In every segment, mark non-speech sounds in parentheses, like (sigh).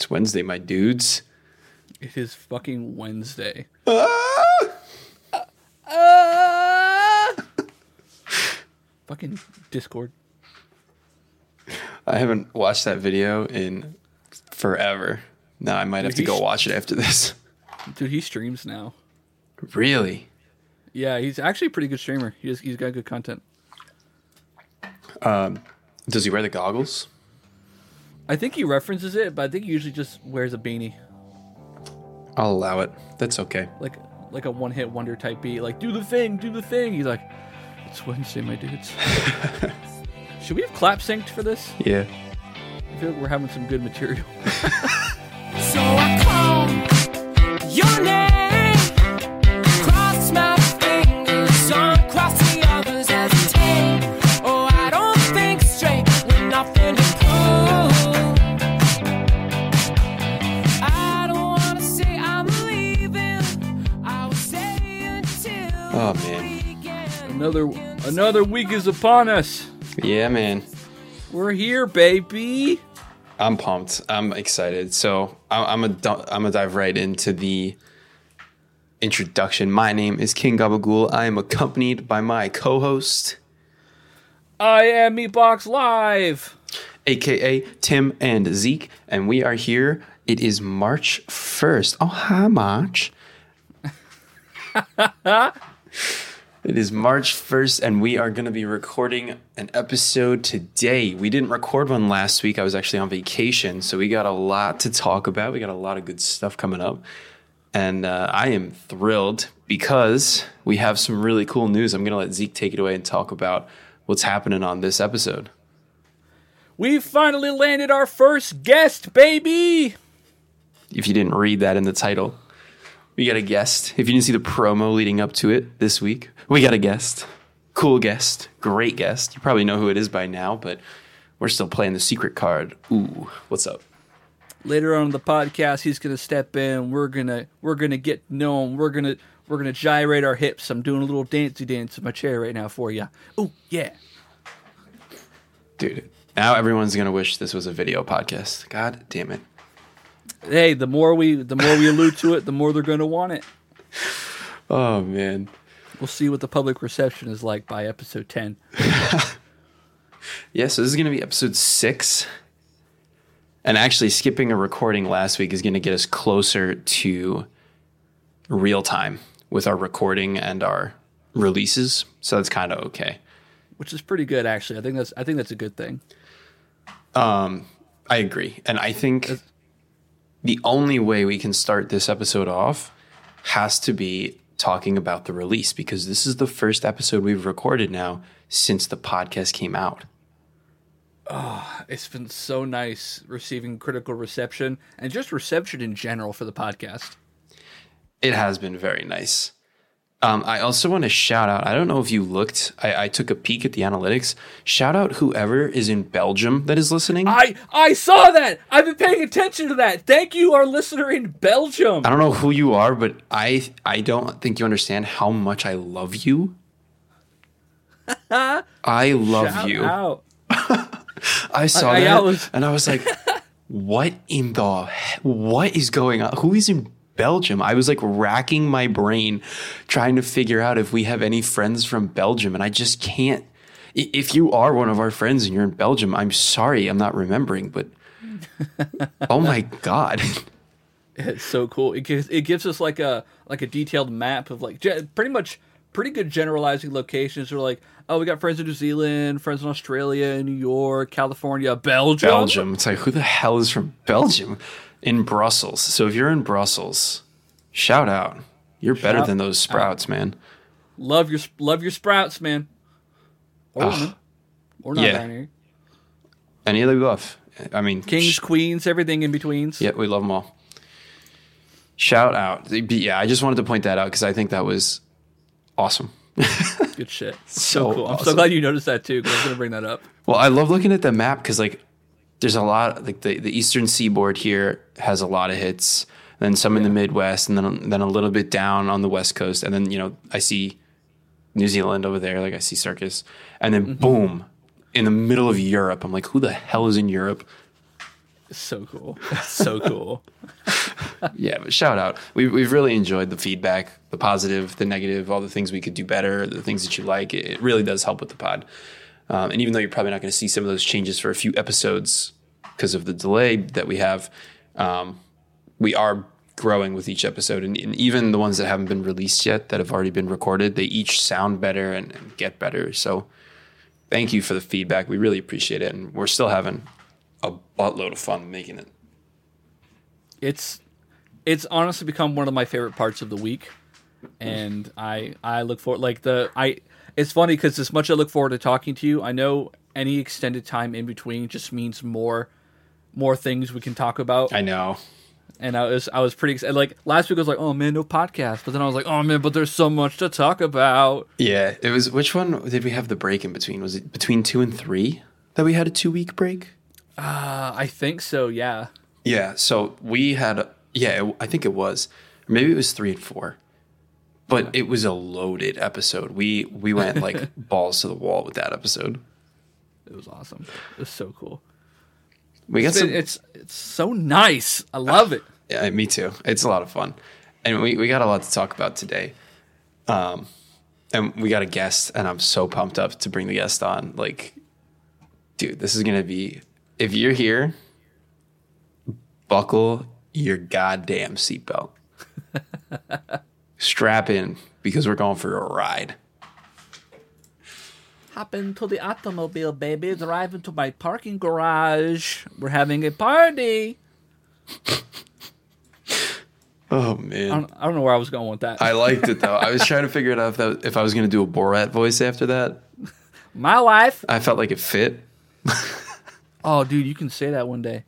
It's Wednesday, my dudes. It is fucking Wednesday. fucking Discord. I haven't watched that video in forever. Now I might have to go watch it after this. Dude, he streams now. Really? Yeah, he's actually a pretty good streamer. He's he's got good content. Um, Does he wear the goggles? I think he references it, but I think he usually just wears a beanie, I'll allow it. That's okay. like like a one hit wonder type beat. Like do the thing, do the thing. He's like, it's Wednesday, my dudes. (laughs) Should we have clap synced for this? Yeah. I feel like we're having some good material. (laughs) another another week is upon us. Yeah, man. We're here, baby. I'm pumped. I'm excited. So I- I'm a I'm gonna dive right into the introduction. My name is King Gabagool. I am accompanied by my co-host, I am Meatbox Live. aka Tim and Zeke, and we are here. It is March 1st. Oh, hi, March. (laughs) it is March 1st, and we are going to be recording an episode today. We didn't record one last week. I was actually on vacation, so we got a lot to talk about. We got a lot of good stuff coming up. And uh, I am thrilled because we have some really cool news. I'm going to let Zeke take it away and talk about what's happening on this episode. We finally landed our first guest, baby. if you didn't read that in the title. We got a guest. If you didn't see the promo leading up to it this week, we got a guest. Cool guest. Great guest. You probably know who it is by now, but we're still playing the secret card. Ooh, what's up? Later on in the podcast, he's gonna step in. We're gonna we're gonna get known. We're gonna we're gonna gyrate our hips. I'm doing a little dancey dance in my chair right now for you. Oh yeah. Dude, now everyone's going to wish this was a video podcast. God damn it. Hey, the more we the more we allude to it, the more they're gonna want it. (laughs) Oh, man. We'll see what the public reception is like by episode ten. (laughs) Yeah, so this is going to be episode six. And actually, skipping a recording last week is going to get us closer to real time with our recording and our releases. So that's kind of okay. Which is pretty good actually. I think that's I think that's a good thing. Um, I agree. And I think the only way we can start this episode off has to be talking about the release because this is the first episode we've recorded now since the podcast came out. Ah, it's been so nice receiving critical reception and just reception in general for the podcast. It has been very nice. Um, I also want to shout out. I don't know if you looked. I, I took a peek at the analytics. Shout out whoever is in Belgium that is listening. I, I saw that. I've been paying attention to that. Thank you, our listener in Belgium. I don't know who you are, but I I don't think you understand how much I love you. (laughs) I love Shout you. out. (laughs) I saw I- I that was- and I was like, (laughs) "What in the? What is going on? Who is in Belgium?" I was like racking my brain, trying to figure out if we have any friends from Belgium, and I just can't. If you are one of our friends and you're in Belgium, I'm sorry, I'm not remembering, but (laughs) oh my god, It's so cool. It gives it gives us like a like a detailed map of like ge- pretty much pretty good generalizing locations. We're like, oh, we got friends in New Zealand, friends in Australia, New York, California, Belgium. Belgium. It's like who the hell is from Belgium? In Brussels. So if you're in Brussels, shout out. You're better than those sprouts, man. Love your love your sprouts, man. Or woman. Or not Yeah. Any of the above. I mean, Kings, sh- queens, everything in betweens. Yeah, we love them all. Shout out. Yeah, I just wanted to point that out because I think that was awesome. (laughs) Good shit. So Cool. I'm so glad you noticed that too. Because I was gonna bring that up. Well, I love looking at the map because like there's a lot like the, the eastern seaboard here has a lot of hits, then some in the Midwest, and then then a little bit down on the west coast, and then you know I see New Zealand over there, like I see Circus, and then mm-hmm. boom in the middle of Europe. I'm like, who the hell is in Europe? So cool. So cool. (laughs) Yeah, but shout out. We, we've really enjoyed the feedback, the positive, the negative, all the things we could do better, the things that you like. It, it really does help with the pod. Um, and even though you're probably not going to see some of those changes for a few episodes because of the delay that we have, um, we are growing with each episode. And, and even the ones that haven't been released yet, that have already been recorded, they each sound better and, and get better. So thank you for the feedback. We really appreciate it. And we're still having a buttload of fun making it. it's it's honestly become one of my favorite parts of the week and i i look forward like the i it's funny because as much as i look forward to talking to you i know any extended time in between just means more more things we can talk about I know. and i was i was pretty excited like last week i was like oh man no podcast but then i was like oh man but there's so much to talk about Yeah, it was. Which one did we have the break in between? Was it between two and three that we had a two week break? uh, i think so yeah Yeah. So we had. Yeah, I think it was. Maybe it was three and four, but it was a loaded episode. We we went like (laughs) balls to the wall with that episode. it was awesome it was so cool We got it's, some. it's it's so nice i love it (sighs) Yeah, me too. It's a lot of fun, and we we got a lot to talk about today. Um, and we got a guest, and I'm so pumped up to bring the guest on. Like, dude, this is gonna be. If you're here, buckle your goddamn seatbelt. (laughs) Strap in because we're going for a ride. Hop into the automobile, baby. Drive into my parking garage. We're having a party. (laughs) Oh I man, don't, I don't know where I was going with that. I liked it though. I was trying to (laughs) figure it out if, that, if I was gonna do a Borat voice after that. my wife. I felt like it fit. (laughs) Oh, dude, you can say that one day,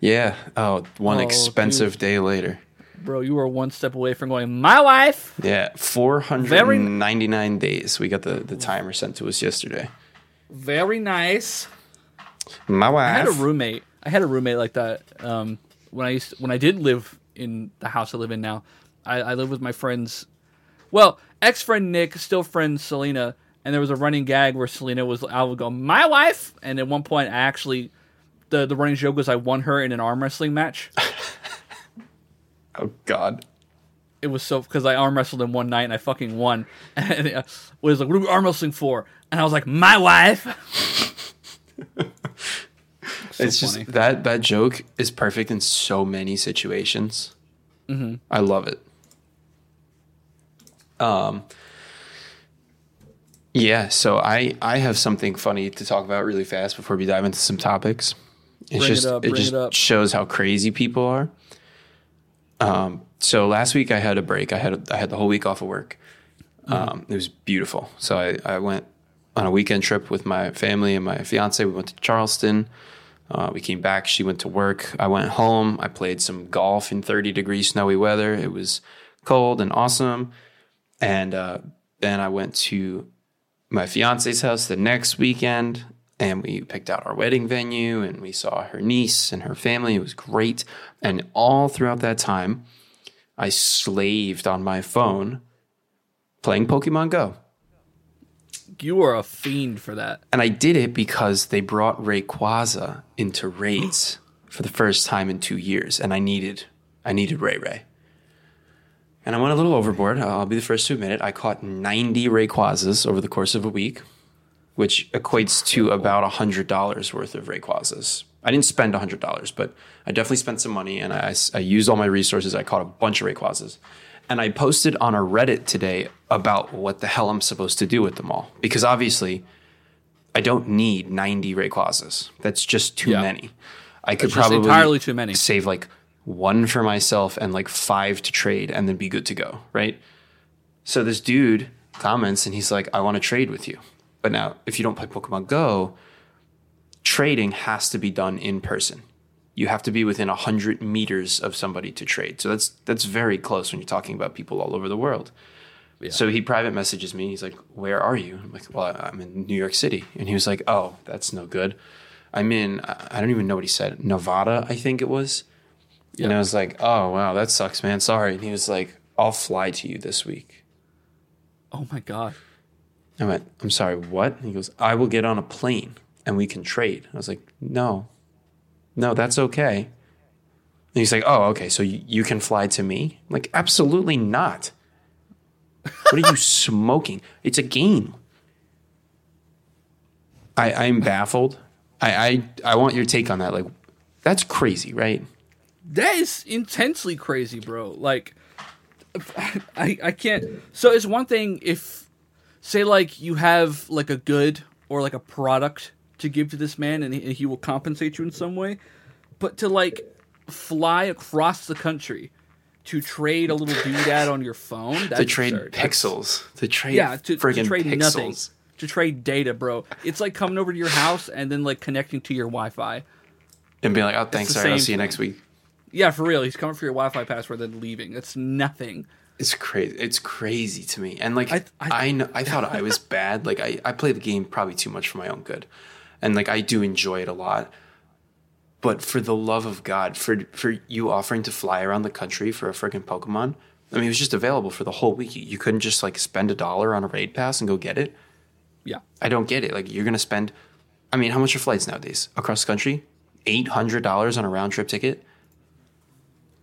Yeah. Oh, one Oh, expensive day later. Bro. You were one step away from going. My wife. Yeah, 499 days. We got the, the timer sent to us yesterday. Very nice. My wife. I had a roommate. I had a roommate like that. Um, when I used when I did live in the house I live in now, I, I lived with my friends. Well, ex friend Nick, still friend Selena, and there was a running gag where Selena was I would go my wife, and at one point I actually the the running joke was I won her in an arm wrestling match. (laughs) Oh, God. it was so because I arm wrestled him one night and I fucking won. (laughs) And it was like, "What are we arm wrestling for?" And I was like, "My wife." (laughs) So it's funny. just that that joke is perfect in so many situations. Mm-hmm. I love it. Um. Yeah, so I I have something funny to talk about really fast before we dive into some topics. It's Bring it just up, it bring just it up. shows how crazy people are. Um. So last week I had a break. I had I had the whole week off of work. Mm-hmm. Um. It was beautiful. So I I went on a weekend trip with my family and my fiance. We went to Charleston. Uh, we came back. She went to work. I went home. I played some golf in 30 degree snowy weather. It was cold and awesome. And uh, then I went to my fiance's house the next weekend and we picked out our wedding venue and we saw her niece and her family. It was great. And all throughout that time, I slaved on my phone playing Pokemon Go. You are a fiend for that. And I did it because they brought Rayquaza into raids (gasps) for the first time in two years, and I needed I needed Ray Ray. And I went a little overboard. I'll be the first to admit it. I caught 90 Rayquazas over the course of a week, which equates to about $100 worth of Rayquazas. I didn't spend $100, but I definitely spent some money, and I, I used all my resources. I caught a bunch of Rayquazas. And I posted on a Reddit today about what the hell I'm supposed to do with them all. Because obviously, I don't need 90 Rayquazas. That's just too Yeah. many. I could probably entirely too many. save like one for myself and like five to trade and then be good to go, right? So this dude comments and he's like, I want to trade with you. But now, if you don't play Pokemon Go, trading has to be done in person. You have to be within 100 meters of somebody to trade. So that's that's very close when you're talking about people all over the world. So he private messages me. He's like, "Where are you?" I'm like, "Well, I'm in New York City." And he was like, "Oh, that's no good. I'm in. I don't even know what he said. Nevada, I think it was." Yeah. And I was like, "Oh, wow, that sucks, man. Sorry." And he was like, "I'll fly to you this week." Oh my god. I went, "I'm sorry, what?" And he goes, "I will get on a plane and we can trade." I was like, "No, No, that's okay. And he's like, oh, okay, so you, you can fly to me? like, absolutely not. What are you (laughs) smoking? It's a game. I, I'm baffled. I, I I want your take on that. Like, that's crazy, right? That is intensely crazy, bro. Like, (laughs) I I can't. So it's one thing if, say, like you have like a good or like a product to give to this man, and he, and he will compensate you in some way, but to like fly across the country to trade a little doodad on your phone, that's to trade absurd. That's- pixels. To trade yeah, to, to trade pixels. nothing. To trade data, bro. It's like coming over to your house and then like connecting to your Wi-Fi. And being like, oh, thanks, sorry, I'll see you next week. Yeah, for real. He's coming for your Wi-Fi password, then leaving. It's nothing. It's crazy. It's crazy to me. And like I- I, I- know, I thought I was (laughs) bad. Like I, I play the game probably too much for my own good, and like I do enjoy it a lot. But for the love of God, for for you offering to fly around the country for a freaking Pokemon, I mean, it was just available for the whole week. You couldn't just like spend a dollar on a raid pass and go get it. Yeah. I don't get it. Like you're gonna spend. I mean, how much are flights nowadays across the country? Eight hundred dollars on a round trip ticket.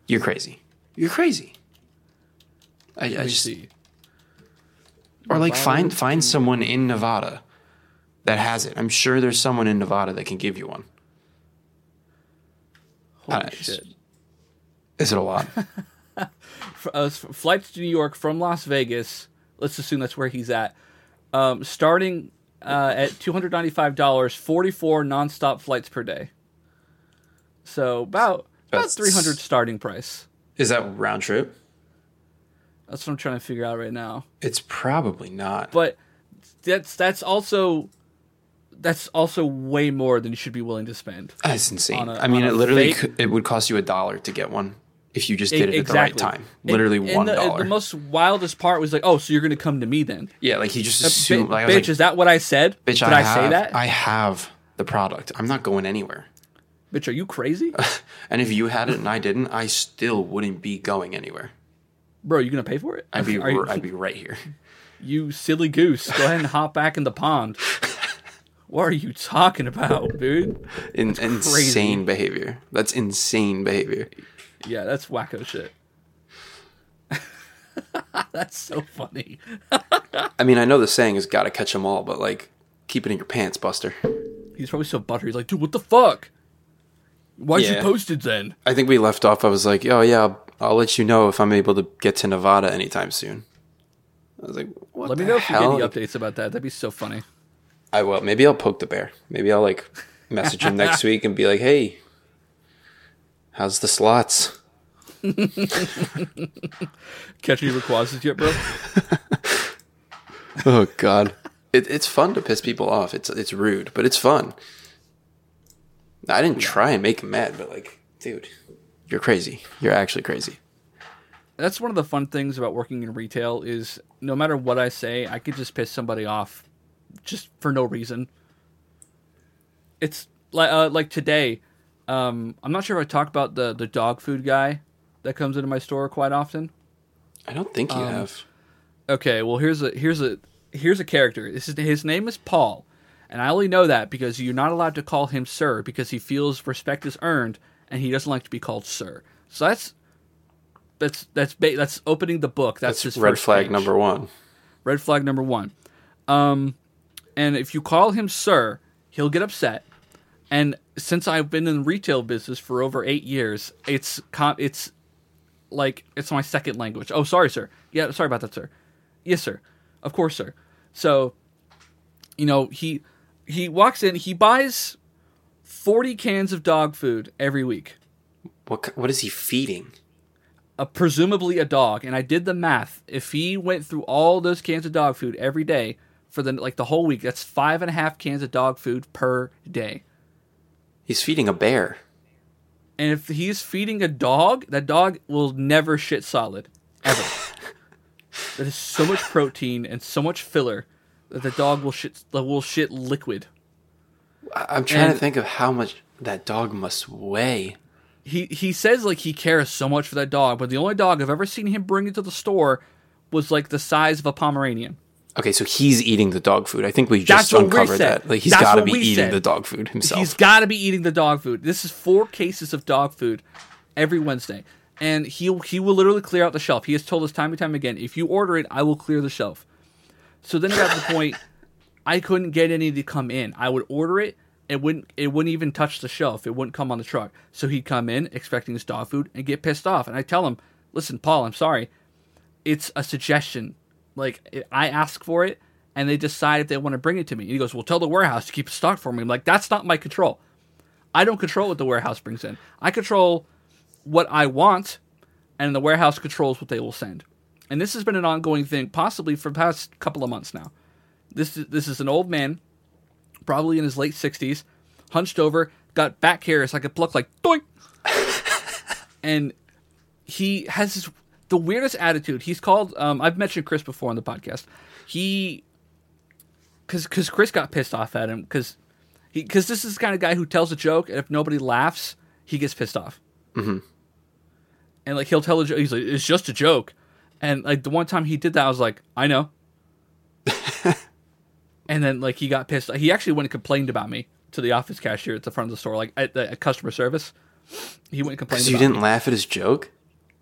You're crazy. You're crazy. I, I just see. or like Nevada find find someone in Nevada that has it. I'm sure there's someone in Nevada that can give you one. Holy Uh, shit. Is it a lot? (laughs) Uh, flights to New York from Las Vegas. Let's assume that's where he's at. Um, starting uh, at two hundred ninety-five dollars, forty-four nonstop flights per day. So about about three hundred starting price. Is that round trip? That's what I'm trying to figure out right now. It's probably not. But that's that's also that's also way more than you should be willing to spend. Ah, that's insane. on a- I mean, it literally fake- could, it would cost you a dollar to get one if you just did it E- at the right time. Literally And- and one the- dollar. The most wildest part was like, oh, so you're going to come to me then? yeah, like he just uh, Ba- assumed. Like, bitch, like, is that what I said? bitch, Did I, I, have, say that? I have the product. I'm not going anywhere. Bitch, are you crazy? (laughs) And if you had it and I didn't, I still wouldn't be going anywhere. Bro, you going to pay for it? I'd be you, I'd be right here. (laughs) you silly goose. Go ahead and hop back in the pond. (laughs) What are you talking about, dude? In, insane behavior. That's insane behavior. Yeah, that's wacko shit. (laughs) that's so funny. I mean, I know the saying is "gotta catch 'em all," but like, keep it in your pants, Buster. He's probably so buttery. He's like, dude, what the fuck? Why'd Yeah. you posted then? I think we left off. I was like, "Oh yeah, I'll, I'll let you know if I'm able to get to Nevada anytime soon." I was like, "What Let me know if you get any updates about that. That'd be so funny. I will. Maybe I'll poke the bear. Maybe I'll like message him next (laughs) week and be like, "Hey, how's the slots?" (laughs) Catch any Rayquazas yet, bro? (laughs) Oh God, it, it's fun to piss people off. It's it's rude, but it's fun. I didn't try and make him mad, but like, dude, you're crazy. You're actually crazy. That's one of the fun things about working in retail is no matter what I say, I could just piss somebody off just for no reason. It's like uh, like today. Um, I'm not sure if I talk about the the dog food guy that comes into my store quite often. I don't think Um, you have. Okay, well here's a here's a here's a character. This is his name is Paul, and I only know that because you're not allowed to call him sir because he feels respect is earned and he doesn't like to be called sir. So that's that's that's ba- that's opening the book. That's, That's his red flag page. number one. Red flag number one. Um, and if you call him sir, he'll get upset. And since I've been in the retail business for over eight years, it's com- it's like it's my second language. Oh, sorry, sir. Yeah, sorry about that, sir. Yes, sir. Of course, sir. So, you know, he he walks in. He buys forty cans of dog food every week. What what is he feeding? A, presumably a dog, and I did the math. If he went through all those cans of dog food every day for the like the whole week, that's five and a half cans of dog food per day. He's feeding a bear. And if he's feeding a dog, that dog will never shit solid ever. (laughs) that is so much protein and so much filler that the dog will shit will shit liquid. I'm trying to think of how much that dog must weigh. he he says like he cares so much for that dog, but the only dog I've ever seen him bring into the store was like the size of a Pomeranian. Okay, so he's eating the dog food. I think we just uncovered that. Like he's got to be eating said. the dog food himself. He's got to be eating the dog food. This is four cases of dog food every Wednesday, and he he will literally clear out the shelf. He has told us time and time again, if you order it, I will clear the shelf. So then it got to the point (laughs) I couldn't get any to come in. I would order it, it wouldn't it wouldn't even touch the shelf. It wouldn't come on the truck. So he'd come in expecting his dog food and get pissed off. And I tell him, listen, Paul, I'm sorry. It's a suggestion. Like I ask for it, and they decide if they want to bring it to me. And he goes, "Well, tell the warehouse to keep it stocked for me." I'm like, "That's not my control. I don't control what the warehouse brings in. I control what I want, and the warehouse controls what they will send." And this has been an ongoing thing, possibly for the past couple of months now. This is, this is an old man, probably in his late sixties, hunched over, got back hairs I could pluck like doink, (laughs) and he has this, the weirdest attitude. He's called. Um, I've mentioned Chris before on the podcast. He, because because Chris got pissed off at him because he because this is the kind of guy who tells a joke and if nobody laughs, he gets pissed off. Mm-hmm. And like he'll tell a joke. He's like, "It's just a joke," and like the one time he did that, I was like, "I know." And then like he got pissed. He actually went and complained about me to the office cashier at the front of the store, like at the at customer service. He went and complained. Because you didn't laugh at his joke.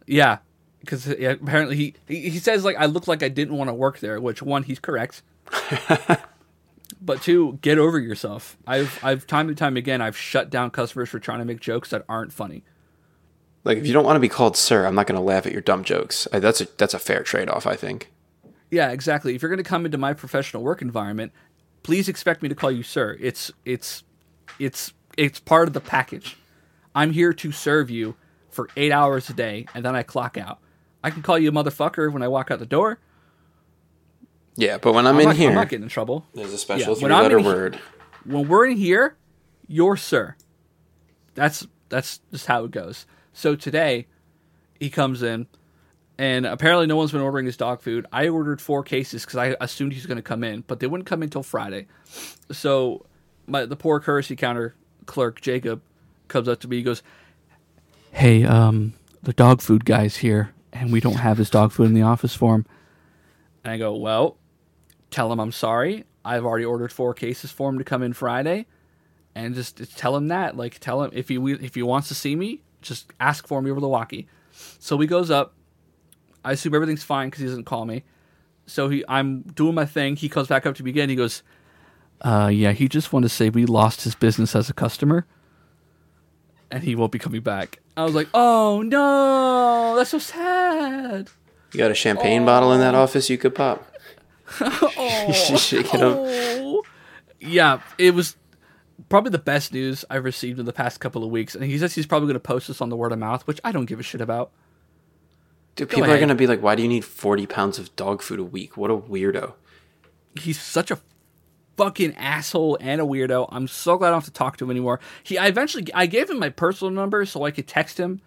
Yeah, because yeah, apparently he, he he says like I look like I didn't want to work there, which one he's correct. (laughs) but two, get over yourself. I've I've time and time again I've shut down customers for trying to make jokes that aren't funny. Like if you don't want to be called sir, I'm not going to laugh at your dumb jokes. I, that's a that's a fair trade off, I think. Yeah, exactly. If you're going to come into my professional work environment, please expect me to call you sir. It's it's it's it's part of the package. I'm here to serve you for 8 hours a day and then I clock out. I can call you a motherfucker when I walk out the door. Yeah, but when I'm, I'm, in not, here, I'm not getting in trouble. there's a special Yeah, three-letter in he- word. when we're in here, you're sir. That's that's just how it goes. So today, he comes in, and apparently no one's been ordering his dog food. I ordered four cases because I assumed he's going to come in, but they wouldn't come in until Friday. So my the poor courtesy counter clerk Jacob comes up to me. He goes, "Hey, um, the dog food guy's here, and we don't have his dog food in the office for him." And I go, "Well, tell him I'm sorry. I've already ordered four cases for him to come in Friday, and just, just tell him that. Like, tell him if he if he wants to see me, just ask for me over the walkie. So he goes up. I assume everything's fine because he doesn't call me. So he, I'm doing my thing. He comes back up to me again. He goes, "Uh, yeah, he just wanted to say we lost his business as a customer, and he won't be coming back." I was like, "Oh no, that's so sad." You got a champagne bottle in that office you could pop. (laughs) (laughs) Oh, Shake it up. oh. Yeah, it was probably the best news I've received in the past couple of weeks. And he says he's probably going to post this on the word of mouth, which I don't give a shit about. Dude, Go people are ahead. going to be like, why do you need 40 pounds of dog food a week? What a weirdo. He's such a fucking asshole and a weirdo. I'm so glad I don't have to talk to him anymore. He, I eventually, I gave him my personal number so I could text him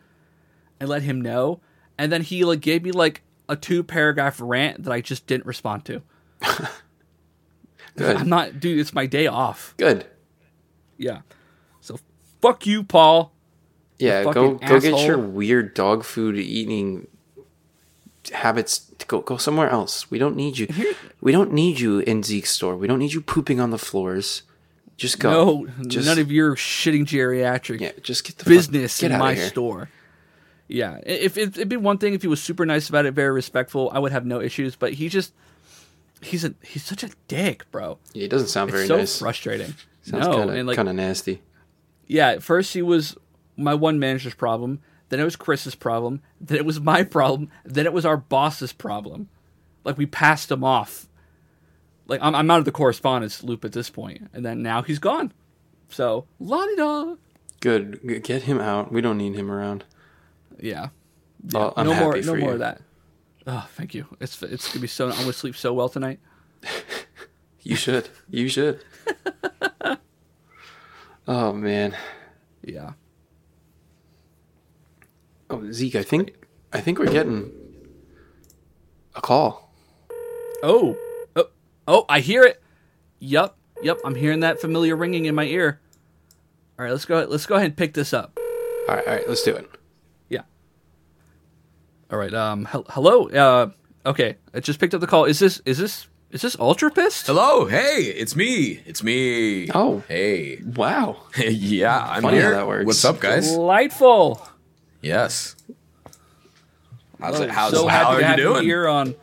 and let him know. And then he like gave me like a two paragraph rant that I just didn't respond to. (laughs) Good. I'm not, dude. It's my day off. Good. Yeah. So fuck you, Paul. Yeah, go go get your weird dog food eating habits. Go go somewhere else. We don't need you. Here- We don't need you in Zeke's store. We don't need you pooping on the floors. Just go. No, just, none of your shitting geriatric yeah. Just get the fuck- business get in my store. Yeah, if it, it'd be one thing if he was super nice about it, very respectful, I would have no issues. But he just he's a he's such a dick, bro. Yeah, it doesn't sound It's very so nice. frustrating. Sounds no, kind of like kind of nasty. yeah, at first he was my one manager's problem, then it was Chris's problem, then it was my problem, then it was our boss's problem. Like we passed him off. Like I'm, I'm out of the correspondence loop at this point, and then now he's gone. So la di da. Good. Get him out. We don't need him around. Yeah. Oh, I'm no more, no more you. of that. Oh, thank you. It's it's gonna be so. I'm gonna sleep so well tonight. (laughs) You should. You should. (laughs) oh man. Yeah. Oh Zeke, I think I think we're getting a call. Oh, oh, oh! I hear it. Yup, yup. I'm hearing that familiar ringing in my ear. All right, let's go. Let's go ahead and pick this up. All right, all right. Let's do it. Yeah. All right. Um. hel- hello. Uh. Okay. I just picked up the call. Is this is this Is this UltraPissed? Hello, hey, it's me. It's me. Oh. hey, Wow. (laughs) yeah, I'm Funny how here. that works. What's up, guys? Delightful. Yes. How's it? How's so how are you have doing? here on.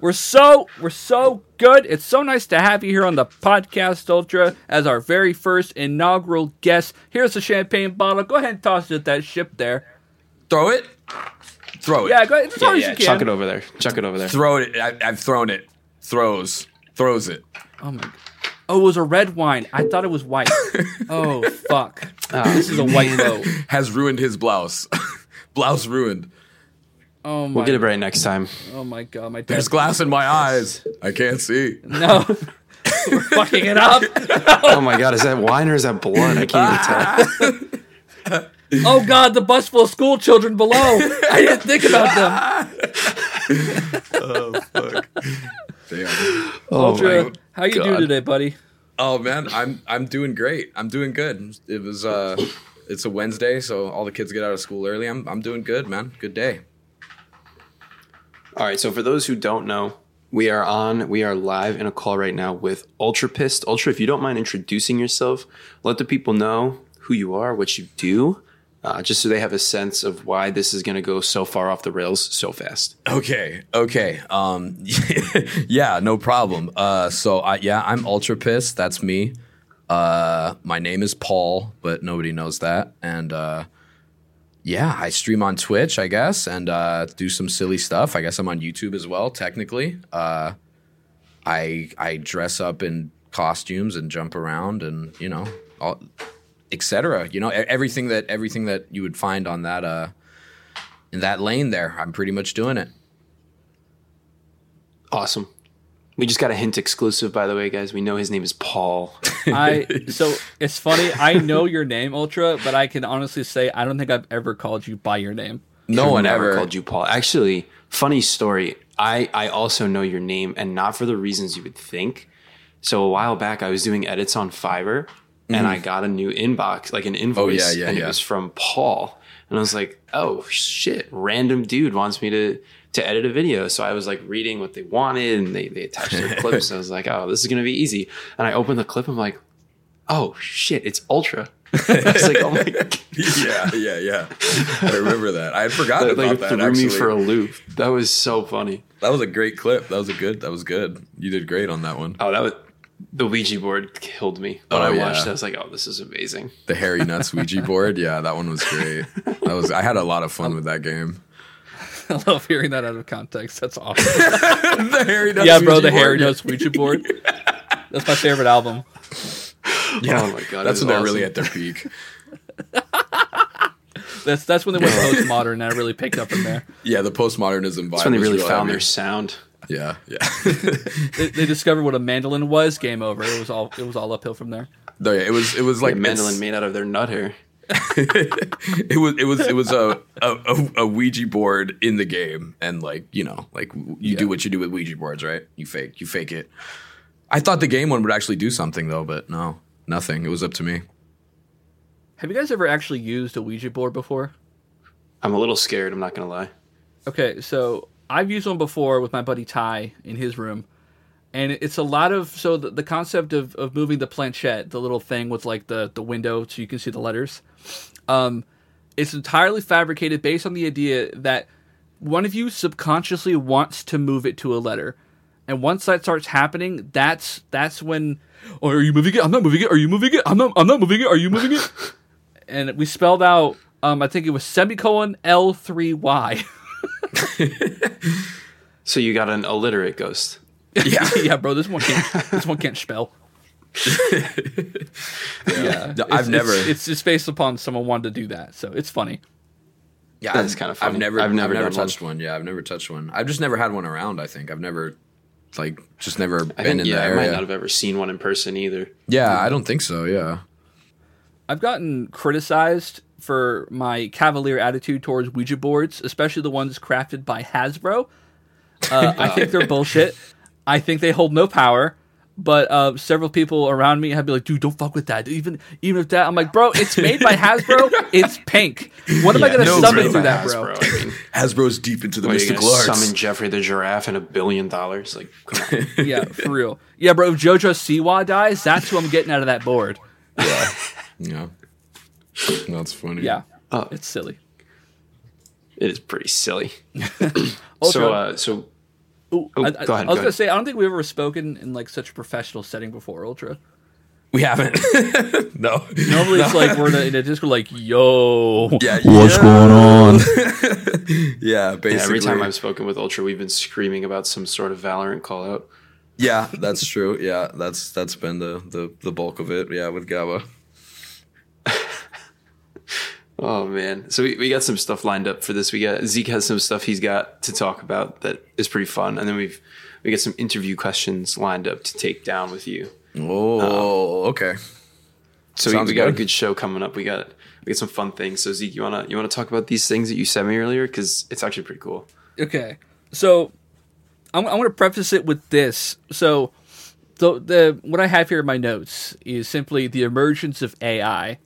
We're so we're so good. It's so nice to have you here on the podcast Ultra as our very first inaugural guest. Here's the champagne bottle. Go ahead and toss it at that ship there. Throw it. Throw it. Yeah, go ahead. As Yeah, long as yeah. you can. Chuck it over there. Chuck it over there. Throw it. I, I've thrown it. Throws. Throws it. Oh my. God. Oh, it was a red wine. I thought it was white. (laughs) oh fuck. Ah, this is a white boat. Has ruined his blouse. (laughs) blouse ruined. Oh my. We'll get it right next time. Oh my god, my dad. There's glass in my eyes. I can't see. No. (laughs) We're fucking it up. (laughs) Oh my god, is that wine or is that blood? I can't even tell. (laughs) Oh god, the bus full of school children below. I didn't think about them. Oh, Damn. Oh Ultra, my how you doing today, buddy? Oh man, I'm I'm doing great. I'm doing good. It was uh it's a Wednesday, so all the kids get out of school early. I'm I'm doing good, man. Good day. All right, so for those who don't know, we are on, we are live in a call right now with UltraPissed. Ultra, if you don't mind introducing yourself, let the people know who you are, what you do, uh, just so they have a sense of why this is going to go so far off the rails so fast. Okay, okay. Um (laughs) yeah, no problem. Uh so I yeah, I'm UltraPissed. That's me. Uh my name is Paul, but nobody knows that. And uh yeah, I stream on Twitch, I guess, and uh do some silly stuff. I guess I'm on YouTube as well, technically. Uh I I dress up in costumes and jump around and, you know, etc. You know, everything that everything that you would find on that uh in that lane there. I'm pretty much doing it. Awesome. We just got a hint exclusive, by the way, guys. We know his name is Paul. (laughs) I so it's funny. I know your name, Ultra, but I can honestly say I don't think I've ever called you by your name. No I've one ever called you Paul. Actually, funny story. I I also know your name, and not for the reasons you would think. So a while back, I was doing edits on Fiverr, and I got a new inbox, like an invoice, Mm-hmm. Oh, yeah, and yeah. it was from Paul. And I was like, "Oh shit!" Random dude wants me to to edit a video. So I was like reading what they wanted, and they they attached their (laughs) clips. I was like, "Oh, this is gonna be easy." And I opened the clip. I'm like, "Oh shit! It's Ultra." (laughs) I was like, "Oh my." (laughs) God. yeah, yeah, yeah. I remember that. I had forgotten That like about that. threw Actually, me for a loop. That was so funny. that was a great clip. That was a good. That was good. You did great on that one. Oh, that was the Ouija board killed me. When Oh, I yeah. watched it, I was like, "Oh, this is amazing." The hairy nuts Ouija board. Yeah, that one was great. That was. I had a lot of fun with that game. (laughs) I love hearing that out of context. That's awesome. (laughs) the hairy nuts. yeah, bro, Ouija the Harry board. Notes Ouija board. (laughs) That's my favorite album. Yeah, Oh my God, that's when was they're really at their peak. That's that's when they went postmodern and I really picked up in there. Yeah, the postmodernism vibe. That's when they was really found heavy. their sound. Yeah, yeah. They, they discovered what a mandolin was. Game over. It was all it was all uphill from there. No, yeah, it was. It was like Like mandolin made out of their nut hair. (laughs) it was it was it was a, a a- a Ouija board in the game, and like you know, like you do what you do with Ouija boards, right? You fake you fake it. I thought the game one would actually do something though, but no, nothing. It was up to me. Have you guys ever actually used a Ouija board before? I'm a little scared. I'm not gonna lie. Okay, so I've used one before with my buddy Ty in his room, and it's a lot of so the, the concept of, of moving the planchette, the little thing with like the the window so you can see the letters. Um, it's entirely fabricated based on the idea that one of you subconsciously wants to move it to a letter, and once that starts happening, that's that's when. Oh, are you moving it? I'm not moving it. Are you moving it? I'm not. I'm not moving it. Are you moving it? (laughs) and we spelled out. Um, I think it was semicolon L three Y. (laughs) So you got an illiterate ghost. (laughs) Yeah, (laughs) yeah, bro, this one can't. This one can't spell. (laughs) yeah, No, I've it's, never- It's, it's just based upon someone wanted to do that, so it's funny. yeah. That's kinda funny. I've never, I've never I've never done one. touched one. Yeah, I've never touched one. I've just never had one around. I think I've never, like, just never I been think in yeah, the I might not have ever seen one in person either. yeah, I don't think so. Yeah. I've gotten criticized for my cavalier attitude towards Ouija boards, especially the ones crafted by Hasbro. Uh, I think they're bullshit. I think they hold no power, but uh, several people around me have been like, "Dude, don't fuck with that." Even even if that, I'm like, "Bro, it's made by (laughs) Hasbro. it's pink. What am I gonna no, summon really through bad that, bro?" Hasbro. I (laughs) mean, Hasbro's deep into the what, are you mystical arts. summon Jeffrey the giraffe and a billion dollars? Like, come on. (laughs) yeah, for real. Yeah, bro. If JoJo Siwa dies, that's who I'm getting out of that board. yeah, yeah. That's funny. Yeah, Oh. it's silly. it is pretty silly. So, uh, so ooh, oh, I, I- go ahead, I was go gonna ahead. say I don't think we've ever spoken in like such a professional setting before. Ultra. we haven't. (laughs) no. Normally it's like we're in a, in a Discord, like, "Yo, Yeah. (laughs) what's yeah. going on?" (laughs) Yeah. Basically. yeah, every time I've spoken with Ultra, we've been screaming about some sort of Valorant call out. Yeah, that's true. Yeah, that's that's been the the the bulk of it. Yeah, with Gaba. Oh man! So we, we got some stuff lined up for this. We got Zeke has some stuff he's got to talk about that is pretty fun, and then we've we got some interview questions lined up to take down with you. Oh, okay. So we, Sounds we got a good. good show coming up. We got we got some fun things. So Zeke, you wanna you wanna talk about these things that you sent me earlier because it's actually pretty cool. Okay, so I'm, I'm going to preface it with this. So the the what I have here in my notes is simply the emergence of AI,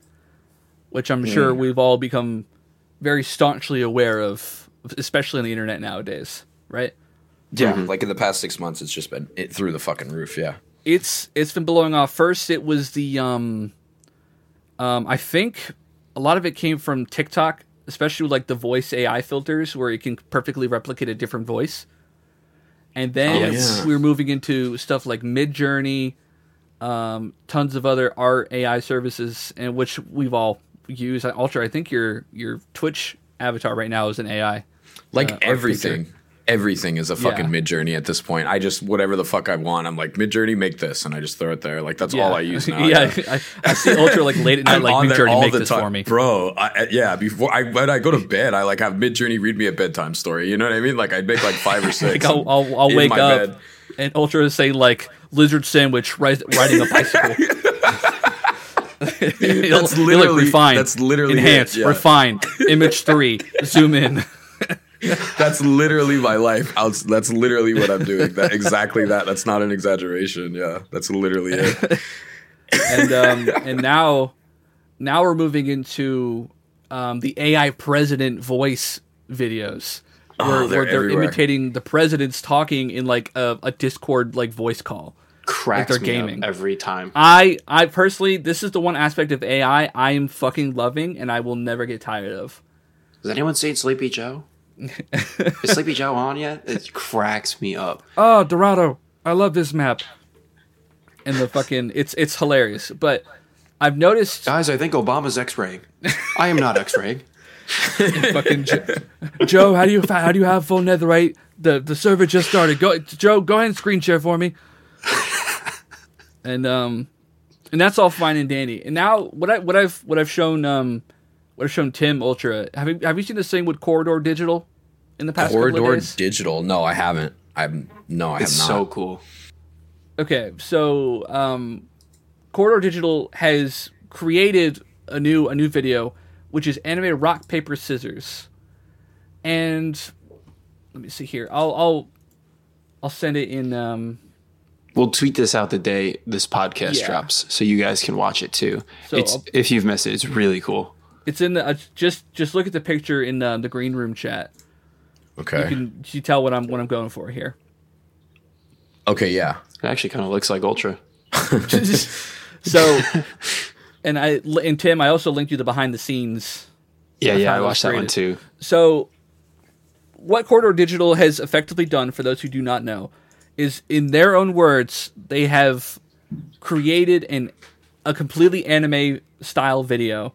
which I'm sure we've all become very staunchly aware of, especially on the internet nowadays, right? Yeah, like in the past six months, it's just been it through the fucking roof. Yeah. It's it's been blowing off. First, it was the um, um, I think a lot of it came from TikTok, especially with like the voice AI filters, where it can perfectly replicate a different voice. And then Oh, yes. we were moving into stuff like Midjourney, um, tons of other art AI services, and which we've all used. Ultra, I think your your Twitch avatar right now is an AI. Like Uh, everything. Everything is a fucking Yeah. Midjourney at this point. I just whatever the fuck I want, I'm like Midjourney, make this, and I just throw it there. Like that's all I use (laughs) now. yeah, I, I see Ultra like late at (laughs) night, I'm like Midjourney, make this time, for me. bro. I, yeah, before I when I go to bed, I like have Midjourney read me a bedtime story. You know what I mean? Like I'd make like five or (laughs) six. Like I'll, I'll, I'll wake up bed. and Ultra say like lizard sandwich ri- riding a bicycle. (laughs) That's literally- like, refine, that's literally it, enhance, yeah. refine, image three, zoom in. (laughs) That's literally my life. I'll, that's literally what I'm doing. That exactly that. That's not an exaggeration. Yeah, that's literally it. (laughs) and um, and now now we're moving into um, the AI president voice videos. Oh, Where, they're where they're imitating the presidents talking in like a, a Discord like voice call. Cracks they're me gaming. up every time. I I personally this is the one aspect of AI I am fucking loving and I will never get tired of. Has anyone seen Sleepy Joe? (laughs) is Sleepy Joe on yet? It cracks me up. Oh, Dorado, I love this map. And the fucking it's it's hilarious. But I've noticed Guys, I think Obama's X-raying. I am not X-raying. (laughs) fucking Joe, (laughs) Joe, how do you how do you have full netherite? The the server just started. Go Joe, go ahead and screen share for me. (laughs) and um and that's all fine and dandy. And now what I what I've what I've shown um what I've shown Tim Ultra. Have you have you seen this thing with Corridor Digital in the past couple Corridor of days? Digital. No, I haven't. I'm no, I It's have not. so cool. Okay, so um, Corridor Digital has created a new a new video, which is animated rock paper scissors, and let me see here. I'll I'll I'll send it in. Um, We'll tweet this out the day this podcast Yeah. drops, so you guys can watch it too. So it's I'll- if you've missed it, it's really cool. it's in the uh, just just look at the picture in uh, the green room chat. Okay. You can you tell what I'm what I'm going for here. okay. Yeah. It actually kind of looks like Ultra. (laughs) So, and I and Tim, I also linked you the behind the scenes Yeah, yeah, I watched that one too. So, what Corridor Digital has effectively done, for those who do not know, is in their own words, they have created an a completely anime style video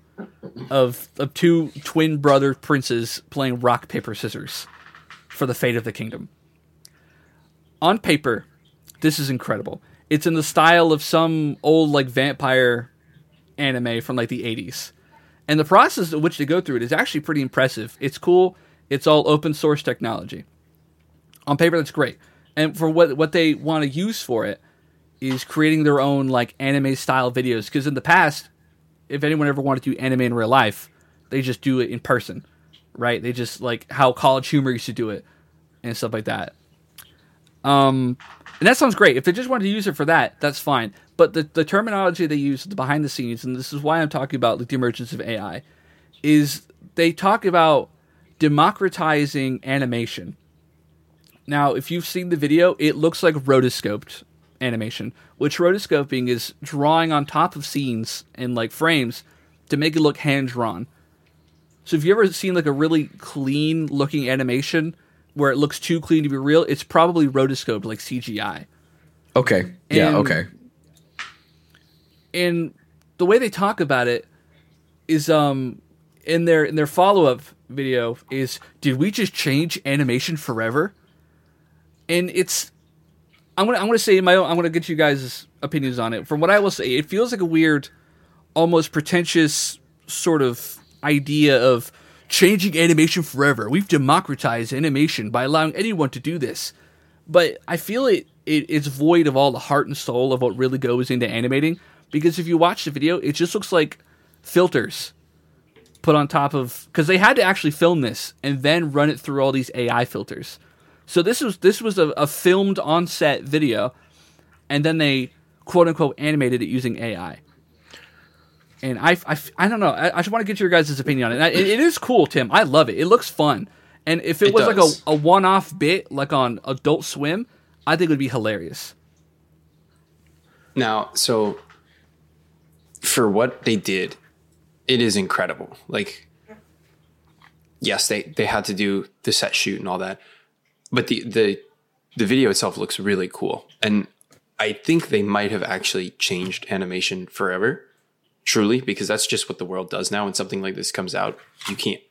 of of two twin brother princes playing rock paper scissors for the fate of the kingdom. On paper, this is incredible. It's in the style of some old like vampire anime from like the 80s. And the process of which they go through it is actually pretty impressive. It's cool. It's all open source technology. On paper, that's great. And for what what they want to use for it is creating their own like anime style videos. Because in the past, if anyone ever wanted to do anime in real life, they just do it in person, right? They just like how College Humor used to do it and stuff like that. Um, and that sounds great. If they just wanted to use it for that, that's fine. But the, the terminology they use the behind the scenes, and this is why I'm talking about like, the emergence of AI, is they talk about democratizing animation. Now, if you've seen the video, it looks like rotoscoped animation, which rotoscoping is drawing on top of scenes and like frames to make it look hand drawn. So if you ever seen like a really clean looking animation where it looks too clean to be real, it's probably rotoscoped like CGI. Okay. Yeah. And- okay. and the way they talk about it is um in their in their follow-up video is did we just change animation forever and it's i'm gonna i'm gonna say my own i'm gonna get you guys opinions on it from what i will say it feels like a weird almost pretentious sort of idea of changing animation forever we've democratized animation by allowing anyone to do this but I feel it, it it's void of all the heart and soul of what really goes into animating. Because if you watch the video, it just looks like filters put on top of because they had to actually film this and then run it through all these AI filters. So this was this was a, a filmed on set video, and then they quote unquote animated it using AI. And I, I, I don't know. I, I just want to get your guys' opinion on it. It, it is cool, Tim. I love it. It looks fun. And if it, It was does. like a, a one off bit, like on Adult Swim, I think it would be hilarious. Now, so for what they did, it is incredible. Like, yes, they they had to do the set shoot and all that, but the the the video itself looks really cool, and I think they might have actually changed animation forever, truly, because that's just what the world does now. When something like this comes out, you can't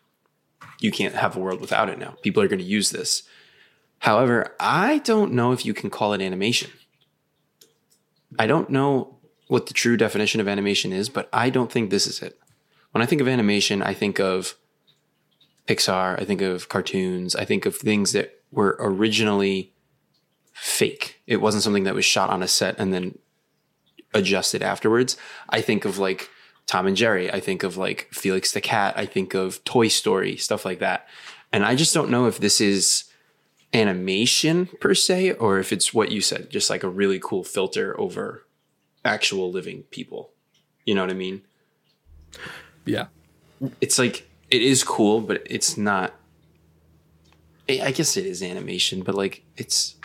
you can't have a world without it now. People are going to use this. However, I don't know if you can call it animation. I don't know what the true definition of animation is, but I don't think this is it. When I think of animation, I think of Pixar, I think of cartoons, I think of things that were originally fake. It wasn't something that was shot on a set and then adjusted afterwards. I think of like Tom and Jerry, I think of like Felix the Cat, I think of Toy Story, stuff like that. And I just don't know if this is animation per se or if it's what you said, just like a really cool filter over actual living people. You know what I mean? Yeah. It's like it is cool, but it's not. I I guess it is animation, but like it's.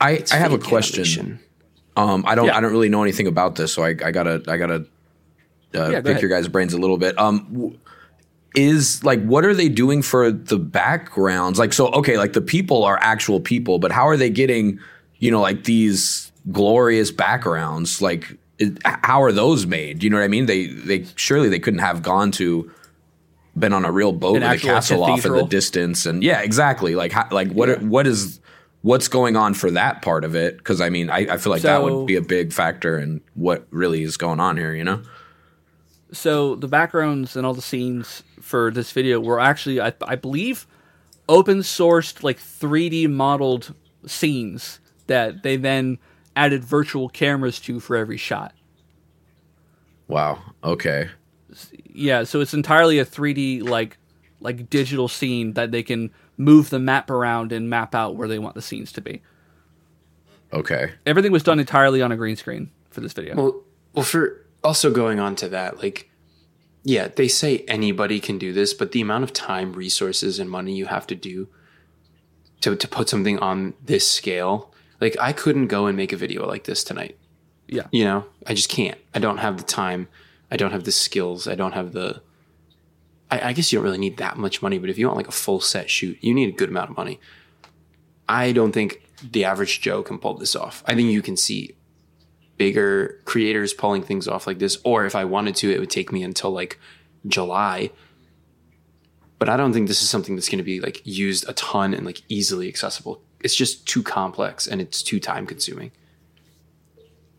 I, it's I have a question. animation. Um, I don't Yeah. I don't really know anything about this, so I, I gotta I gotta uh, go pick ahead. your guys' brains a little bit. Um, is like what are they doing for the backgrounds? Like so, okay, like the people are actual people, but how are they getting you know like these glorious backgrounds? Like it, how are those made? You know what I mean? They they surely they couldn't have gone to been on a real boat An with a castle off in the distance and yeah exactly. Like how, like what are- what is what's going on for that part of it? Because i mean I, I feel like that would be a big factor in what really is going on here you know? So the backgrounds and all the scenes for this video were actually, I, I believe, open sourced like 3D modeled scenes that they then added virtual cameras to for every shot. wow. Okay Yeah, so it's entirely a 3D like like digital scene that they can move the map around and map out where they want the scenes to be. okay Everything was done entirely on a green screen for this video. Well, well, for also going on to that, like, yeah, they say anybody can do this, but the amount of time, resources, and money you have to do to to put something on this scale, like, I couldn't go and make a video like this tonight. yeah. You know, I just can't. I don't have the time. I don't have the skills. I don't have the. I, I guess you don't really need that much money, but if you want like a full set shoot, you need a good amount of money. I don't think the average Joe can pull this off. I think you can see bigger creators pulling things off like this, or if I wanted to, it would take me until like July. But I don't think this is something that's going to be like used a ton and like easily accessible. It's just too complex and it's too time consuming.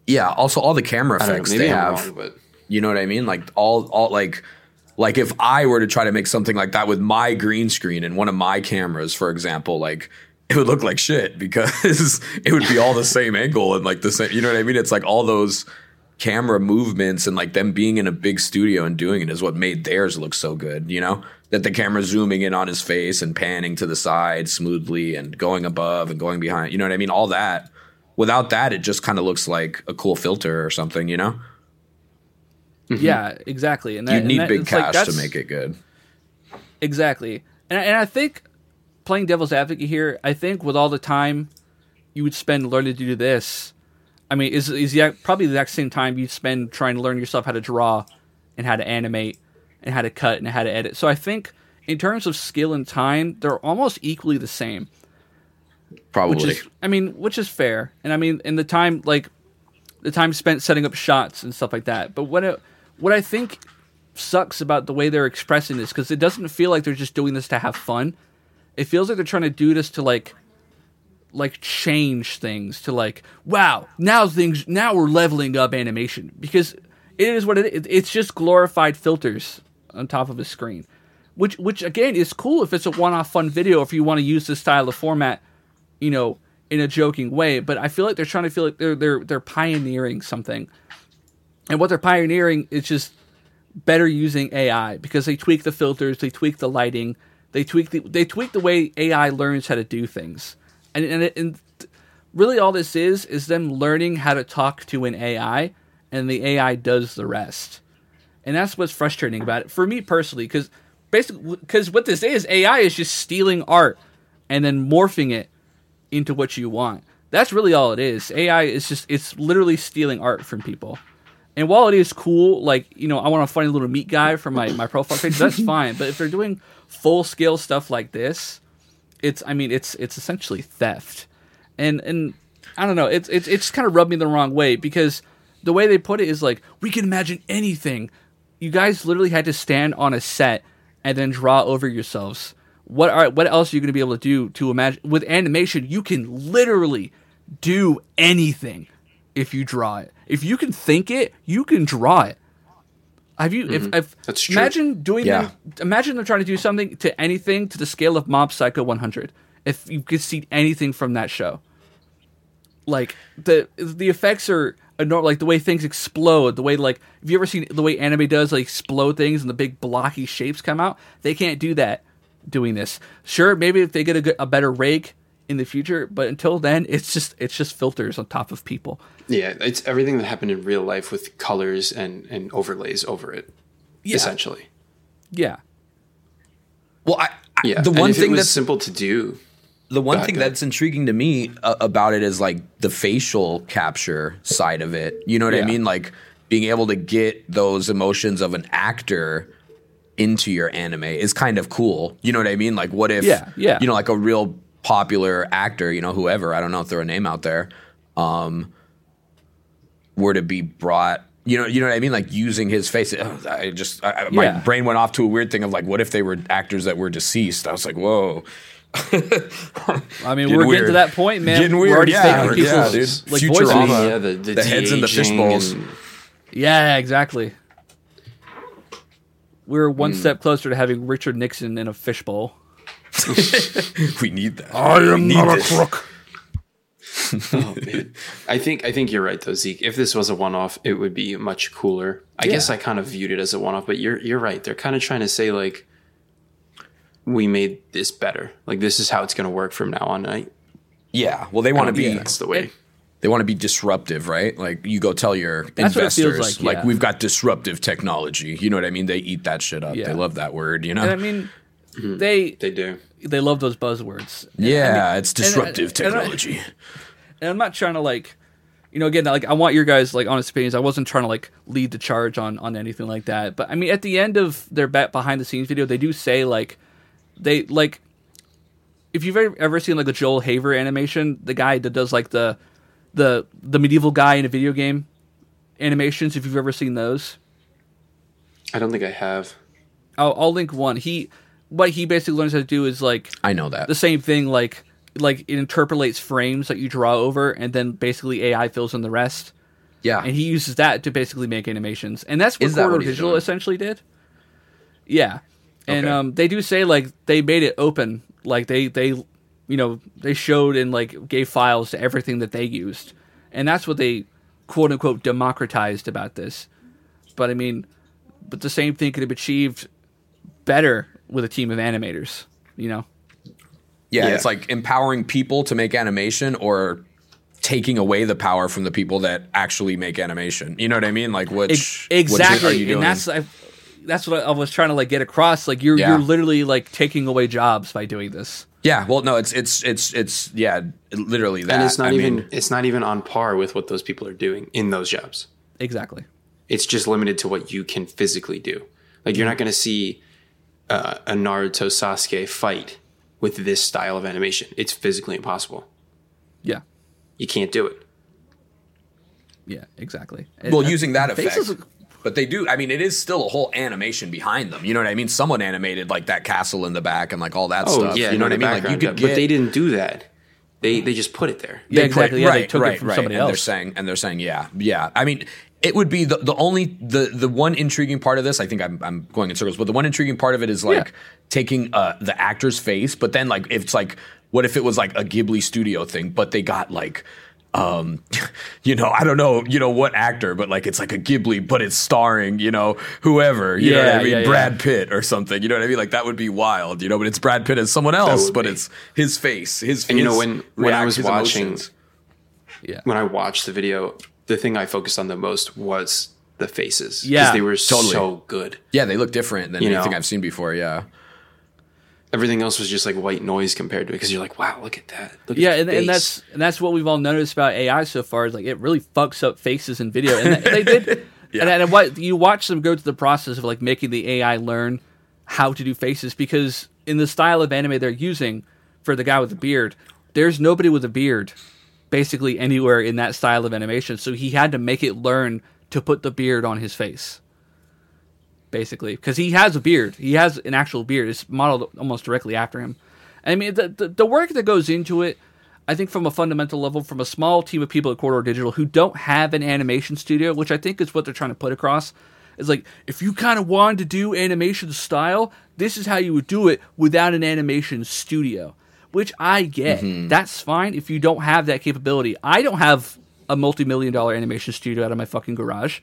yeah also all the camera know. effects Maybe they I'm have wrong, but You know what I mean? Like all all like like if I were to try to make something like that with my green screen and one of my cameras, for example, like it would look like shit because (laughs) it would be all the same angle and like the same. You know what I mean? It's like all those camera movements and like them being in a big studio and doing it is what made theirs look so good, you know? That the camera zooming in on his face and panning to the side smoothly and going above and going behind, you know what I mean? All that. Without that, it just kind of looks like a cool filter or something, you know? Mm-hmm. Yeah, exactly. And that, You need that- big it's like, cash to make it good. Exactly. And, and I think playing devil's advocate here, I think with all the time you would spend learning to do this, I mean, is is the, probably the exact same time you'd spend trying to learn yourself how to draw and how to animate and how to cut and how to edit. So I think in terms of skill and time, they're almost equally the same. Probably. Which is, I mean, which is fair. And I mean, in the time, like, the time spent setting up shots and stuff like that. But what, it, what I think sucks about the way they're expressing this, because it doesn't feel like they're just doing this to have fun. It feels like they're trying to do this to, like, like change things to like wow now things now we're leveling up animation. Because it is what it is it's just glorified filters on top of a screen. Which which again is cool if it's a one-off fun video if you want to use this style of format you know in a joking way. But i feel like they're trying to feel like they're they're they're pioneering something and what they're pioneering is just better using ai because they tweak the filters they tweak the lighting they tweak the they tweak the way ai learns how to do things. And and, and really all this is is them learning how to talk to an ai and the ai does the rest. And that's what's frustrating about it for me personally because basically because what this is ai is just stealing art and then morphing it into what you want. That's really all it is. Ai is just it's literally stealing art from people and while it is cool like you know i want a funny little meat guy for my, my profile page that's (laughs) fine. But if they're doing full scale stuff like this it's i mean it's it's essentially theft. And and i don't know it's it's it's kind of rubbed me the wrong way because the way they put it is like we can imagine anything. You guys literally had to stand on a set and then draw over yourselves. What are what else are you going to be able to do to imagine with animation you can literally do anything if you draw it. If you can think it you can draw it. Have you if, mm-hmm. if That's true. imagine doing Yeah. them imagine them trying to do something to anything to the scale of Mob Psycho 100 if you could see anything from that show. Like the the effects are enormous like the way things explode the way like have you ever seen the way anime does like explode things and the big blocky shapes come out? They can't do that doing this. Sure maybe if they get a, good, a better rake in the future but until then it's just it's just filters on top of people Yeah, it's everything that happened in real life with colors and, and overlays over it, Yeah. essentially. yeah well, I, I, Yeah. the and one if thing that's simple to do. the one ahead, thing go ahead. that's intriguing to me uh, about it is like the facial capture side of it. You know what I mean? Like being able to get those emotions of an actor into your anime is kind of cool. You know what I mean? Like what if Yeah, yeah. you know like a real popular actor, you know whoever, I don't know, throw a name out there, um were to be brought you know, you know what I mean? Like using his face. Ugh, I just, I, I- my Yeah. brain went off to a weird thing of like, what if they were actors that were deceased? I was like, whoa. (laughs) I mean, Getting we're getting weird. to that point, man. Getting We're weird, already yeah, faking yeah, people's, dude. like Futurama. voices. Yeah, the, the, the heads in the de-aging fishbowls. and- Yeah, exactly. We're one step closer to having Richard Nixon in a fishbowl. (laughs) we need that. I am need not a this. crook. (laughs) Oh, man. I think I think you're right though, Zeke. If this was a one-off, it would be much cooler. I guess I kind of viewed it as a one-off, but you're you're right. They're kind of trying to say like, we made this better. Like this is how it's going to work from now on. I, Yeah. Well, they want to I don't be that's the way. they want to be disruptive, right? Like you go tell your That's what it feels investors, like, yeah. we've got disruptive technology. You know what I mean? They eat that shit up. Yeah. They love that word. You know? And I mean, Mm-hmm. they They do. they love those buzzwords. And, yeah, I mean, it's disruptive and- and I- technology. and I'm not trying to like, you know, again, like I want your guys like honest opinions. I wasn't trying to like lead the charge on on anything like that. But I mean, at the end of their bet behind the scenes video, they do say like, they like, if you've ever, ever seen like a Joel Haver animation, the guy that does like the the the medieval guy in a video game animations. If you've ever seen those, I don't think I have. I'll, I'll link one. He what he basically learns how to do is like I know that. the same thing like like it interpolates frames that you draw over and then basically AI fills in the rest. yeah. And he uses that to basically make animations. And that's what Is that what he's Digital doing? essentially did. Yeah. And Okay. um they do say like they made it open. Like they they you know, they showed and like gave files to everything that they used. And that's what they quote unquote democratized about this. But I mean, but the same thing could have achieved better with a team of animators. You know? Yeah, Yeah. it's like empowering people to make animation or taking away the power from the people that actually make animation. You know what I mean? Like which Ex- which exactly, are you doing? and that's I, that's what I, I was trying to like get across. Like you're Yeah. you're literally like taking away jobs by doing this. yeah. Well, no, it's it's it's it's yeah, literally that. and it's not I even mean, it's not even on par with what those people are doing in those jobs. Exactly. It's just limited to what you can physically do. Like you're not going to see uh, a Naruto Sasuke fight with this style of animation. It's physically impossible. Yeah. You can't do it. Yeah. Exactly. well, And- using that effect. look- But they do. I mean, it is still a whole animation behind them. You know what I mean? Someone animated like that castle in the back and like all that Oh stuff. yeah, you know what I mean? Like you background, could but they didn't do that. They they just put it there. Yeah, they put- exactly. Yeah, they took it right, from right. somebody and They're saying, and they're saying, yeah, yeah. I mean, it would be the, the only the the one intriguing part of this. I think I'm I'm going in circles, but the one intriguing part of it is like Yeah. taking uh, the actor's face, but then like if it's like, what if it was like a Ghibli studio thing, but they got like. Um, (laughs) you know, I don't know, you know what actor, but like it's like a Ghibli, but it's starring, you know, whoever, you know what I mean, yeah, yeah. Brad Pitt or something, you know what I mean? Like that would be wild, you know, but it's Brad Pitt as someone else, but be. it's his face, his. And you know, his when- when I was watching- emotions. Yeah. When I watched the video, the thing I focused on the most was the faces. Yeah, they were totally. so good. Yeah, they look different than You anything know. I've seen before. Yeah, Everything else was just like white noise compared to it because you're like, wow, look at that. Look Yeah, at and, and that's and that's what we've all noticed about AI so far is like it really fucks up faces in video, and they, did. (laughs) Yeah. And, and what you watch them go through the process of like making the AI learn how to do faces because in the style of anime they're using for the guy with the beard, there's nobody with a beard basically anywhere in that style of animation, so he had to make it learn to put the beard on his face. Basically, because he has a beard, he has an actual beard. It's modeled almost directly after him. I mean, the, the the work that goes into it, I think from a fundamental level, from a small team of people at Corridor Digital who don't have an animation studio, which I think is what they're trying to put across, is like if you kind of wanted to do animation style, this is how you would do it without an animation studio. Which I get. Mm-hmm. That's fine if you don't have that capability. I don't have a multi-million dollar animation studio out of my fucking garage.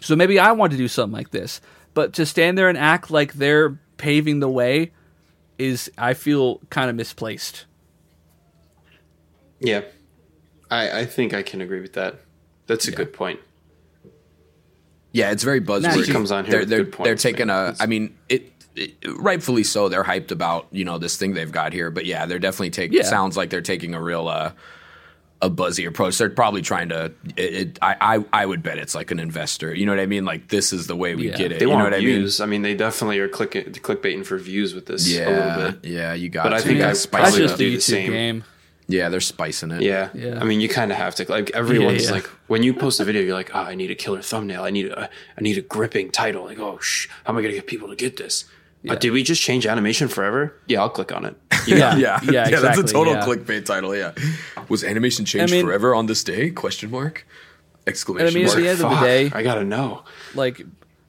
So maybe I want to do something like this. But to stand there and act like they're paving the way is I feel kind of misplaced. yeah. I, I think I can agree with that. That's a good point. yeah, it's very buzzwordy. He comes on here They're, they're, good they're taking man. a. I mean, it, it rightfully so. They're hyped about you know this thing they've got here, but yeah, they're definitely taking. Yeah. Sounds like they're taking a real. uh a buzzy approach. They're probably trying to. It, it, I, I I would bet it's like an investor. You know what I mean? Like this is the way we Yeah. get it. They you want know what views. I mean? they definitely are clicking, clickbaiting for views with this I a mean? little Yeah, bit. yeah. You got. But I think yeah, I That's probably just it. the do the YouTube same. game. Yeah, they're spicing it. Yeah. Yeah. I mean, you kind of have to. Like everyone's Yeah, yeah. like, when you post a video, you're like, oh, I need a killer thumbnail. I need a, I need a gripping title. Like, oh, shh, how am I gonna get people to get this? Uh, did we just change animation forever? Yeah, I'll click on it. (laughs) You Yeah, yeah, yeah, That's a total yeah. clickbait title. Yeah. Was animation changed I mean- forever on this day? Question mark. Exclamation And I mean, at the end of the day- I gotta know. like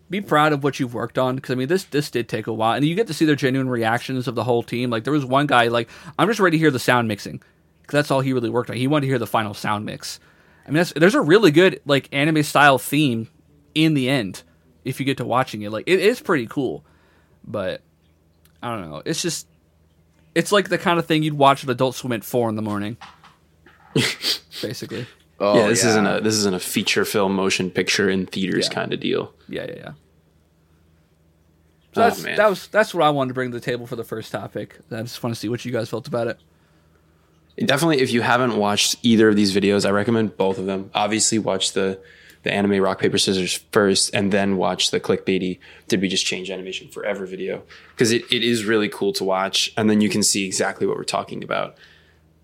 be proud of what you've worked on because I mean this this did take a while and you get to see their genuine reactions of the whole team. Like there was one guy like I'm just ready to hear the sound mixing because that's all he really worked on. He wanted to hear the final sound mix. I mean that's, there's a really good like anime style theme in the end if you get to watching it. Like it is pretty cool, but I don't know. It's just it's like the kind of thing you'd watch at Adult Swim at four in the morning, (laughs) basically. Oh, yeah, this isn't a this isn't a feature film motion picture in theaters Yeah. kind of deal. Yeah, yeah, yeah. So Oh, that's man. that was that's what I wanted to bring to the table for the first topic. I just want to see what you guys felt about it. Definitely, if you haven't watched either of these videos, I recommend both of them. Obviously, watch the the anime rock paper scissors first, and then watch the clickbaity "Did we just change animation forever?" video because it, it is really cool to watch, and then you can see exactly what we're talking about.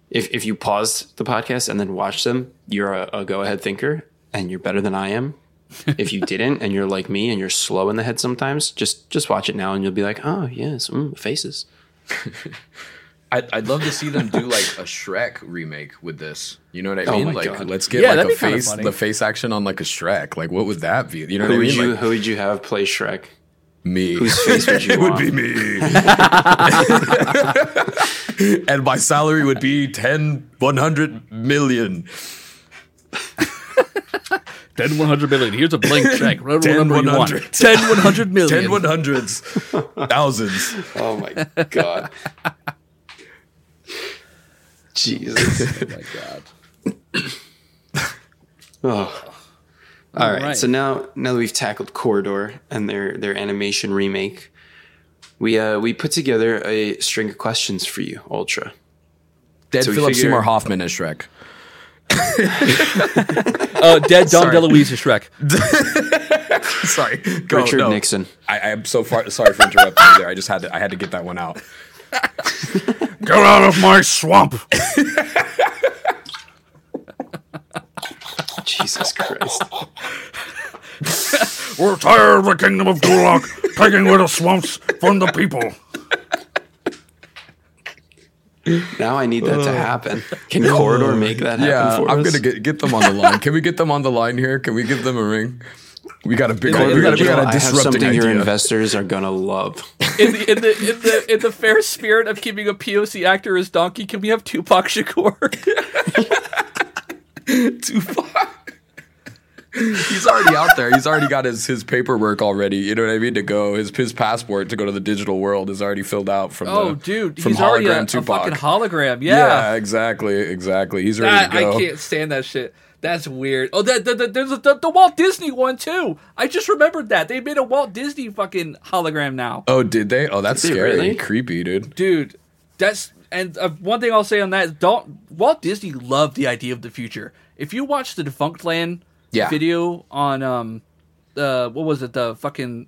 If if you paused the podcast and then watched them, you're a, a go ahead thinker, and you're better than I am. (laughs) if you didn't, and you're like me, and you're slow in the head sometimes, just just watch it now, and you'll be like, "Oh yes, mm, faces." (laughs) I'd, I'd love to see them do like a Shrek remake with this. You know what I Oh mean? my like, God. let's get Yeah, like a face, the face action on like a Shrek. Like, what would that be? You know Who what I would mean? you Like, Who would you have play Shrek? me. Whose face would (laughs) you it would be me. (laughs) and my salary would be 10, 100 million. (laughs) 10 100 million. Here's a blank check. Whatever 10 number you want. 100. 10 100 million. 10 one hundreds, thousands. Oh my god. Jesus. (laughs) Oh my god. (coughs) Oh. All right. right. So now now that we've tackled Corridor and their their animation remake, we uh we put together a string of questions for you, Ultra. Dead So Philip figure- Seymour Hoffman as Shrek. (laughs) Uh, dead Dom Sorry. DeLuise is Shrek. (laughs) Sorry, go, Richard no. Nixon. I, I'm so far sorry for interrupting you there. I just had to I had to get that one out. (laughs) Get out of my swamp. Jesus Christ. (laughs) We're tired of the kingdom of Gulak taking away the swamps from the people. Now I need that to uh, happen. Can Corridor make that happen Yeah, for I'm us? gonna get get them on the line. Can we get them on the line here? Can we give them a ring? We got a big. Corridor, we got, we Joe, got a I have disrupting something your investors are gonna love. (laughs) In the, in the in the in the fair spirit of keeping a POC actor as Donkey, can we have Tupac Shakur? (laughs) Tupac. He's already out there. He's already got his, his paperwork already. You know what I mean? To go his his passport to go to the digital world is already filled out from. oh, the, dude, from he's already a, hologram a Tupac. fucking hologram. yeah. Yeah, exactly, exactly. He's ready That- to go. I can't stand that shit. That's weird. Oh, that, that, that- there's a, the, the Walt Disney one too. I just remembered that they made a Walt Disney fucking hologram now, Oh, did they? Oh, that's scary, really? creepy, dude. dude. That's and uh, one thing I'll say on that is don't Walt Disney loved the idea of the future. If you watch the Defunctland Yeah. video on um uh what was it the fucking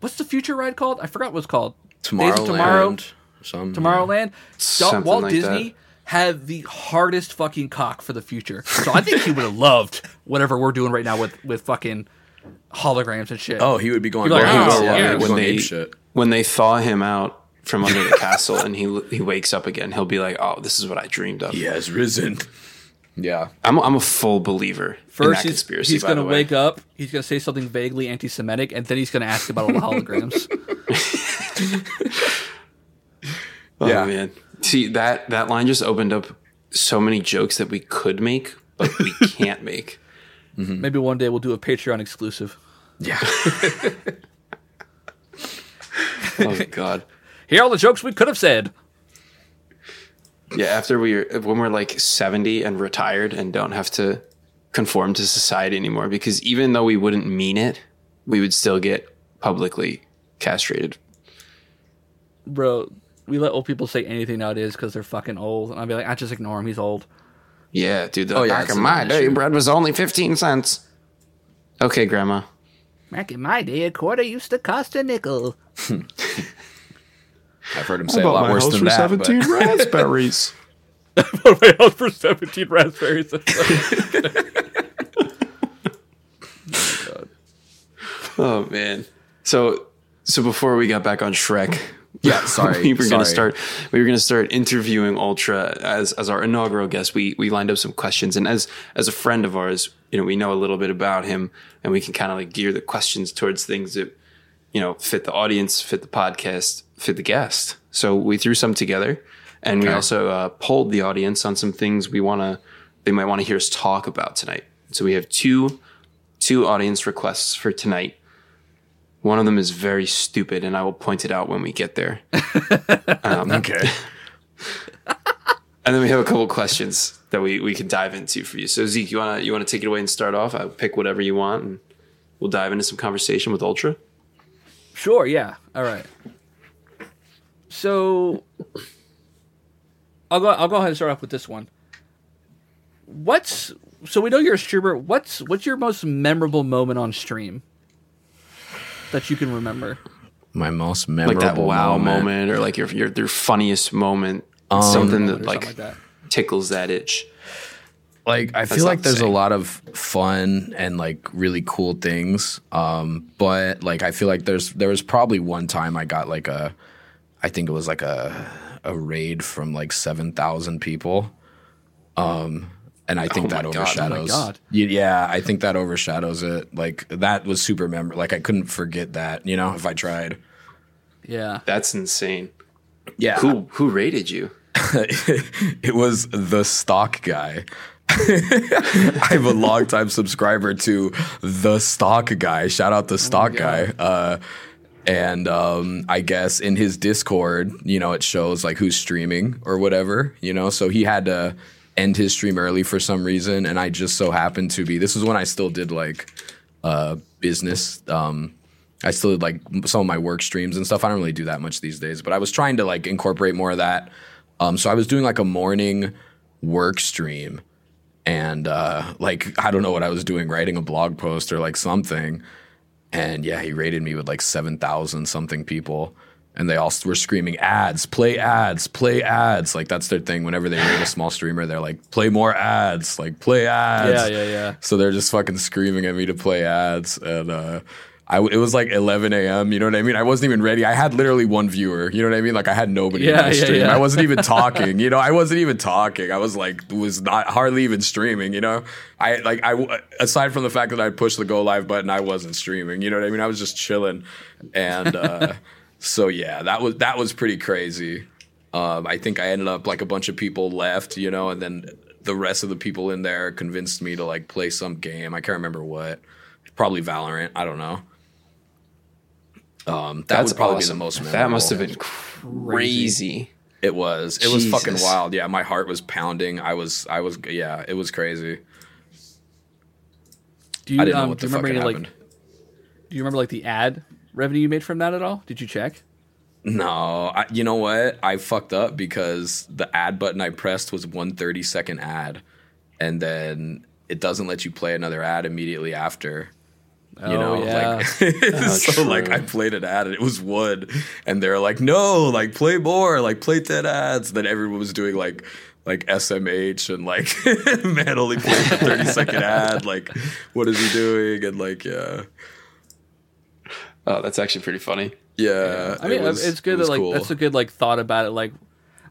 what's the future ride called? I forgot what it's called. Days of Tomorrow. Tomorrowland. Some Tomorrowland. Something Walt like Disney that. Had the hardest fucking cock for the future. So I think he would have (laughs) loved whatever we're doing right now with with fucking holograms and shit. Oh, he would be going. You'd be like, oh, yeah, yeah, he would be when going they shit. when they thaw him out from under the (laughs) castle and he he wakes up again, he'll be like, "Oh, this is what I dreamed of." He has risen. Yeah. I'm I'm a full believer in First, that he's, conspiracy. he's by gonna the way. wake up. He's gonna say something vaguely anti-Semitic, and then he's gonna ask about all the holograms. (laughs) Oh, Yeah. man. See that that line just opened up so many jokes that we could make, but we (laughs) can't make. Mm-hmm. Maybe one day we'll do a Patreon exclusive. Yeah. (laughs) (laughs) Oh God. Here are all the jokes we could have said. Yeah, after we're when we're like 70 and retired and don't have to conform to society anymore because even though we wouldn't mean it, we would still get publicly castrated. Bro, we let old people say anything nowadays because they're fucking old. And I'd be like, I just ignore him. He's old. Yeah, dude. The, Oh, yeah, back in my day, issue. bread was only 15 cents. Okay, grandma. Back in my day, a quarter used to cost a nickel. (laughs) I've heard him say a lot worse than that. but- (laughs) raspberries. (laughs) my house for 17 raspberries. Oh, oh man. So so before we got back on Shrek, Yeah, (laughs) sorry. we were gonna start we were gonna start interviewing Ultra as as our inaugural guest. We we lined up some questions and as as a friend of ours, you know, we know a little bit about him and we can kind of like gear the questions towards things that you know fit the audience, fit the podcast, fit the guest. So we threw some together and we also uh, polled the audience on some things we want to they might want to hear us talk about tonight. So we have two two audience requests for tonight. One of them is very stupid, and I will point it out when we get there. (laughs) Um, okay. (laughs) And then we have a couple questions that we, we can dive into for you. So Zeke, you wanna you wanna take it away and start off? I'll pick whatever you want, and we'll dive into some conversation with Ultra. Sure, yeah. All right. So I'll go I'll go ahead and start off with this one. What's so we know you're a streamer. What's what's your most memorable moment on stream that you can remember? My most Like memorable that wow moment, moment. or like your your, your funniest moment, something that like, something like that. tickles that itch. like I feel like the there's a lot of fun and like really cool things. Um, but like I feel like there's there was probably one time I got like a I think it was like a a raid from like seven thousand people. Um and I think Oh that my God, oh my overshadows. God. Yeah, I think that overshadows it. Like that was super memor. Like I couldn't forget that. You know, if I tried. Yeah. That's insane. Yeah, Who who rated you? (laughs) it was the stock guy. (laughs) I'm a longtime subscriber to the stock guy. Shout out the stock guy. Uh, and um, I guess in his Discord, you know, it shows like who's streaming or whatever, you know. So he had to end his stream early for some reason, and I just so happened to be. This was when I still did like uh, business. Um, I still did like some of my work streams and stuff. I don't really do that much these days, but I was trying to like incorporate more of that. Um, so I was doing like a morning work stream and uh, like I don't know what I was doing, writing a blog post or like something. And yeah, he rated me with like seven thousand something people, and they all were screaming ads, play ads, play ads. Like that's their thing. Whenever they rate a small streamer, they're like, play more ads, like play ads. Yeah, yeah, yeah. So they're just fucking screaming at me to play ads, and uh, I it was like 11 a.m. You know what I mean? I wasn't even ready. I had literally one viewer. You know what I mean? Like I had nobody Yeah, in my yeah, stream. yeah. I wasn't even (laughs) talking. You know, I wasn't even talking. I was like was not hardly even streaming. You know, I like I aside from the fact that I pushed the go live button, I wasn't streaming. You know what I mean? I was just chilling, and uh, (laughs) so yeah, that was that was pretty crazy. Um, I think I ended up like a bunch of people left, you know, and then the rest of the people in there convinced me to like play some game. I can't remember what. Probably Valorant. I don't know. Um, that That's would probably awesome. be the most. Memorable. That must have been crazy. It was. It was fucking wild. Yeah, my heart was pounding. I was. I was. Yeah, it was crazy. Do you, I didn't know um, what do the you remember fuck any, happened. like? Do you remember like the ad revenue you made from that at all? Did you check? No, I, you know what? I fucked up because the ad button I pressed was one thirty second ad, and then it doesn't let you play another ad immediately after. You Oh, know, yeah. (laughs) like oh, so, like. I played an ad and it was wood, and they're like, "No, like play more, like play ten ads." Then everyone was doing like like SMH and like (laughs) man only played the thirty second (laughs) ad. Like, what is he doing? And like, yeah, Oh, that's actually pretty funny. yeah. I mean, it was- it's it good that was like cool. that's a good like thought about it. Like,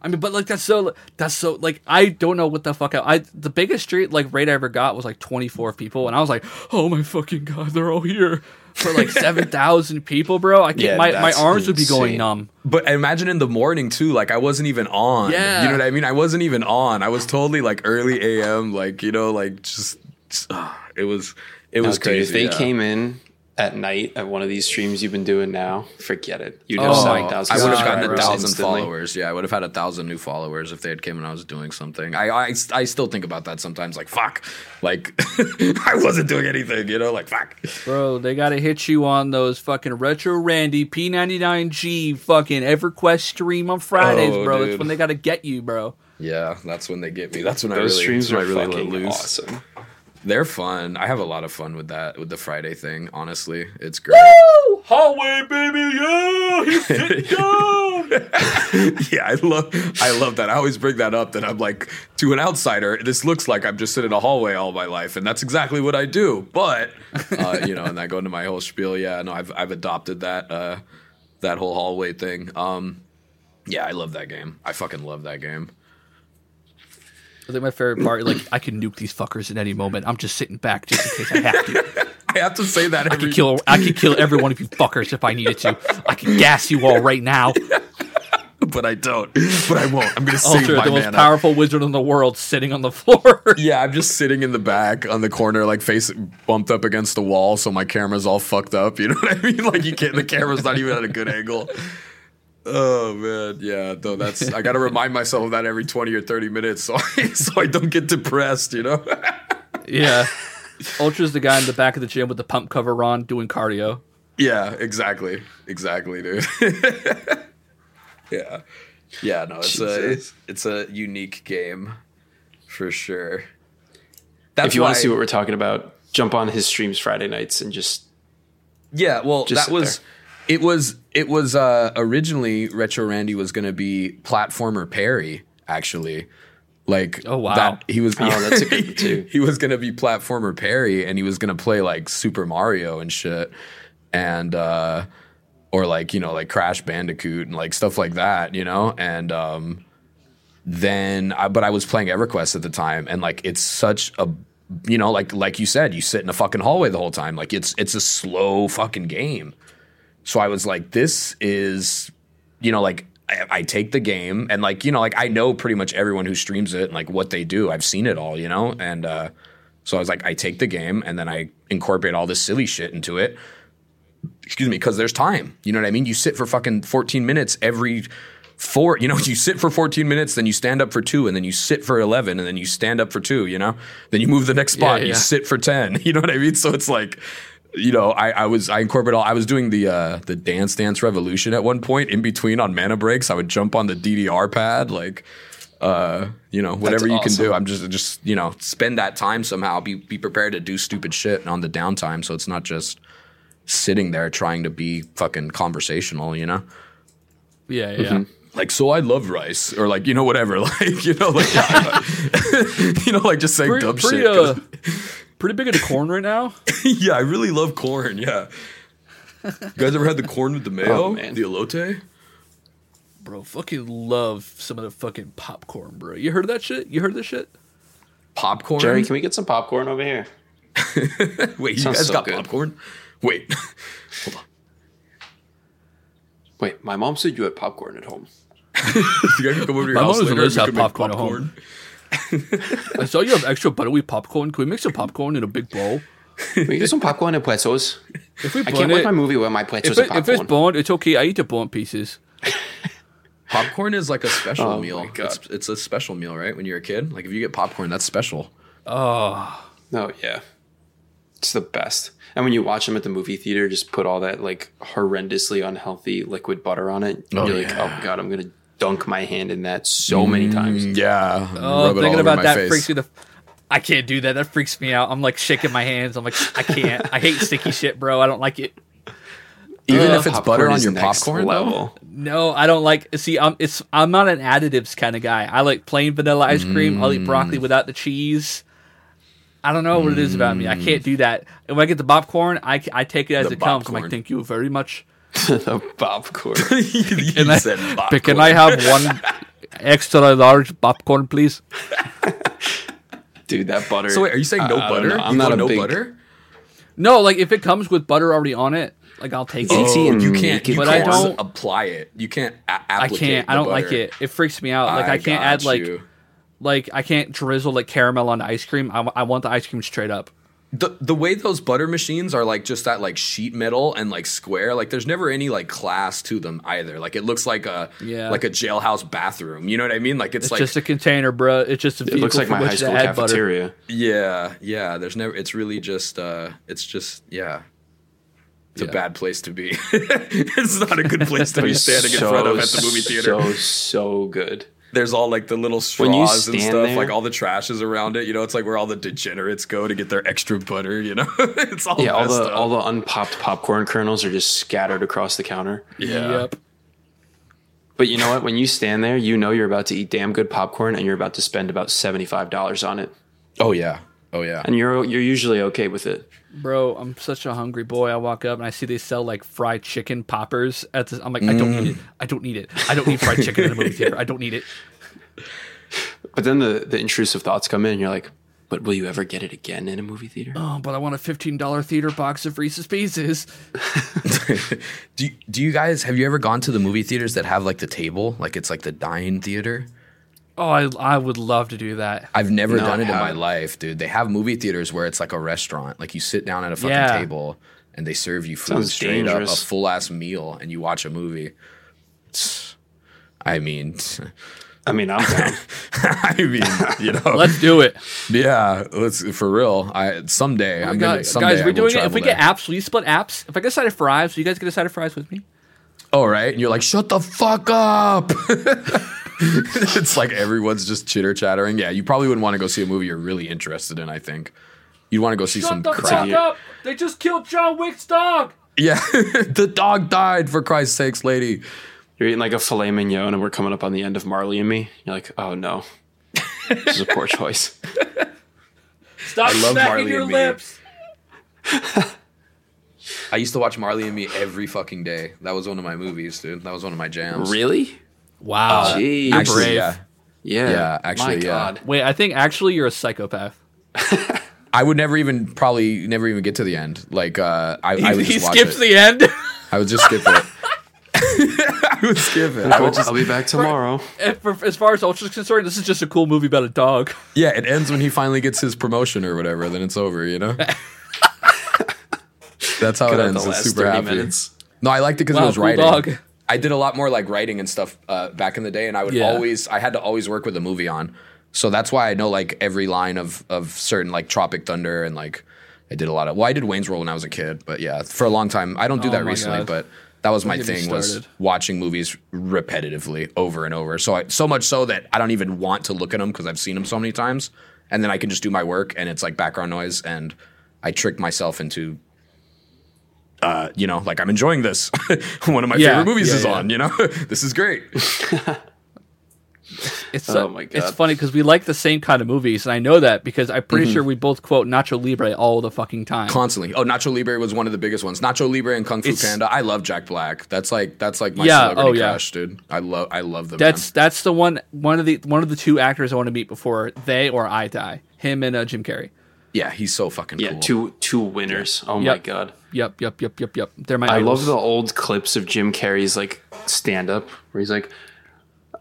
I mean, but like that's so that's so like I don't know what the fuck I, I the biggest street like rate I ever got was like twenty four people, and I was like, oh my fucking god, they're all here for like (laughs) seven thousand people, bro. I can't. Yeah, my my that's arms would be going numb. But imagine in the morning too, like I wasn't even on. Yeah. You know what I mean? I wasn't even on. I was totally like early AM, like, you know, like just, just, (sighs) ah, it was it No, was dude, crazy. if they yeah. came in at night at one of these streams you've been doing now, forget it. You'd have Oh seven my I would have gotten a thousand followers. Yeah, I would have had a thousand new followers if they had came and I was doing something. I, I, I still think about that sometimes. Like fuck, like (laughs) I wasn't doing anything. You know, like fuck. Bro, they gotta hit you on those fucking retro Randy P99G fucking EverQuest stream on Fridays, Oh, bro. It's dude. when they gotta get you, bro. Yeah, that's when they get me. That's when I Those really, streams that's are when I really fucking loose. awesome. They're fun. I have a lot of fun with that with the Friday thing. Honestly, it's great. Hallway, baby, yeah, he's (laughs) sitting down. (laughs) yeah, I love I love that. I always bring that up that I'm like to an outsider, this looks like I'm just sitting in a hallway all my life, and that's exactly what I do. But uh, you know, and I go into my whole spiel. Yeah, no, I've I've adopted that uh, that whole hallway thing. Um, yeah, I love that game. I fucking love that game. I think my favorite part, like, I can nuke these fuckers at any moment. I'm just sitting back just in case I have to. (laughs) I have to say that I every could kill, (laughs) I could kill every one of you fuckers if I needed to. I could gas you all right now. (laughs) but I don't. But I won't. I'm gonna save Ultra, my the most mana. powerful wizard in the world, sitting on the floor. Yeah, I'm just sitting in the back on the corner, like face bumped up against the wall, so my camera's all fucked up. You know what I mean? Like you can't. The camera's not even at a good angle. Oh man, yeah. Though that's I got to remind myself of that every 20 or 30 minutes, so I, (laughs) so I don't get depressed. You know? (laughs) yeah. Ultra's the guy in the back of the gym with the pump cover on doing cardio. yeah, exactly, exactly, dude. (laughs) yeah, yeah. No, it's a Jesus. it's a unique game for sure. That's if you want to see what we're talking about, jump on his streams Friday nights and just Yeah, well, Just that sit was it was it was uh originally Retro Randy was going to be platformer Perry actually. Like Oh, wow. that he was Oh, that's a good (laughs) one, too. he was going to be platformer Perry and he was going to play like Super Mario and shit and uh or like, you know, like Crash Bandicoot and like stuff like that, you know? And um then I, but I was playing EverQuest at the time and like it's such a you know like like you said you sit in a fucking hallway the whole time like it's it's a slow fucking game so I was like this is you know like I, I take the game and like you know like I know pretty much everyone who streams it and like what they do. I've seen it all, you know, and uh, so I was like, I take the game and then I incorporate all this silly shit into it. Excuse me, because there's time. You know what I mean? You sit for fucking 14 minutes every four. You know, (laughs) you sit for 14 minutes, then you stand up for two, and then you sit for 11, and then you stand up for two. You know, then you move the next spot, Yeah, you sit for 10. (laughs) You know what I mean? So it's like. You know, I, I was I incorporate all I was doing the uh, the Dance Dance Revolution at one point in between on mana breaks. I would jump on the DDR pad, like uh, you know, whatever you can do. I'm just just you know, spend that time somehow. Be be prepared to do stupid shit on the downtime, so it's not just sitting there trying to be fucking conversational. You know, Yeah, yeah. like so I love rice or like you know whatever, (laughs) like you know like (laughs) you know like just saying Pretty, dumb pretty, shit. 'cause- (laughs) uh, pretty big into corn right now. (laughs) yeah, I really love corn. Yeah. You guys ever had the corn with the mayo? Oh, man. the elote? Bro, fucking love some of the fucking popcorn, bro. You heard of that shit? You heard this shit? Popcorn? Jerry, can we get some popcorn over here? (laughs) Wait, you Sounds guys so got good. popcorn? Wait. (laughs) Hold on. Wait, my mom said you had popcorn at home. you guys can come over to your My house mom doesn't later let us and we have can make popcorn at home. (laughs) I saw you have extra buttery popcorn. Can we make some popcorn in a big bowl? We get some popcorn and pretzels? If we I can't watch it, my movie with my if, it, and if it's popcorn. burnt, it's okay. I eat the burnt pieces. (laughs) Popcorn is like a special Oh meal. It's, it's a special meal, right? When you're a kid, like if you get popcorn, that's special. Ah. Oh yeah, it's the best. And when you watch them at the movie theater, just put all that like horrendously unhealthy liquid butter on it. Oh, you're like, oh god, I'm gonna dunk my hand in that so many times. Yeah. Oh, rub thinking about that face. freaks me the. I can't do that. That freaks me out. I'm like shaking my hands. I'm like, I can't. I hate sticky shit, bro. I don't like it. Even Uh, if it's butter on your next popcorn, though? level. No, I don't like. See, I'm it's I'm not an additives kind of guy. I like plain vanilla ice cream. I'll eat Mm. broccoli without the cheese. I don't know what it is about me. I can't do that. And when I get the popcorn, I, I take it as The it comes. I'm like, thank you very much. (laughs) the popcorn. (laughs) you Can I, said but can. I have one extra large popcorn, please? Dude, that butter. So wait, are you saying no I- I butter? I'm You not a no big- butter. No, like if it comes with butter already on it, like I'll take it. Oh, you can't. You But I can't don't- apply it. You can't. A- I can't. I don't like it. It freaks me out. Like I, can't add got like like I can't drizzle like caramel on ice cream. I, I want the ice cream straight up. The the way those butter machines are like just that like sheet metal and like square. Like there's never any like class to them either. Like it looks like a Yeah. like a jailhouse bathroom. You know what I mean? Like it's, It's like just a container, bro. It's just a it looks like my high school add butter. cafeteria. yeah yeah. There's never. It's really just uh. It's just yeah. It's a bad place to be. (laughs) it's not a good place to be (laughs) standing in front of at the movie theater. So so good. There's all like the little When straws and stuff, there- like all the trash is around it. You know, it's like where all the degenerates go to get their extra butter. You know, (laughs) it's all Yeah, all the up. all the unpopped popcorn kernels are just scattered across the counter. yeah. Yep. But you know what? When you stand there, you know you're about to eat damn good popcorn, and you're about to spend about seventy five dollars on it, Oh yeah. Oh yeah. and you're you're usually okay with it. Bro, I'm such a hungry boy. I walk up and I see they sell like fried chicken poppers at this. I'm like, I don't need it. Mm. I don't need it. I don't need fried chicken in a movie theater. I don't need it. (laughs) But then the the intrusive thoughts come in, and you're like, "But will you ever get it again in a movie theater?" Oh, but I want a $15 theater box of Reese's Pieces. (laughs) (laughs) Do you, do you guys have you ever gone to the movie theaters that have like the table, like it's like the dine theater? Oh, I, I would love to do that. I've never No, done I it in my life, dude. They have movie theaters where it's like a restaurant, like you sit down at a fucking Yeah. table and they serve you food Sounds straight up, a full ass meal, and you watch a movie. I mean, I mean, I'm down. (laughs) I mean, you know, Let's do it. yeah, let's for real. I someday I'm gonna guys, someday guys we're doing it. If travel we get apps, will you split apps? If I get a side of fries, will you guys get a side of fries with me? Oh, right. And you're like, shut the fuck up. (laughs) (laughs) it's like everyone's just chitter chattering. Yeah, you probably wouldn't want to go see a movie you're really interested in, I think. You'd want to go see some crap. fuck up! They just killed John Wick's dog. Yeah, (laughs) the dog died, for Christ's sakes, lady. You're eating like a filet mignon, and we're coming up on the end of Marley and Me. You're like, "Oh no, this is a poor choice." (laughs) Stop I love smacking Marley your and Me. lips. I used to watch Marley and Me every fucking day. That was one of my movies, dude. That was one of my jams. Really? Wow. Jeez. You're Actually, brave. yeah. Yeah. Yeah, actually, My yeah. God. Wait, I think actually you're a psychopath. (laughs) I would never even probably never even get to the end. Like uh, I, I would he just watch skips it. the end. (laughs) I would just skip it. (laughs) I would skip it. I I'll, would just I'll be back tomorrow. And for, as far as Ultra's concerned, this is just a cool movie about a dog. Yeah, it ends when he finally gets his promotion or whatever. Then it's over, you know. That's how Cut it ends. It's super 30 happy. minutes. No, I liked it because Wow, it was cool writing. dog. I did a lot more like writing and stuff uh, back in the day, and I would Yeah. always, I had to always work with a movie on. So that's why I know like every line of of certain like Tropic Thunder and like I did a lot of. Well, I did Wayne's World when I was a kid, but yeah, for a long time I don't do Oh that recently, God. but that was my thing was watching movies repetitively over and over. So I, so much so that I don't even want to look at them because I've seen them so many times, and then I can just do my work and it's like background noise, and I tricked myself into. Uh, you know, like I'm enjoying this. (laughs) One of my Yeah, favorite movies yeah, is yeah. on. You know, (laughs) this is great. (laughs) It's Oh uh, my It's funny because we like the same kind of movies, and I know that because I'm Mm-hmm. pretty sure we both quote Nacho Libre all the fucking time. constantly. Oh, Nacho Libre was one of the biggest ones. Nacho Libre and Kung Fu It's- Panda. I love Jack Black. That's like that's like my Yeah, celebrity oh, yeah. crush, dude. I love I love them. That's man. that's the one one of the one of the two actors I want to meet before they or I die. Him and uh, Jim Carrey. Yeah, he's so fucking Yeah, cool. two two winners. Oh my god. Yep, yep, yep, yep, yep. They're my. I idols. love the old clips of Jim Carrey's like stand up where he's like,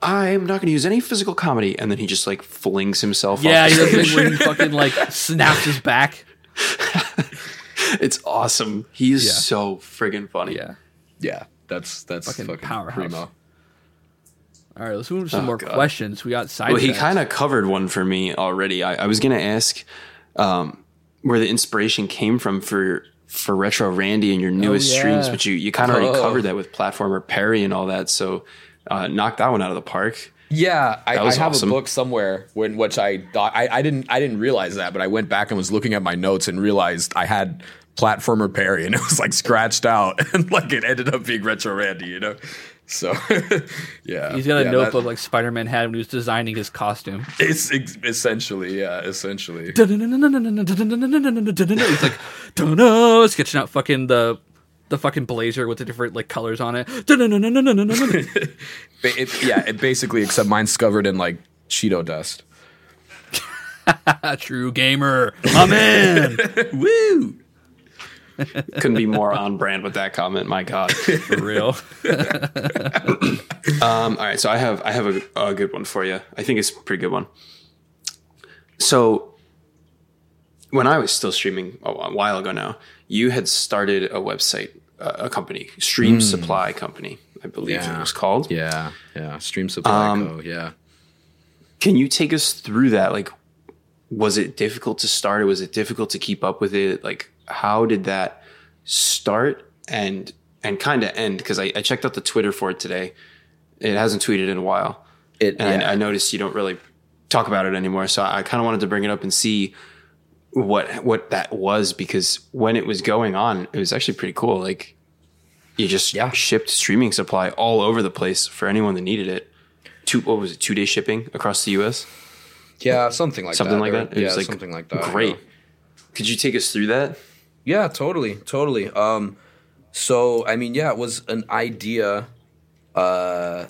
I'm not going to use any physical comedy. And then he just like flings himself Yeah, off he the does the stage. thing he fucking like (laughs) snaps his back. (laughs) It's awesome. He is Yeah. so friggin' funny. Yeah. yeah, that's that's Fucking fucking, powerhouse. primo. All right, let's move to some Oh, more God. questions. We got side. Well, he kind of covered one for me already. I, I was going to ask um, where the inspiration came from for for Retro Randy and your newest yeah. streams, but you, you kind of already Oh. covered that with Platformer Perry and all that. So uh, knock that one out of the park. Yeah, I, I have awesome. a book somewhere when which I thought I, I didn't I didn't realize that, but I went back and was looking at my notes and realized I had platformer Perry and it was like scratched out (laughs) and like it ended up being retro Randy, you know. So (laughs) yeah, He's got a yeah, notebook That, like Spider Man had when he was designing his costume. it's ex- essentially yeah, essentially. (laughs) He's like, "Dunno," sketching out fucking the the fucking blazer with the different like colors on it. It- yeah, it basically except mine's covered in like Cheeto dust. True gamer, my man. Woo! Couldn't be more on brand with that comment. My God. (laughs) For real. (laughs) Um, all right, so I have I have a, a good one for you. I think it's a pretty good one. So, when I was still streaming a, while ago now, you had started a website, uh, a company, Stream Supply Company, I believe it Hmm. Was called. Yeah, yeah. Stream supply Um, co. Yeah. Can you take us through that? Like, was it difficult to start? Was it difficult to keep up with it? Like, how did that start and and kind of end? Because I, I checked out the Twitter for it today. It hasn't tweeted in a while. It, and yeah. I, I noticed you don't really talk about it anymore. So I kind of wanted to bring it up and see what what that was because when it was going on, it was actually pretty cool. Like you just Yeah. shipped streaming supply all over the place for anyone that needed it. Two what was it? Two day shipping across the U.S. yeah, something like Something that. like that. It Yeah, was, like, something like that. Great. yeah. Could you take us through that? Yeah, totally, totally. Um, so I mean, yeah, it was an idea uh,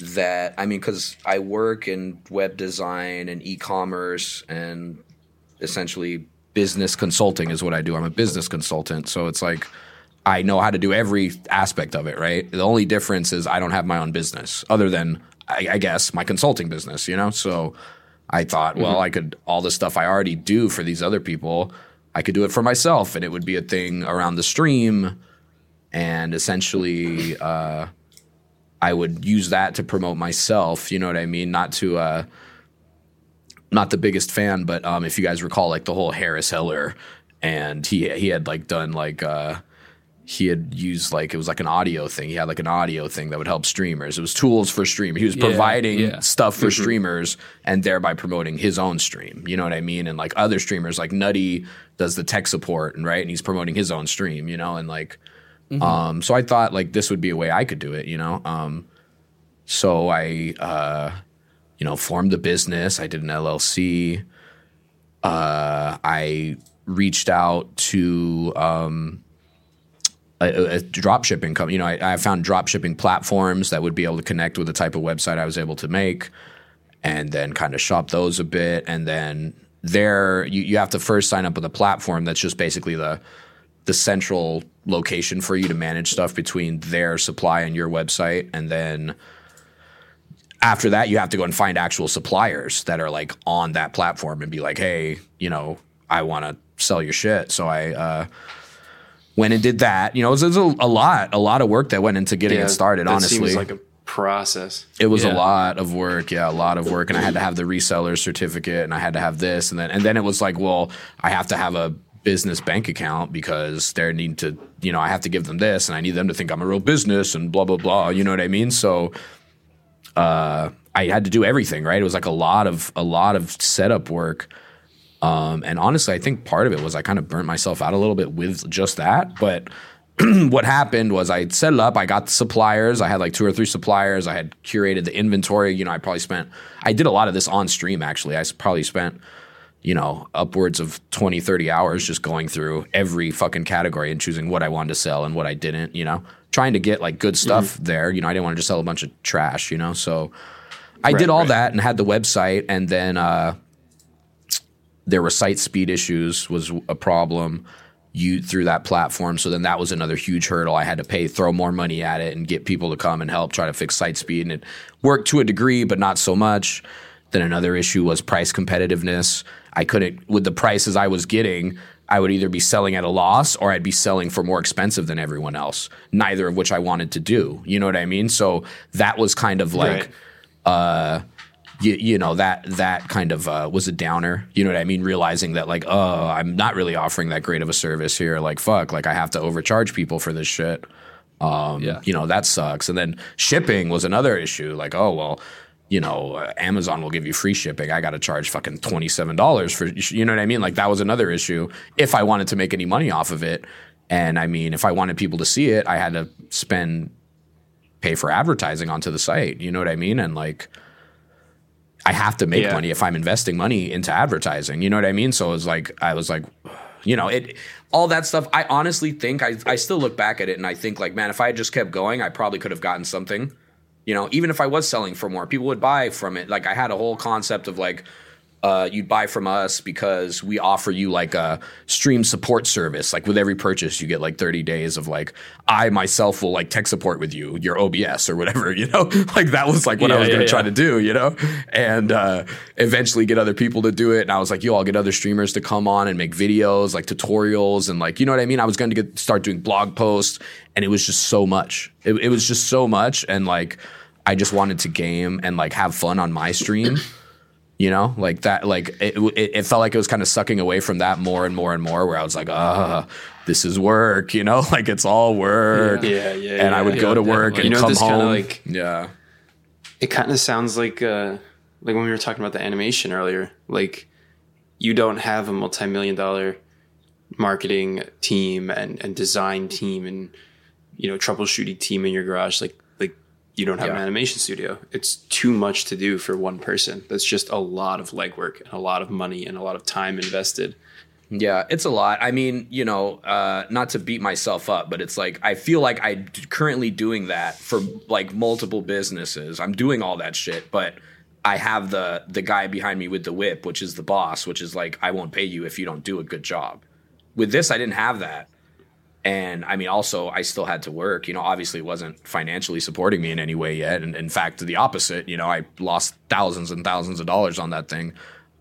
that I mean, because I work in web design and e-commerce and essentially business consulting is what I do. I'm a business consultant, so it's like I know how to do every aspect of it. Right. The only difference is I don't have my own business, other than I, I guess my consulting business. You know, so. I thought, well, I could all the stuff I already do for these other people, I could do it for myself, and it would be a thing around the stream, and essentially, uh, I would use that to promote myself. You know what I mean? Not to, uh, not the biggest fan, but um, if you guys recall, like the whole Harris Heller, and he he had like done like. Uh, he had used like it was like an audio thing. He had like an audio thing that would help streamers. It was tools for streaming. He was Yeah, providing yeah. stuff for streamers and thereby promoting his own stream. You know what I mean? And like other streamers, like Nutty does the tech support and right, and he's promoting his own stream. You know, and like, um, so I thought like this would be a way I could do it. You know, um, so I, uh, you know, formed the business. I did an LLC. Uh, I reached out to um, a, a drop shipping company. You know, I, I found drop shipping platforms that would be able to connect with the type of website I was able to make, and then kind of shop those a bit. And then there, you, you have to first sign up with a platform that's just basically the the central location for you to manage stuff between their supply and your website, and then after that you have to go and find actual suppliers that are like on that platform and be like, hey, you know, I want to sell your shit. So I uh, went and did that. You know, it was, it was a, a lot, a lot of work that went into getting it started. that honestly, seems like a process. it was a lot of work. Yeah, a lot of work, and I had to have the reseller certificate, and I had to have this, and then and then it was like, well, I have to have a business bank account because they need to, you know, I have to give them this, and I need them to think I'm a real business, and blah blah blah. You know what I mean? So, uh, I had to do everything right. It was like a lot of a lot of setup work. Um, and honestly, I think part of it was I kind of burnt myself out a little bit with just that. But (clears throat) what happened was I set it up. I got the suppliers. I had like two or three suppliers. I had curated the inventory. You know, I probably spent, I did a lot of this on stream actually. I probably spent, you know, upwards of 20, 30 hours just going through every fucking category and choosing what I wanted to sell and what I didn't, you know, trying to get like good stuff there. You know, I didn't want to just sell a bunch of trash, you know, so I did Right, all right. that and had the website. And then, uh, there were site speed issues was a problem. You through that platform. So then that was another huge hurdle. I had to pay throw more money at it and get people to come and help try to fix site speed. And it worked to a degree but not so much. Then another issue was price competitiveness. I couldn't with the prices i was getting i would either be selling at a loss or i'd be selling for more expensive than everyone else neither of which i wanted to do. You know what i mean? So that was kind of like Right. Uh, you, you know that that kind of uh, was a downer. You know what I mean? Realizing that like, oh, I'm not really offering that great of a service here. Like, fuck, like I have to overcharge people for this shit. Um, Yeah. you know that sucks. And then shipping was another issue. Like, oh well, you know, uh, Amazon will give you free shipping. I got to charge fucking twenty seven dollars for. You know what I mean? Like that was another issue. If I wanted to make any money off of it, and I mean, if I wanted people to see it, I had to spend pay for advertising onto the site. You know what I mean? And like. I have to make Yeah. money if I'm investing money into advertising. You know what I mean? So it was like I was like, you know, it all that stuff. I honestly think I I still look back at it and I think like, man, if I had just kept going, I probably could have gotten something. You know, even if I was selling for more, people would buy from it. Like I had a whole concept of like, uh, you'd buy from us because we offer you like a stream support service. Like with every purchase, you get like 30 days of like, I myself will like tech support with you, your OBS or whatever, (laughs) you know? like that was like what I Yeah, was going to yeah, try to do, you know? And uh, eventually get other people to do it. And I was like, yo, I'll get other streamers to come on and make videos, like tutorials and like, you know what I mean? I was going to get start doing blog posts and it was just so much. It, it was just so much. And like, I just wanted to game and like have fun on my stream you know like that like it, it, it felt like it was kind of sucking away from that more and more and more where i was like ah this is work (laughs) you know like it's all work. Yeah, yeah, and i yeah, would go yeah, to work and You know, come home. like- yeah. It kind of sounds like uh, like when we were talking about the animation earlier. Like you don't have a multi-million dollar marketing team and, and design team and you know troubleshooting team in your garage. Like you don't have an animation studio. It's too much to do for one person. That's just a lot of legwork and a lot of money and a lot of time invested. Yeah, it's a lot. I mean, you know, uh, not to beat myself up, but it's like I feel like I'm currently doing that for like multiple businesses. I'm doing all that shit, but I have the the guy behind me with the whip, which is the boss, which is like I won't pay you if you don't do a good job. With this, I didn't have that. And I mean, also, I still had to work. You know, obviously, it wasn't financially supporting me in any way yet. And in fact, the opposite. You know, I lost thousands and thousands of dollars on that thing.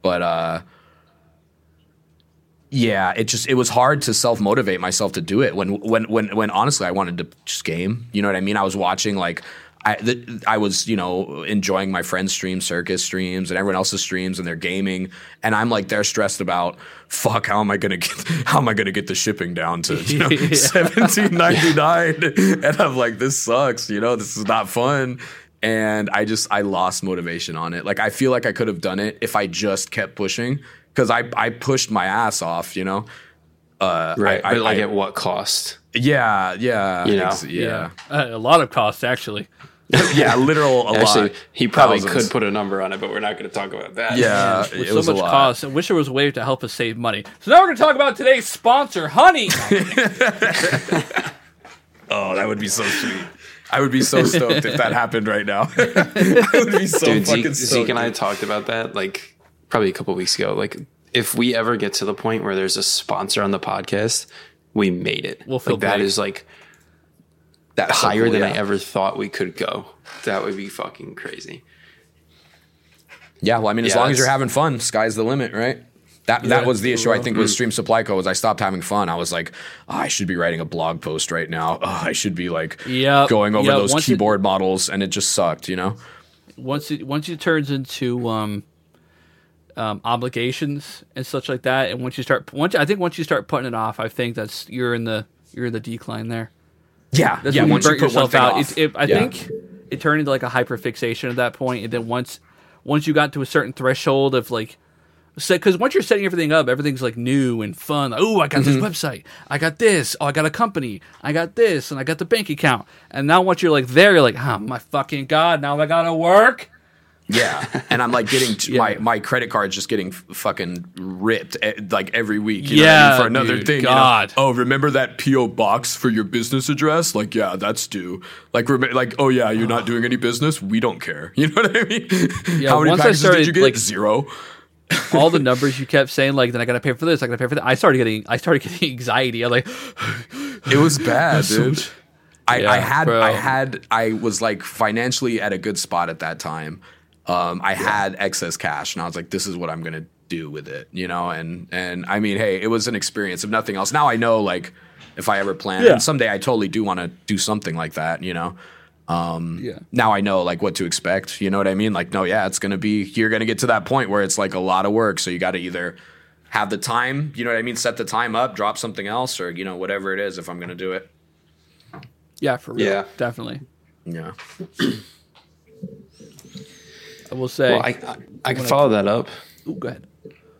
But uh, yeah, it just it was hard to self motivate myself to do it when when when when honestly I wanted to just game. You know what I mean? I was watching like I the, I was you know enjoying my friends' streams, circus streams, and everyone else's streams, and they're gaming, and I'm like they're stressed about fuck how am I gonna get (laughs) how am I gonna get the shipping down to you know (laughs) Yeah. seventeen ninety nine, (laughs) and I'm like this sucks. You know this is not fun. And I just I lost motivation on it. Like I feel like I could have done it if I just kept pushing because I I pushed my ass off. You know. Uh, Right. I, but like I- at what cost? yeah, yeah, You know? ex- yeah, Uh, a lot of costs actually. Yeah, literal a Actually, lot. he probably Thousands. could put a number on it, but we're not going to talk about that. Yeah, (laughs) With it so was much a lot. cost, I wish there was a way to help us save money. So now we're going to talk about today's sponsor, Honey. (laughs) Oh, that would be so sweet. I would be so stoked if that happened right now. (laughs) I would be so Dude, fucking Zeke, stoked. Zeke and I talked about that like probably a couple weeks ago. Like, if we ever get to the point where there's a sponsor on the podcast, we made it. We'll feel like that great. is like That's so higher cool, than I ever thought we could go. That would be fucking crazy. Yeah, well, I mean, as Yeah, long as you're having fun, sky's the limit, right? That that was the issue I think with Stream Supply Co. Was I stopped having fun. I was like, oh, I should be writing a blog post right now. Oh, I should be like Yep, going over those once it- keyboard models, and it just sucked, you know. once it once it turns into um, um, obligations and such like that, and once you start once I think once you start putting it off, I think that's you're in the you're in the decline there. Yeah, That's yeah. when you once you burnt put yourself out. It, it, I Yeah. think it turned into like a hyperfixation at that point, and then once once you got to a certain threshold of like. Because once you're setting everything up, everything's like new and fun. Like, oh, I got Mm-hmm. this website. I got this. Oh, I got a company. I got this, and I got the bank account. And now once you're like there, you're like, oh my fucking god! Now I gotta work. Yeah, (laughs) and I'm like getting t- Yeah. my my credit card's just getting f- fucking ripped eh, like every week. You I Yeah, mean? for another dude, thing. you know? God. Oh, remember that PO box for your business address? Like, yeah, that's due. Like, rem- like, oh yeah, you're not (sighs) doing any business. We don't care. (laughs) You know what I mean? Yeah, How many once I started, did you get? like- Zero. (laughs) all the numbers you kept saying, like, then I gotta pay for this, I gotta pay for that. I started getting, I started getting anxiety. I'm like, (sighs) It was bad, dude. I, Yeah, I had bro. I had I was like financially at a good spot at that time. Um, I had excess cash, and I was like, "This is what I'm gonna do with it," you know. And and I mean, hey, it was an experience. If nothing else, now I know like if I ever plan, Yeah. and someday I totally do want to do something like that, you know. yeah, Now I know like what to expect. You know what I mean? Like, no, yeah, it's gonna be. You're gonna get to that point where it's like a lot of work, so you got to either have the time, you know what I mean, set the time up, drop something else, or you know whatever it is. If I'm gonna do it. yeah, for real, Yeah. definitely. Yeah. I will say, Well, I, I, I can follow that up Ooh, go ahead.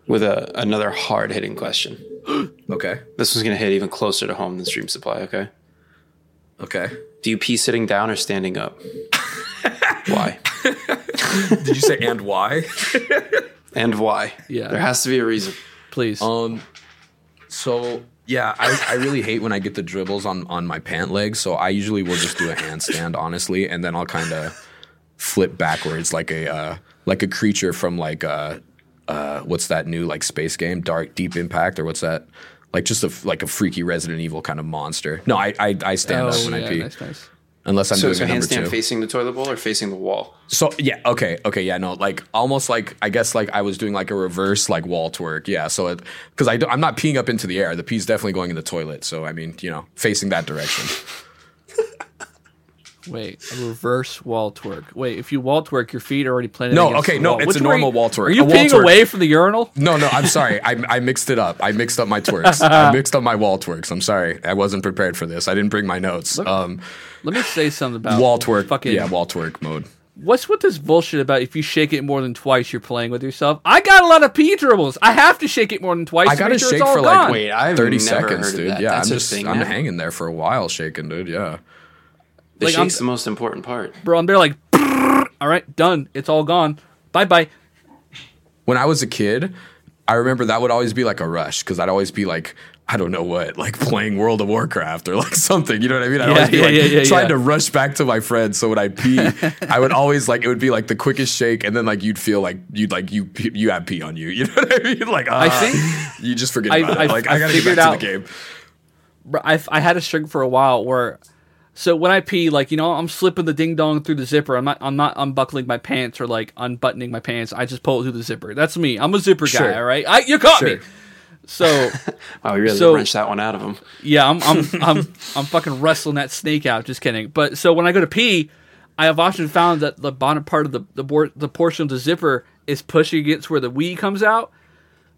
with a, another hard hitting question. (gasps) Okay. This one's going to hit even closer to home than Stream Supply, okay? Okay. Do you pee sitting down or standing up? (laughs) why? Did you say and why? (laughs) And why? Yeah. There has to be a reason. Please. Um. So yeah, I, I really hate when I get the dribbles on on my pant legs. So I usually will just do a handstand, honestly, and then I'll kind of flip backwards like a uh, like a creature from like uh uh what's that new like space game, Dark Deep Impact, or what's that? Like just a like a freaky Resident Evil kind of monster. No, I I, I stand up when I Oh, pee, nice, nice. unless I'm So doing a your number handstand two. facing the toilet bowl or facing the wall? So yeah, okay, okay, yeah, no, like almost like I guess like I was doing like a reverse like wall twerk, yeah. So it because I do, I'm not peeing up into the air, the pee's definitely going in the toilet. So I mean, you know, facing that direction. Wait, a reverse wall twerk. Wait, if you wall twerk, your feet are already planted. No, okay, the no, wall. it's Which a way- normal wall twerk. Are you A wall peeing twerk. away from the urinal? No, no, I'm sorry, I I mixed it up. I mixed up my twerks. I (laughs) mixed up my wall twerks. I'm sorry, I wasn't prepared for this. I didn't bring my notes. Um, Let me say something about wall twerk, Fucking, yeah, wall twerk mode. What's with this bullshit about if you shake it more than twice, you're playing with yourself? I got a lot of pee dribbles. I have to shake it more than twice. I gotta make sure shake it's all for like. Wait, I've 30 never seconds, heard of dude. that. Yeah, That's I'm just thing I'm now? hanging there for a while, shaking, dude. Yeah. The Like, I'm- shake's the most important part. bro. I'm there like, all right, done. It's all gone. Bye bye. when I was a kid, I remember that would always be like a rush because I'd always be like, I don't know what, like playing World of Warcraft or like (laughs) something. You know what I mean? I'd Yeah, always be yeah, like yeah, yeah, trying yeah. to rush back to my friends. So when I pee, (laughs) I would always like it would be like the quickest shake, and then like you'd feel like you'd like you you have pee on you. (laughs) You know what I mean? Like I ah, think- you just forget I- about I- it. Like I I, gotta get figured back out- to the game. Bro, I, I had a string for a while where, so when I pee, like you know, I'm slipping the ding dong through the zipper. I'm not I'm not unbuckling my pants or like unbuttoning my pants. I just pull it through the zipper. That's me. I'm a zipper guy. All right, I, you caught Sure. me. So (laughs) Oh, we really So- wrenched that one out of him. yeah, I'm I'm (laughs) I'm I'm fucking wrestling that snake out. Just kidding. But so when I go to pee, I have often found that the bottom part of the the, board, the portion of the zipper is pushing against where the wee comes out.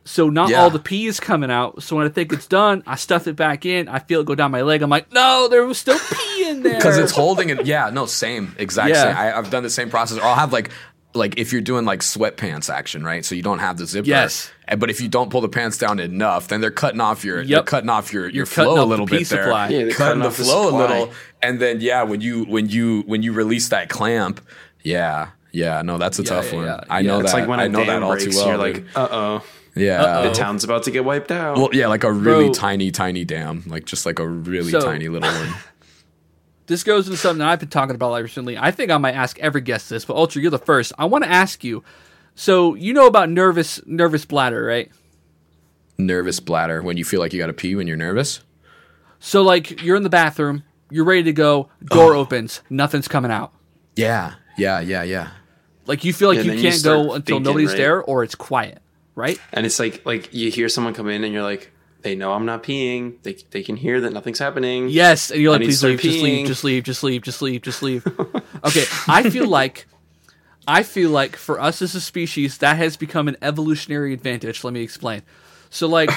So not Yeah. all the pee is coming out. So when I think it's done, I stuff it back in. I feel it go down my leg. I'm like, no, there was still pee in (laughs) there. because it's holding it. Yeah, no, same, exact Yeah. same. I, I've done the same process. Or I'll have like, like if you're doing like sweatpants action, right? So you don't have the zipper. Yes. But if you don't pull the pants down enough, then they're cutting off your, Yep. you're cutting off your, your You're flow a little the bit there. supply. Yeah, they're cutting cutting the off the flow a little, and then yeah, when you when you when you release that clamp, yeah, yeah, no, that's a Yeah, tough yeah, one. yeah. I Yeah, know It's that. like when I a know dam that all breaks, too well. you're like, uh oh, yeah. the town's about to get wiped out. Well, yeah, like a really Bro. tiny, tiny dam, like just like a really So- tiny little one. (laughs) this goes into something I've been talking about like recently. I think I might ask every guest this, but Ultra, you're the first. I want to ask you. So you know about nervous nervous bladder, right? nervous bladder when you feel like you got to pee when you're nervous. So like you're in the bathroom, you're ready to go, door opens, nothing's coming out. Yeah, yeah, yeah, yeah. Like you feel like Yeah, you can't start go until thinking, nobody's right? there or it's quiet, right? And it's like like you hear someone come in and you're like, they know I'm not peeing. They they can hear that nothing's happening. Yes, and you're like, please leave, just leave, peeing." just leave, just leave, just leave, just leave, just (laughs) leave. okay, I feel like, I feel like for us as a species, that has become an evolutionary advantage. Let me explain. So, like,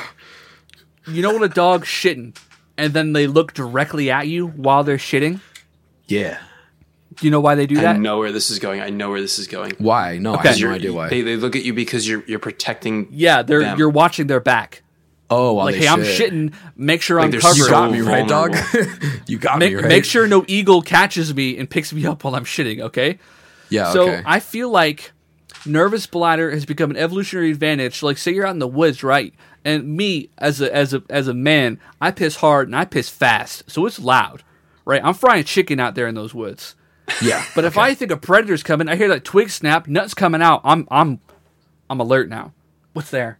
(laughs) you know when a dog's shitting, and then they look directly at you while they're shitting. Yeah. Do you know why they do that? I know where this is going. I know where this is going. Why? No, Okay. I have no idea why. They, they look at you because you're you're protecting. Yeah, they're them. you're watching their back. oh, while Like, they hey, I'm shitting. Make sure I'm they're covered. You got me right, dog. (laughs) you got make, me right. make sure no eagle catches me and picks me up while I'm shitting. Okay. Yeah. So okay. I feel like nervous bladder has become an evolutionary advantage. Like say you're out in the woods, right? And me as a as a as a man, I piss hard and I piss fast, so it's loud, right? I'm frying chicken out there in those woods. Yeah. (laughs) But if I think a predator's coming, I hear that twig snap, nuts coming out. I'm I'm I'm alert now. What's there?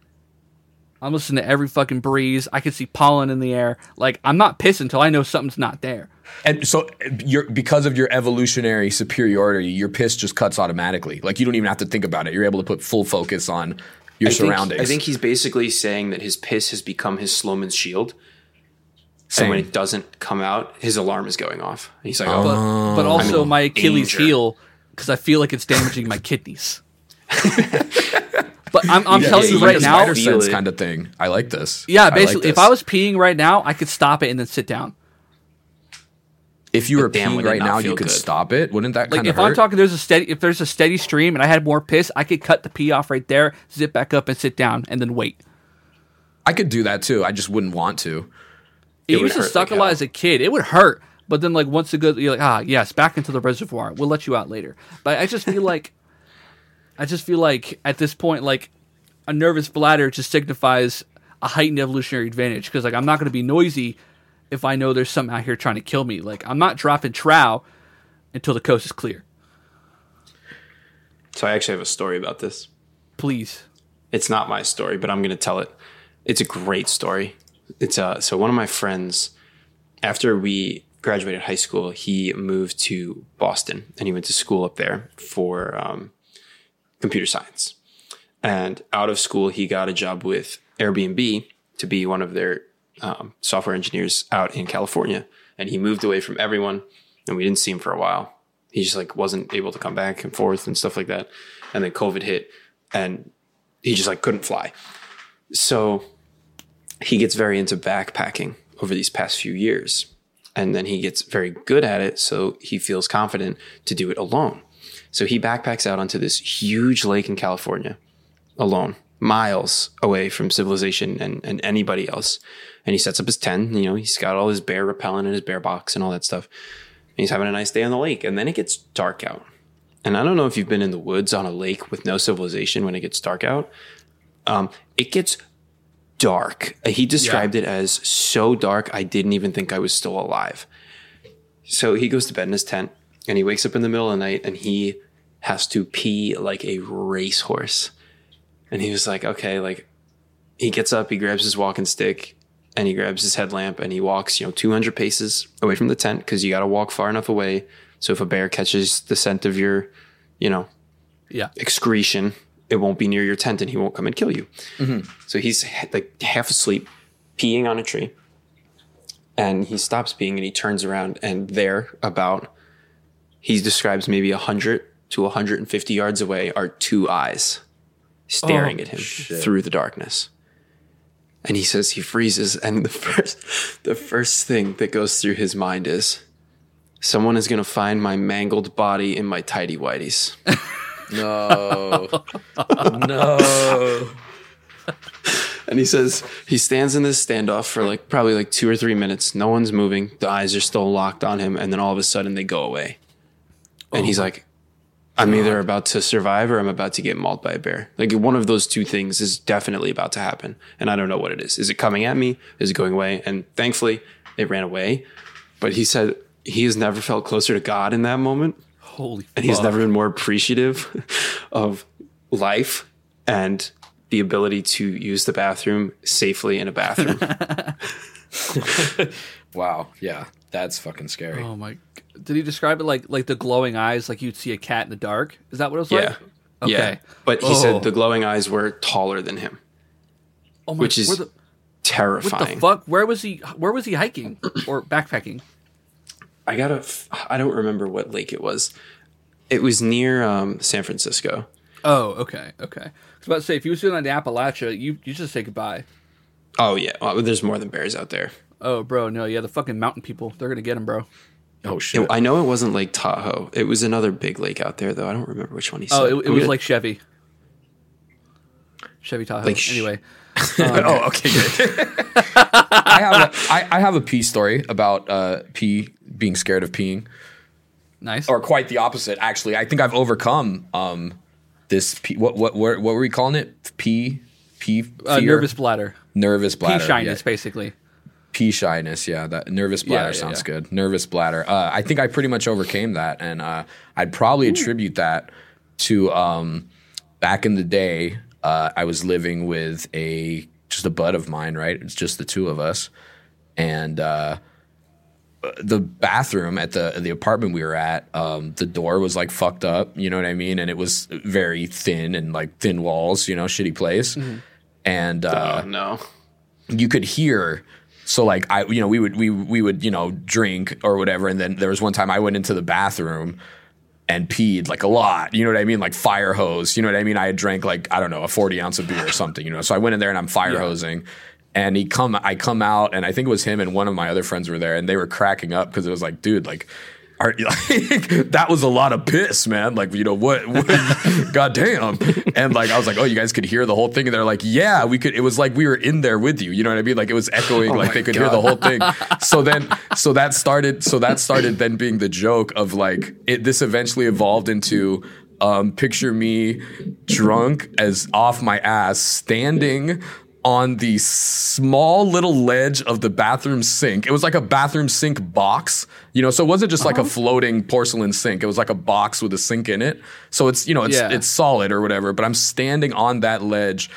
I'm listening to every fucking breeze. I can see pollen in the air. Like I'm not pissing until I know something's not there. And so you're because of your evolutionary superiority, your piss just cuts automatically. Like you don't even have to think about it. You're able to put full focus on your I think, surroundings. I think he's basically saying that his piss has become his Sloman's shield. Same. And when it doesn't come out, his alarm is going off. And he's like, oh, But but also I'm my Achilles danger. heel because I feel like it's damaging my kidneys. but I'm, I'm Yeah, telling it's you right a now. spider sense kind of thing. I like this. Yeah, I like basically, if. I was peeing right now, I could stop it and then sit down. if you were damn, peeing right now, you could good? stop it. Wouldn't that Like kind if of hurt? If I'm talking, there's a steady. If there's a steady stream and I had more piss, I could cut the pee off right there, zip back up and sit down, and then wait. I could do that too. I just wouldn't want to. It, used to suck like a lot hell. as a kid. It would hurt, but then like once it goes, you're like, ah, yes, back into the reservoir. We'll let you out later. But I just feel like, (laughs) I just feel like at this point, like a nervous bladder just signifies a heightened evolutionary advantage because like I'm not going to be noisy if I know there's something out here trying to kill me. Like I'm not dropping trow until the coast is clear. So I actually have a story about this. Please. It's not my story, but I'm going to tell it. It's a great story. It's uh so one of my friends after we graduated high school, he moved to Boston and he went to school up there for um, computer science. And out of school, he got a job with Airbnb to be one of their um, software engineers out in California. And he moved away from everyone, and we didn't see him for a while. He just like wasn't able to come back and forth and stuff like that. And then COVID hit, and he just like couldn't fly. So he gets very into backpacking over these past few years. And then he gets very good at it. So he feels confident to do it alone. So he backpacks out onto this huge lake in California alone, miles away from civilization and, and anybody else. And he sets up his tent. You know, he's got all his bear repellent in his bear box and all that stuff. And he's having a nice day on the lake. And then it gets dark out. And I don't know if you've been in the woods on a lake with no civilization when it gets dark out. Um, it gets dark. He described it as so dark, I didn't even think I was still alive. So he goes to bed in his tent and he wakes up in the middle of the night and he has to pee like a racehorse. And he was like, okay, like he gets up, he grabs his walking stick and he grabs his headlamp and he walks, you know, 200 paces away from the tent because you got to walk far enough away. So if a bear catches the scent of your, you know, Yeah. excretion, it won't be near your tent and he won't come and kill you. Mm-hmm. So he's like half asleep, peeing on a tree. And he stops peeing and he turns around and there about he describes maybe 100 to 150 yards away are two eyes staring Oh, at him through the darkness. And he says he freezes and the (laughs) first the first thing that goes through his mind is someone is going to find my mangled body in my tidy whities. (laughs) No. (laughs) no. And he says he stands in this standoff for like probably like two or three minutes. No one's moving. The eyes are still locked on him. And then all of a sudden they go away. And he's oh. like, I'm either about to survive or I'm about to get mauled by a bear. Like one of those two things is definitely about to happen. And I don't know what it is. Is it coming at me? Is it going away? And thankfully it ran away. But he said he has never felt closer to God in that moment. Holy And he's never been more appreciative of life and the ability to use the bathroom safely in a bathroom. (laughs) (laughs) Wow. Yeah, that's fucking scary. Oh my! Did he describe it like like the glowing eyes, like you'd see a cat in the dark? Is that what it was Yeah. like? Okay. Yeah. But he Oh. said the glowing eyes were taller than him, Oh my, which is where the, what terrifying. the fuck? Where was he? Where was he hiking or backpacking? I gotta. f- I don't remember what lake it was. It was near um, San Francisco. Oh, okay, okay. I was about to say if you was doing on the Appalachia, you you just say goodbye. Oh yeah, well, there's more than bears out there. Oh, bro, no, yeah, the fucking mountain people, they're gonna get him, bro. Oh shit. I know it wasn't Lake Tahoe. It was another big lake out there, though. I don't remember which one he said. Oh, it, it was gonna- like Chevy, Chevy Tahoe. Like sh- anyway, (laughs) oh, okay, good. (laughs) I have a I, I have a pee story about uh, pee being scared of peeing, nice. or quite the opposite. Actually, I think I've overcome um, this. Pee, what what what what were we calling it? Pee pee uh, nervous bladder, nervous bladder. shyness, yeah. basically. Pee shyness, yeah. That nervous bladder yeah, sounds yeah. good. Nervous bladder. Uh, I think I pretty much overcame that, and uh, I'd probably attribute that to um, back in the day. Uh, I was living with a just a bud of mine, right? It's just the two of us, and uh, the bathroom at the the apartment we were at, um, the door was like fucked up. You know what I mean? And it was very thin and like thin walls. You know, shitty place. And uh, Oh no. you could hear so like i you know we would we we would you know drink or whatever and then there was one time i went into the bathroom and peed like a lot you know what i mean? Like fire hose you know what i mean? I had drank like i don't know a 40 ounce of beer or something you know? So i went in there and i'm fire hosing. And he come i come out and i think it was him and one of my other friends were there and they were cracking up because it was like dude like are, (laughs) like, that was a lot of piss, man. Like, you know what? what (laughs) goddamn. And like, I was like, oh, you guys could hear the whole thing. And they're like, yeah, we could. It was like we were in there with you. You know what I mean? Like it was echoing. like they could hear the whole thing. So then, so that started. So that started then being the joke of like it. This eventually evolved into. Um, picture me drunk as off my ass, standing on the small little ledge of the bathroom sink. It was like a bathroom sink box, you know, so it wasn't just like Uh-huh. a floating porcelain sink. It was like a box with a sink in it. So it's, you know, it's Yeah. it's solid or whatever, but I'm standing on that ledge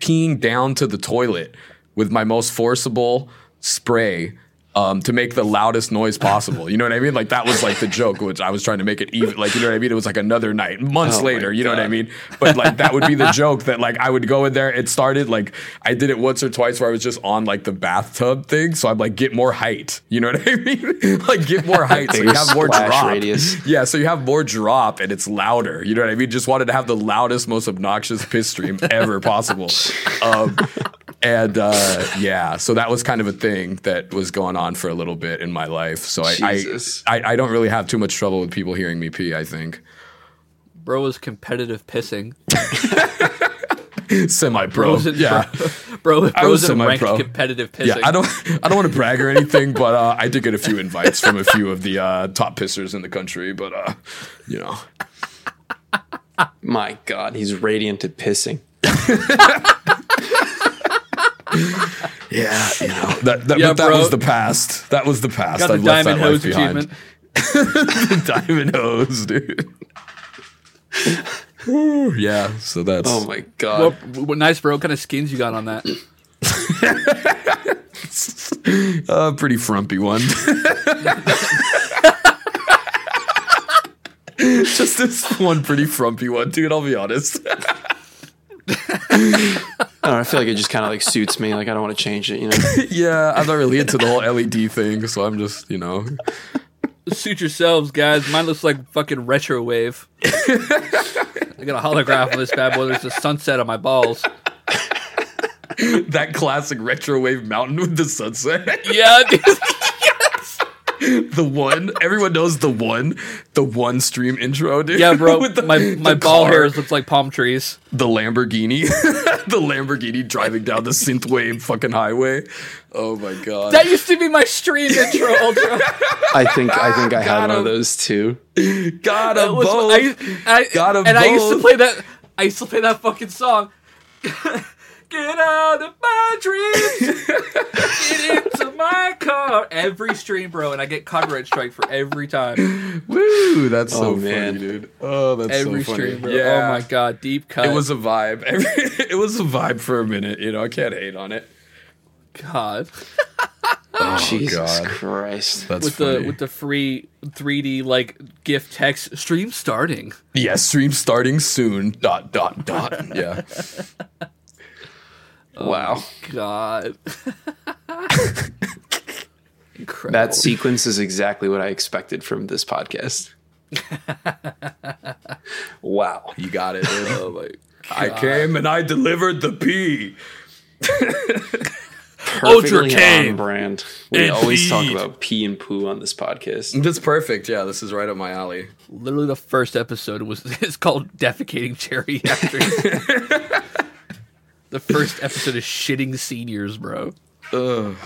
peeing down to the toilet with my most forcible spray um, to make the loudest noise possible. You know what I mean? Like that was like the joke, which I was trying to make it even. Like you know what I mean? It was like another night, months Oh later. You know what I mean? But like that would be the joke that like I would go in there. It started like I did it once or twice where I was just on like the bathtub thing, so I'm like get more height. You know what I mean? (laughs) like get more height, so you have more drop. radius. Yeah, so you have more drop and it's louder. You know what I mean? Just wanted to have the loudest, most obnoxious piss stream ever possible. (laughs) Um, and uh, yeah, so that was kind of a thing that was going on for a little bit in my life. So I, I, Jesus. I, I don't really have too much trouble with people hearing me pee. I think Bro was competitive pissing. (laughs) semi pro. Bro was in, Yeah, bro, bro, I was was in ranked semi-pro. competitive pissing. yeah. I don't, I don't want to brag or anything, but uh, I did get a few invites from a few of the uh, top pissers in the country. But uh, you know, My God, he's radiant at pissing. (laughs) yeah, you know (laughs) that, that, Yeah, but that bro. was the past. That was the past. Got the I've left diamond that life hose behind. achievement. (laughs) diamond hose, dude. Whew, yeah, so that's Oh my God. What, what nice, bro. What kind of skins you got on that? a (laughs) uh, pretty frumpy one. Just this one pretty frumpy one, dude. I'll be honest. I don't know. I feel like it just kind of like suits me. Like I don't want to change it. You know. (laughs) yeah, I'm not really into the whole LED thing, so I'm just, you know, Suit yourselves, guys. Mine looks like fucking retro wave. I got a holograph on this bad boy. There's a sunset on my balls. that classic retro wave mountain with the sunset. Yeah, dude. (laughs) (laughs) the one, everyone knows the one, the one stream intro, dude. Yeah, bro. (laughs) With the- my my the ball car. hairs looks like palm trees. the Lamborghini, (laughs) the Lamborghini driving down the synthwave fucking highway. Oh my god! That used to be my stream intro. Ultra. I think I think I had Got one of those too. got That a was boat. I, I, Got 'em and I used to play that. I used to play that fucking song. Get out of my dreams. (laughs) Get into my car. Every stream, bro, and I get copyright strike for every time. Woo! That's oh, so Oh, funny, man. dude. Oh, that's Every so funny. stream, bro. Yeah. Oh my god, deep cut. It was a vibe. Every, (laughs) it was a vibe for a minute. You know, I can't hate on it. god. Oh, (laughs) Jesus God. Christ. That's with funny. the with the free 3D like gift text stream starting. yeah, stream starting soon. Dot dot dot. Yeah. Oh wow. God. (laughs) Incredible. That sequence is exactly what I expected from this podcast. (laughs) wow. You got it, oh my I came and I delivered the pee. (laughs) Perfectly came on brand. We and always talk about pee and poo on this podcast. That's perfect. Yeah, this is right up my alley. Literally the first episode was it's called defecating cherry after. The first episode is shitting seniors, bro. Ugh.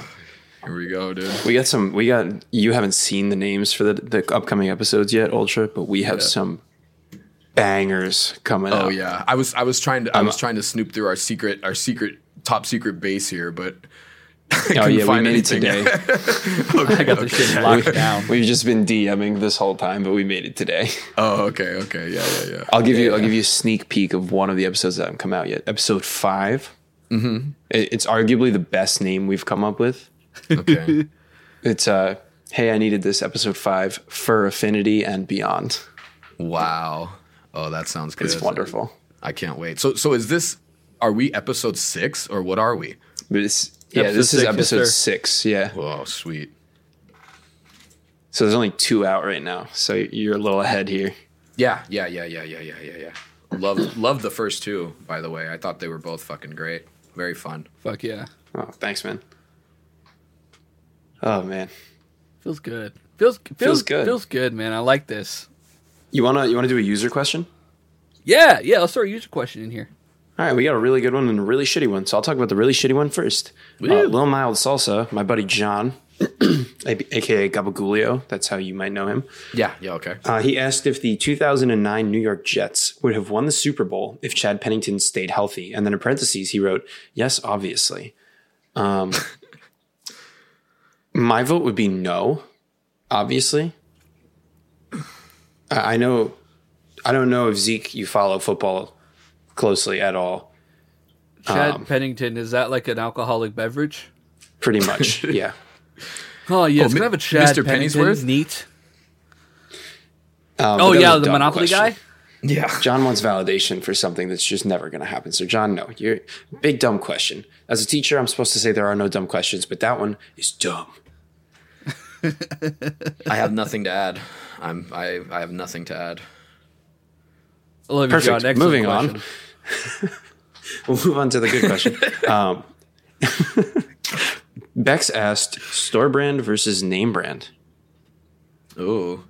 Here we go, dude. We got some. We got. You haven't seen the names for the, the upcoming episodes yet, Ultra, but we have some bangers coming up. Oh yeah, I was I was trying to I was trying to snoop through our secret our secret top secret base here, but I Oh couldn't yeah, we made it anything. today. (laughs) I got the shit locked down. We've just been DMing this whole time, but we made it today. (laughs) oh okay, okay, yeah, yeah, yeah. I'll give you. I'll give you a sneak peek of one of the episodes that haven't come out yet. Episode 5 Mm-hmm. it's arguably the best name we've come up with. Okay. (laughs) It's uh, hey, I needed this episode five for affinity and beyond. wow. Oh, that sounds good. It's wonderful. I can't wait. So so is this? Are we episode six or what are we? But it's yeah, Episode this is episode sir. six. Yeah, Oh, sweet. so there's only two out right now. So you're a little ahead here. Yeah, yeah, yeah, yeah, yeah, yeah, yeah, yeah. Love love the first two. By the way, I thought they were both fucking great. Very fun. Fuck yeah. Oh, thanks, man. Oh man, Feels good. Feels feels, good. Feels good, man. I like this. you wanna you wanna do a user question? Yeah, yeah. Let's throw a user question in here. All right, we got a really good one and a really shitty one. So I'll talk about the really shitty one first. Uh. Lil Mild Salsa, my buddy John, (clears throat) aka Gabagulio, that's how you might know him. Yeah, yeah, okay. Uh, he asked if the 2009 New York Jets would have won the Super Bowl if Chad Pennington stayed healthy. And then in parentheses, he wrote, Yes, obviously. Um, (laughs) my vote would be no, obviously. I I know, I don't know if Zeke, you follow football closely at all. Chad Um, Pennington is that like an alcoholic beverage? Pretty much, (laughs) yeah. Oh yeah, Oh, it's gonna have a Chad Mr. Pennington. Pennyworth? Neat. Um, Oh yeah, the Monopoly question. guy. Yeah. John wants validation for something that's just never going to happen. So, John, no, you're big dumb question. As a teacher, I'm supposed to say there are no dumb questions, but that one is dumb. (laughs) I have nothing to add. I'm I I have nothing to add. I love you, Perfect. John. Excellent Moving on. Question. (laughs) We'll move on to the good question. um, (laughs) Bex asked store brand versus name brand. Ooh.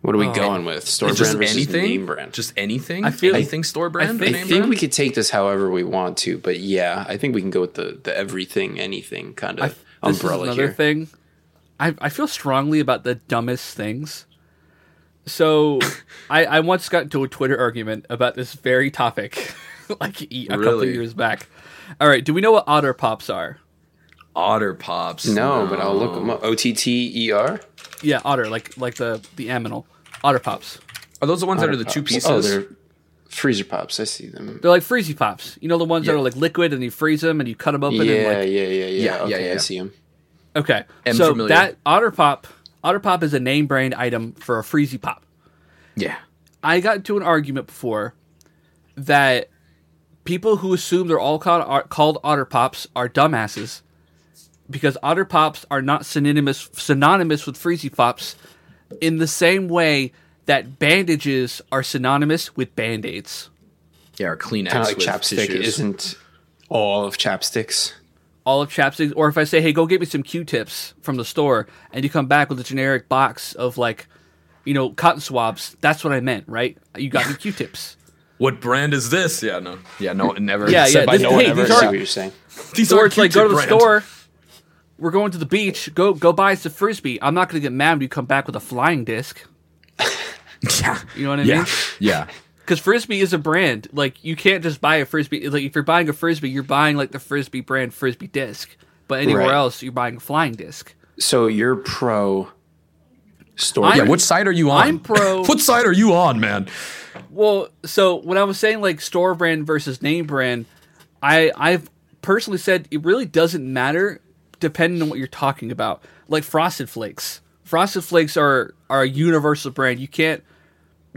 What are we Oh. going with? Store brand versus anything? name brand. Just anything? I feel- anything store brand? think- I name think brand? we could take this however we want to, but yeah, I think we can go with the the everything, anything kind of This is umbrella another here. thing. I I feel strongly about the dumbest things. So, I I once got into a Twitter argument about this very topic, (laughs) like e- a couple Really? years back. All right, do we know what otter pops are? Otter Pops. No, but I'll look them up. O T T E R. Yeah, otter, like like the the aminal. Otter pops. Are those the ones that are the two pieces? Oh, they're freezer pops. I see them. They're like freezy pops. You know the ones that are like liquid and you freeze them and you cut them open Yeah, and yeah, like yeah, yeah, Yeah, Okay, yeah, yeah. I see them. okay. am so familiar. that otter pop, otter pop is a name brand item for a freezy pop. yeah. I got into an argument before that people who assume they're all called, are, called otter pops are dumbasses because otter pops are not synonymous synonymous with freezy pops in the same way that bandages are synonymous with band-aids. Yeah, or Kleenex Kind of like with chapstick tissues. isn't all of chapsticks. All of chapsticks, or if I say, "Hey, go get me some Q-tips from the store," and you come back with a generic box of like, you know, cotton swabs, that's what I meant, right? You got me (laughs) Q-tips. What brand is this? Yeah, no. Yeah, no, it never Yeah, said yeah, by this- no one ever. I these see are- what you're saying. These or are it's like go to the brand. store. We're going to the beach. Go go buy us a frisbee. I'm not going to get mad when you come back with a flying disc. Yeah. (laughs) You know what I Yeah. mean? Yeah. Because frisbee is a brand. Like you can't just buy a frisbee. Like if you're buying a frisbee, you're buying like the frisbee brand frisbee disc. But anywhere Right. else, you're buying a flying disc. So you're pro store. I'm- Yeah, brand. which side are you on? I'm pro- (laughs) what side are you on, man? Well, so when I was saying like store brand versus name brand, I I've personally said it really doesn't matter depending on what you're talking about. Like Frosted Flakes. Frosted Flakes are are a universal brand. You can't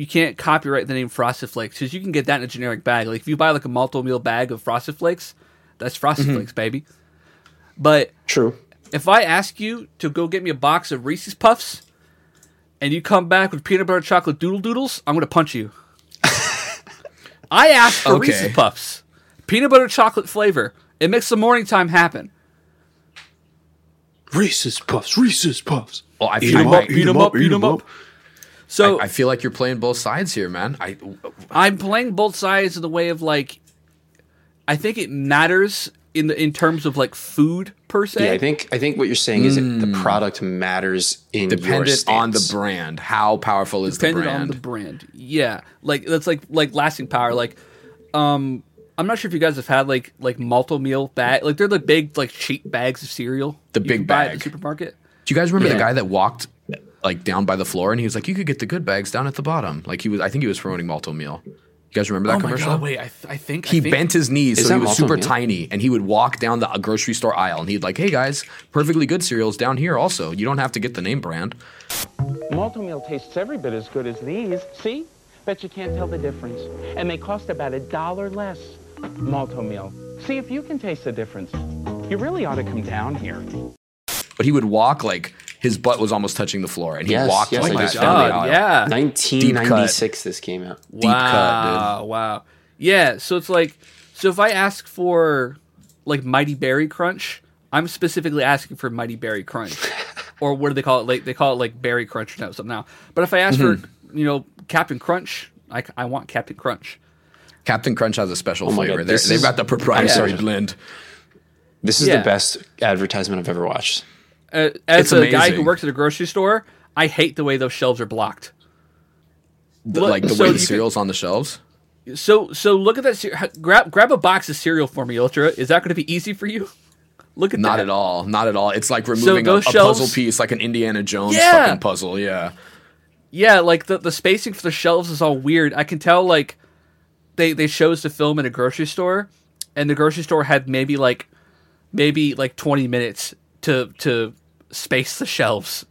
you can't copyright the name Frosted Flakes because you can get that in a generic bag. Like if you buy like a multi meal bag of Frosted Flakes, that's Frosted mm-hmm. Flakes, baby. But True. if I ask you to go get me a box of Reese's Puffs and you come back with peanut butter chocolate doodle doodles, I'm going to punch you. (laughs) I asked for Okay. Reese's Puffs, peanut butter chocolate flavor. It makes the morning time happen. Reese's Puffs, Reese's Puffs. Well, I Eat feel 'em like up, eat 'em up, eat 'em up. So I feel like you're playing both sides here, man. I I'm playing both sides in the way of like, I think it matters in the in terms of like food per se. Yeah, I think I think what you're saying is that the product matters in your dependent on the brand. How powerful is dependent the brand? on the brand. Yeah, like that's like like lasting power. Like, um, I'm not sure if you guys have had like like multi meal bag. Like they're the big like cheap bags of cereal. The you big can buy at bag. the supermarket. Do you guys remember the guy that walked like down by the floor and he was like, "You could get the good bags down at the bottom." Like he was, I think he was promoting Malt-O-Meal. You guys remember that Oh my commercial? god! Wait, I, th- I think he I think, bent his knees so he was super Meal? tiny and he would walk down the uh, grocery store aisle and he'd like hey guys perfectly good cereals down here also you don't have to get the name brand Malt-O-Meal tastes every bit as good as these. See? Bet you can't tell the difference. And they cost about a dollar less. Malt-O-Meal. See if you can taste the difference. You really ought to come down here. but he would walk like his butt was almost touching the floor and he Yes, walked yes, like I that just God, oh, yeah. 1996 this came out. deep cut, dude. Wow, wow. Yeah, so it's like so if I ask for like Mighty Berry Crunch, I'm specifically asking for Mighty Berry Crunch. (laughs) or what do they call it? Like they call it like Berry Crunch or something now. But if I ask for, hmm. you know, Captain Crunch, I, I want Captain Crunch. Captain Crunch has a special Oh flavor God, They're- this they've is- got the proprietary Yeah. blend This is Yeah. the best advertisement I've ever watched. Uh, as It's a guy who works at a grocery store, I hate the way those shelves are blocked. The- like the so way the cereal's on the shelves So so look at that. Grab grab a box of cereal for me, Ultra. Is that going to be easy for you? (laughs) Look at that. not that. at all not at all it's like removing a, a shelves- puzzle piece like an indiana jones Yeah. fucking puzzle yeah Yeah, like the the spacing for the shelves is all weird. I can tell like they they chose to film in a grocery store, and the grocery store had maybe like maybe like twenty minutes to to space the shelves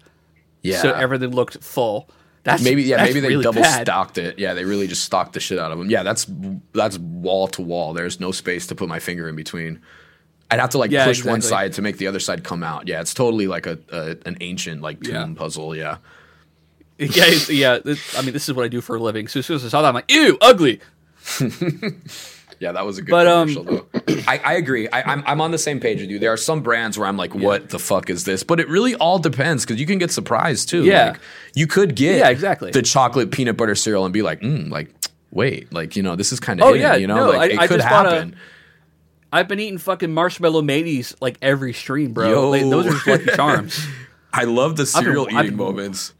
yeah so everything looked full. That's maybe yeah that's maybe they really double bad. stocked it yeah they really just stocked the shit out of them yeah that's that's wall to wall there's no space to put my finger in between i'd have to like Yeah, push one side to make the other side come out yeah it's totally like a, a an ancient like tomb Yeah. puzzle yeah (laughs) Yeah, yeah. This, I mean, this is what I do for a living. So as soon as I saw that, I'm like, ew, ugly. (laughs) yeah that was a good But, um, commercial though I, I agree I, I'm, I'm on the same page with you there are some brands where i'm like what the fuck is this but it really all depends because you can get surprised too Yeah. like, you could get Yeah, exactly. the chocolate peanut butter cereal and be like mm, like wait like you know this is kind of Oh, hidden, yeah, you know no, like I- it I could happen I've been eating fucking marshmallow mateys like every stream, bro. Yo. Like, those are just lucky charms. (laughs) I love the cereal I've eating been- moments.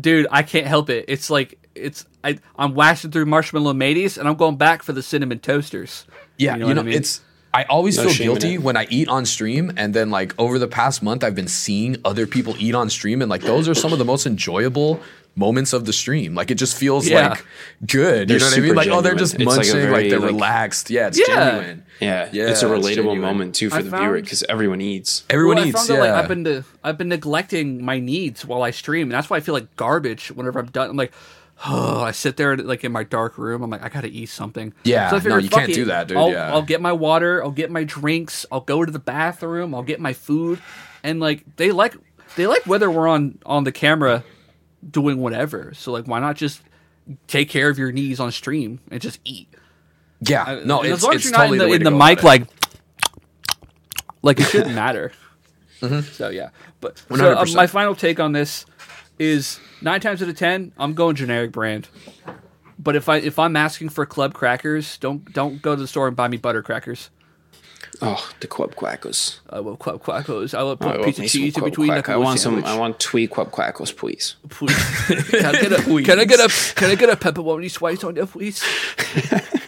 dude i can't help it it's like it's I, i'm waxing through marshmallow mateys and i'm going back for the cinnamon toasters Yeah, You you know know, what I mean? it's. I always No feel guilty when I eat on stream, and then like over the past month, I've been seeing other people eat on stream, and like those are some of the most enjoyable moments of the stream. Like it just feels Yeah. like good. They're you know what I mean? super Like oh, they're just It's like munching, like, very, they're like- relaxed. Yeah, it's Yeah. genuine. Yeah, Yeah, it's a relatable genuine. moment too for I the viewer because everyone eats. Everyone well, I eats. found yeah. that, like, I've been to, I've been neglecting my needs while I stream, and that's why I feel like garbage whenever I'm done. I'm like, oh, (sighs) I sit there like in my dark room. I'm like, I gotta eat something. Yeah, I no, you can't it. do that, dude, I'll, yeah. I'll get my water. I'll get my drinks. I'll go to the bathroom. I'll get my food, and like they like they like whether we're on on the camera doing whatever. So like, why not just take care of your knees on stream and just eat? yeah, no, it's, as long it's as you're totally not the in to the, in the mic like like it shouldn't matter. (laughs) So yeah, but so, uh, my final take on this is nine times out of ten, I'm going generic brand. But if I if I'm asking for club crackers, don't don't go to the store and buy me butter crackers. Oh, the Quab Quackos. I love club crackers. I oh, I put a want piece of cheese in between. Quack. I want sandwich. some. I want twee Quab Quackos, please. Please. (laughs) Can I get a can I get a can I get a pepperoni slice on there, please? (laughs)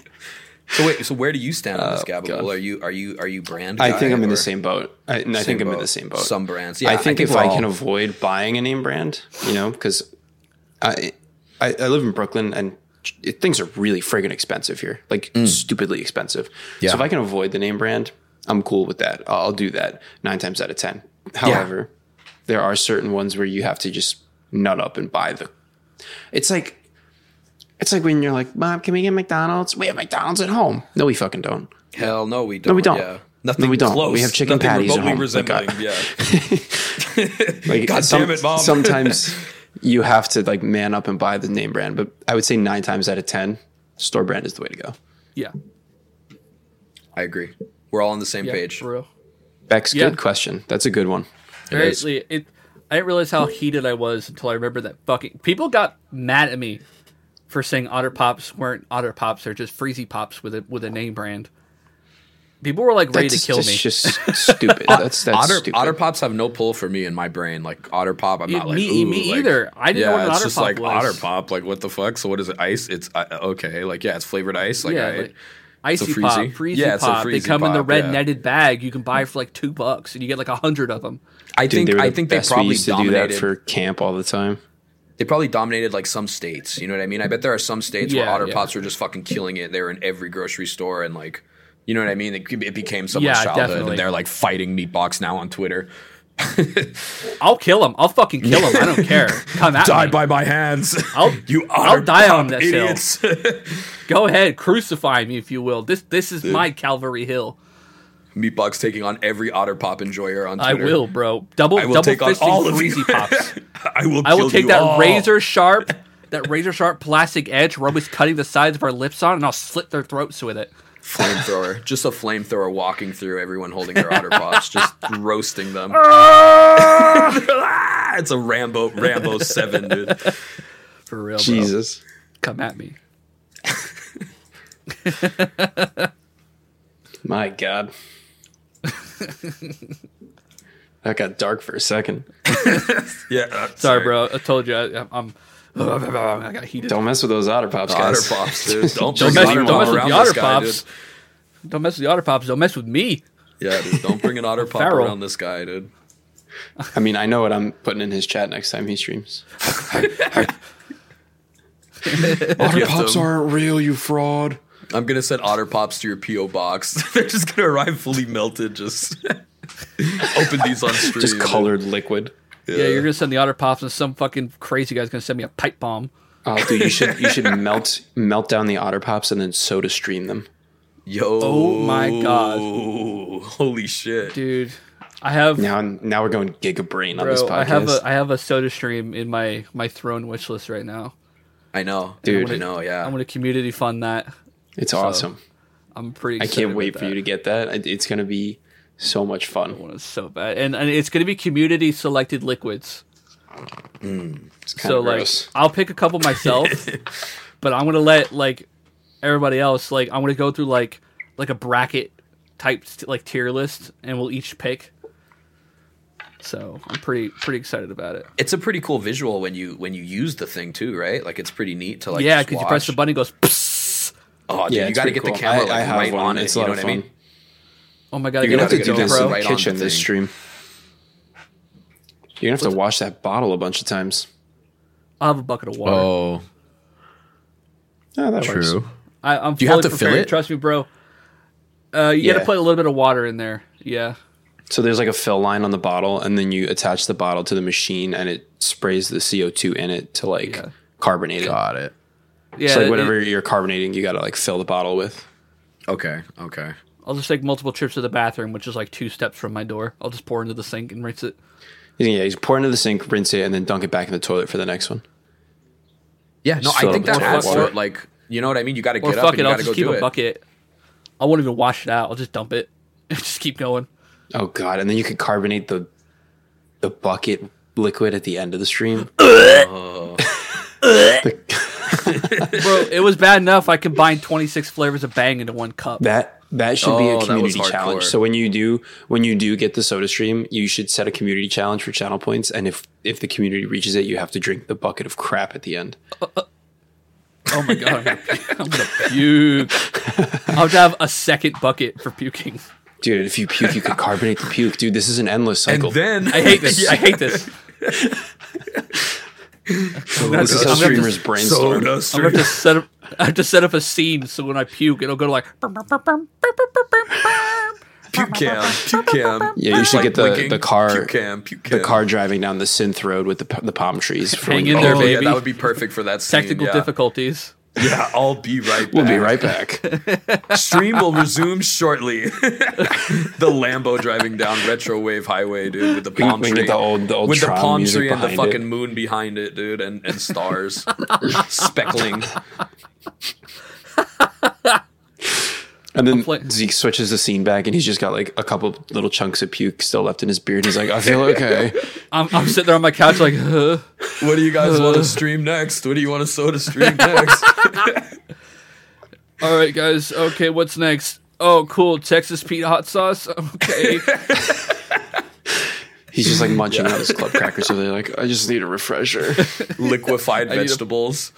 So wait, so where do you stand on this, Oh, Gabble? God. Are you are you are you brand? I think I'm in the same boat. I, and I think I'm in the same boat. Some brands, yeah. I think, if we're I can avoid buying a name brand, you know, because I, I I live in Brooklyn and it, things are really friggin' expensive here, like mm. stupidly expensive. Yeah. So if I can avoid the name brand, I'm cool with that. I'll I'll do that nine times out of ten. However, there are certain ones where you have to just nut up and buy the. It's like, it's like when you're like, Mom, can we get McDonald's? We have McDonald's at home. No, we fucking don't. Hell no, we don't. No, we don't. Yeah. Nothing No, we don't. close. We have chicken Nothing patties at home. resembling. Like, yeah. (laughs) (laughs) Like, God damn it, Mom. sometimes (laughs) you have to like man up and buy the name brand, but I would say nine times out of ten, store brand is the way to go. Yeah. I agree. We're all on the same Yeah. page. For real. Beck's Yeah. good question. That's a good one. Very, is. it, I didn't realize how heated I was until I remembered that fucking people got mad at me for saying Otter Pops weren't Otter Pops; they're just Freezy Pops with a with a name brand. People were like ready That's, to kill that's me. just stupid. (laughs) That's that's Otter, stupid. Otter Pops have no pull for me in my brain. Like Otter Pop, I'm Yeah, not like me- ooh, me like- either. I didn't yeah, know what an it's Otter just Pop like was. Otter Pop. Like what the fuck? So what is it? Ice? It's uh, okay. Like yeah, it's flavored ice. Like, yeah, I, like Icy a Pop, Freezy? Freezy Yeah, it's a Pop. they Freezy come in the red yeah. netted bag. You can buy for like two bucks, and you get like a hundred of them. I Dude, think they were I the think they best. probably used to do dominated. that for camp all the time. They probably dominated like some states. You know what I mean? I bet there are some states Yeah, where Otter yeah. Pops were just fucking killing it. They were in every grocery store and like, you know what I mean? It, it became someone's Yeah, childhood, definitely. and they're like fighting Meatbox now on Twitter. (laughs) I'll kill him. I'll fucking kill him. I don't care. Come at Die me. by my hands. I'll- (laughs) you I'll die on this hill. idiots. (laughs) Go ahead, crucify me if you will. This this is my Calvary Hill. Meatbox taking on every Otter Pop enjoyer on Twitter. I will, bro. Double I will double take on all of you. Freezy Pops. (laughs) I will. I will take you that all. razor sharp, that razor sharp plastic edge we're always cutting the sides of our lips on, and I'll slit their throats with it. flamethrower. (laughs) Just a flamethrower walking through everyone holding their Otter Pops, just (laughs) roasting them. Ah! it's a Rambo Rambo Seven, dude. For real, bro. Jesus. Come at me. My God. (laughs) that got dark for a second. (laughs) Yeah, uh, Sorry, bro. I told you I, I'm. I got heated. Don't mess with those Otter Pops, Otter. Pops, dude. (laughs) Don't, Don't mess, don't mess with around the Otter this guy, Pops. dude. Don't mess with the Otter Pops. Don't mess with me. Yeah, dude. Don't bring an Otter Pop Feral. around this guy, dude. I mean, I know what I'm putting in his chat next time he streams. Otter Pops aren't real, you fraud. I'm gonna send Otter Pops to your PO box. (laughs) They're just gonna arrive fully melted. Just (laughs) open these on stream. Just colored liquid. Yeah. you're gonna send the Otter Pops, and some fucking crazy guy's gonna send me a pipe bomb. Oh, dude, you should you should melt melt down the Otter Pops and then soda stream them. Yo. Oh my God. Holy shit. Dude, I have Now now we're going Giga Brain on this podcast. I have a I have a Soda Stream in my my throne wish list right now. I know, Dude. I know. Yeah. I'm gonna community fund that. It's awesome. I'm pretty. I can't wait about for you to get that. It's gonna be so much fun. one is so bad, and, and it's gonna be community selected liquids. Mm, it's kind So of like. I'll pick a couple myself, (laughs) but I'm gonna let like everybody else. Like, I'm gonna go through like like a bracket type like tier list, and we'll each pick. So I'm pretty pretty excited about it. it's a pretty cool visual when you when you use the thing too, right? Like it's pretty neat to like. yeah, because you press the button, it goes. (laughs) Psst. Oh, dude, yeah, you got to pretty get the cool. camera I- like I have right one. on it. It's a you know what I mean? Oh my god, You're You're gonna gonna have to do this in the on kitchen the this stream. You're gonna have to wash that bottle a bunch of times. I'll have a bucket of water. Oh, Oh, that works. true. I, I'm Do you have fully to fill it? Trust me, bro. Uh, you Yeah. gotta put a little bit of water in there. Yeah. So there's like a fill line on the bottle, and then you attach the bottle to the machine, and it sprays the CO2 in it to like Yeah. carbonate it. Got it. Yeah. so like it- whatever you're carbonating, you gotta like fill the bottle with. Okay. Okay. I'll just take multiple trips to the bathroom, which is like two steps from my door. I'll just pour into the sink and rinse it. Yeah, you just pour into the sink, rinse it, and then dunk it back in the toilet for the next one. Yeah. No, Fill I think that's that the adds water. to it. Like, you know what I mean? You got to Or get up fuck and it, you I'll got to just go keep do a it. bucket. I won't even wash it out. I'll just dump it. and (laughs) just keep going. Oh god, and then you could carbonate the the bucket liquid at the end of the stream. (laughs) Uh-huh. (laughs) (laughs) Bro, it was bad enough I combined 26 flavors of Bang into one cup. That that should be Oh, a community challenge. So when you do when you do get the soda stream, you should set a community challenge for channel points, and if if the community reaches it, you have to drink the bucket of crap at the end. Uh, uh, oh my god, I'm gonna, pu- (laughs) I'm gonna puke. I'll have to have a second bucket for puking. Dude, if you puke, you could carbonate the puke. Dude, this is an endless And cycle. then I hate this. I hate this. (laughs) this is how I'm gonna have to- streamers brainstorm. soda I'm gonna stream. have to set up. I have to set up a scene so when I puke, it'll go to like. puke cam, puke cam. Yeah, you should Like get the, blinking, the car puke cam, puke cam. the car driving down the synth road with the the palm trees. Hang in there, oh, baby. Yeah, that would be perfect for that scene. Technical yeah. difficulties. (laughs) Yeah, I'll be right back. We'll be right back. (laughs) Stream will resume shortly. (laughs) the Lambo driving down Retro Wave Highway, dude, with the palm we can tree. get the old- the old with the palm tree and the behind it. fucking moon behind it, dude, and, and stars speckling. And then play- Zeke switches the scene back, and he's just got like a couple little chunks of puke still left in his beard. He's like, I feel (laughs) okay. I'm, I'm sitting there on my couch like, huh. What do you guys want to stream next? What do you want to soda stream next? (laughs) all right, guys. Okay, what's next? Oh, cool. Texas Pete hot sauce. Okay. (laughs) He's just like munching on his club crackers. So they're like, I just need a refresher. Liquefied need a- vegetables.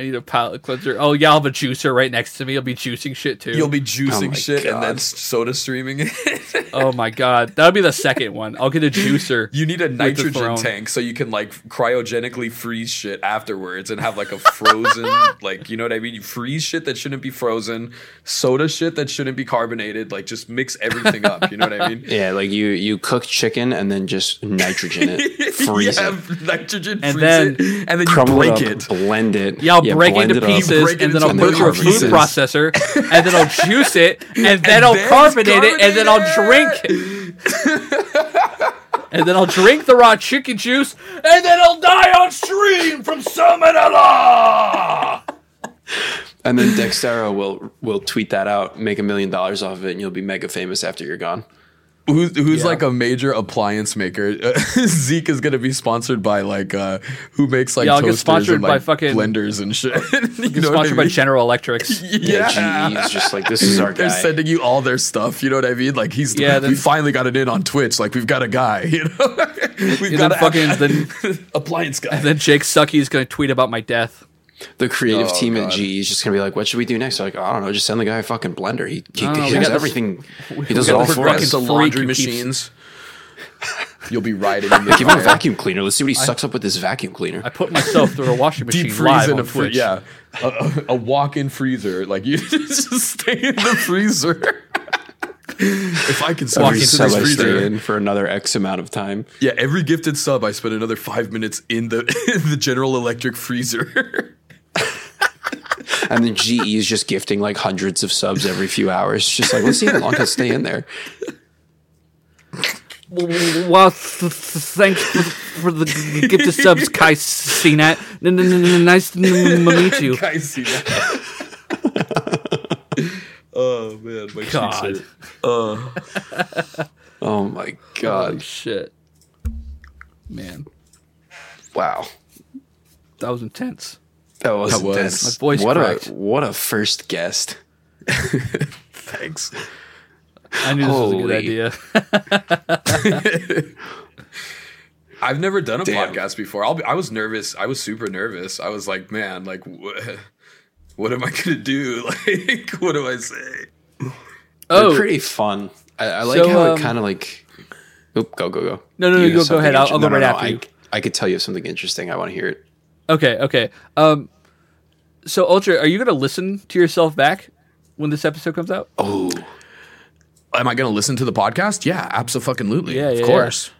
I need a palate cleanser. Oh yeah, I'll have a juicer right next to me. I'll be juicing shit too. You'll be juicing oh, my shit and then soda streaming it. (laughs) oh my god, that'll be the second one. I'll get a juicer. You need a nitrogen tank so you can like cryogenically freeze shit afterwards and have like a frozen, (laughs) like you know what I mean. You freeze shit that shouldn't be frozen, soda shit that shouldn't be carbonated. Like just mix everything up. You know what I mean? (laughs) yeah, like you you cook chicken and then just nitrogen it, freeze you it, have nitrogen, And then it, and then you crumble break it, up, it. blend it. Yeah, I'll break blend into pieces break and then I'll put it through a food processor (laughs) and then I'll juice it and then I'll then carbonate it and then I'll carbonate drink. (laughs) and then I'll drink the raw chicken juice and then I'll die on stream from salmonella. And then Dexerto will will tweet that out, make a million dollars off of it, and you'll be mega famous after you're gone. Who's, who's Yeah. like a major appliance maker? (laughs) Zeke is gonna be sponsored by like uh who makes like Yeah, I'll toasters sponsored and, by like, fucking- blenders and shit. (laughs) you know what I Sponsored by? General Electrics. (laughs) Yeah, GE is just like this is our guy. They're guy. sending you all their stuff. You know what I mean? Like he's Yeah, we then- finally got it in on Twitch. Like we've got a guy. You know, we've got a fucking then, appliance guy. and then Jake Lucky is going to tweet about my death. The creative Oh, team God. at GE is just gonna be like, what should we do next? They're like, I don't know, just send the guy a fucking blender. He he, No, he we has got this- everything. (laughs) he does it all got the for fucking us. the laundry machines. (laughs) You'll be riding in the Give him a vacuum cleaner. Let's see what he sucks up with this vacuum cleaner. I put myself through a washing machine Deep freeze live in on a fr- yeah, a, a, a walk-in freezer. Like you (laughs) just stay in the freezer. if I can Every walk into sub this I stay freezer, in for another X amount of time. yeah, every gifted sub, I spend another five minutes in the in the General Electric freezer. (laughs) And then GE is just gifting like hundreds of subs every few hours. Just like, let's see how long he'll stay in there. Well, th- th- thanks for, for the g- gift of subs, (laughs) Kai Cenat. N- n- n- n- Nice to m- meet (laughs) you. I see that. oh man, my God. hurt. Uh, Oh my Holy god! shit. Man, Wow, that was intense. That was That was. intense. My voice what cracked. a what a first guest. (laughs) thanks. I knew this was a good idea. (laughs) I've never done a Damn. podcast before. I'll be, I was nervous. I was super nervous. I was like, man, like, wh- (laughs) what am I gonna do? Like, what do I say? They're Oh, pretty fun. I, I like So, how um, it kind of like. Oop, go go go. No, no, no, You go- go ahead. I'll- inter- I'll go right after I, you. I could tell you something interesting. I want to hear it. Okay, okay. Um, so Ultra, are you going to listen to yourself back when this episode comes out? Oh, Am I gonna listen to the podcast? Yeah, absolutely. Yeah, yeah, of course.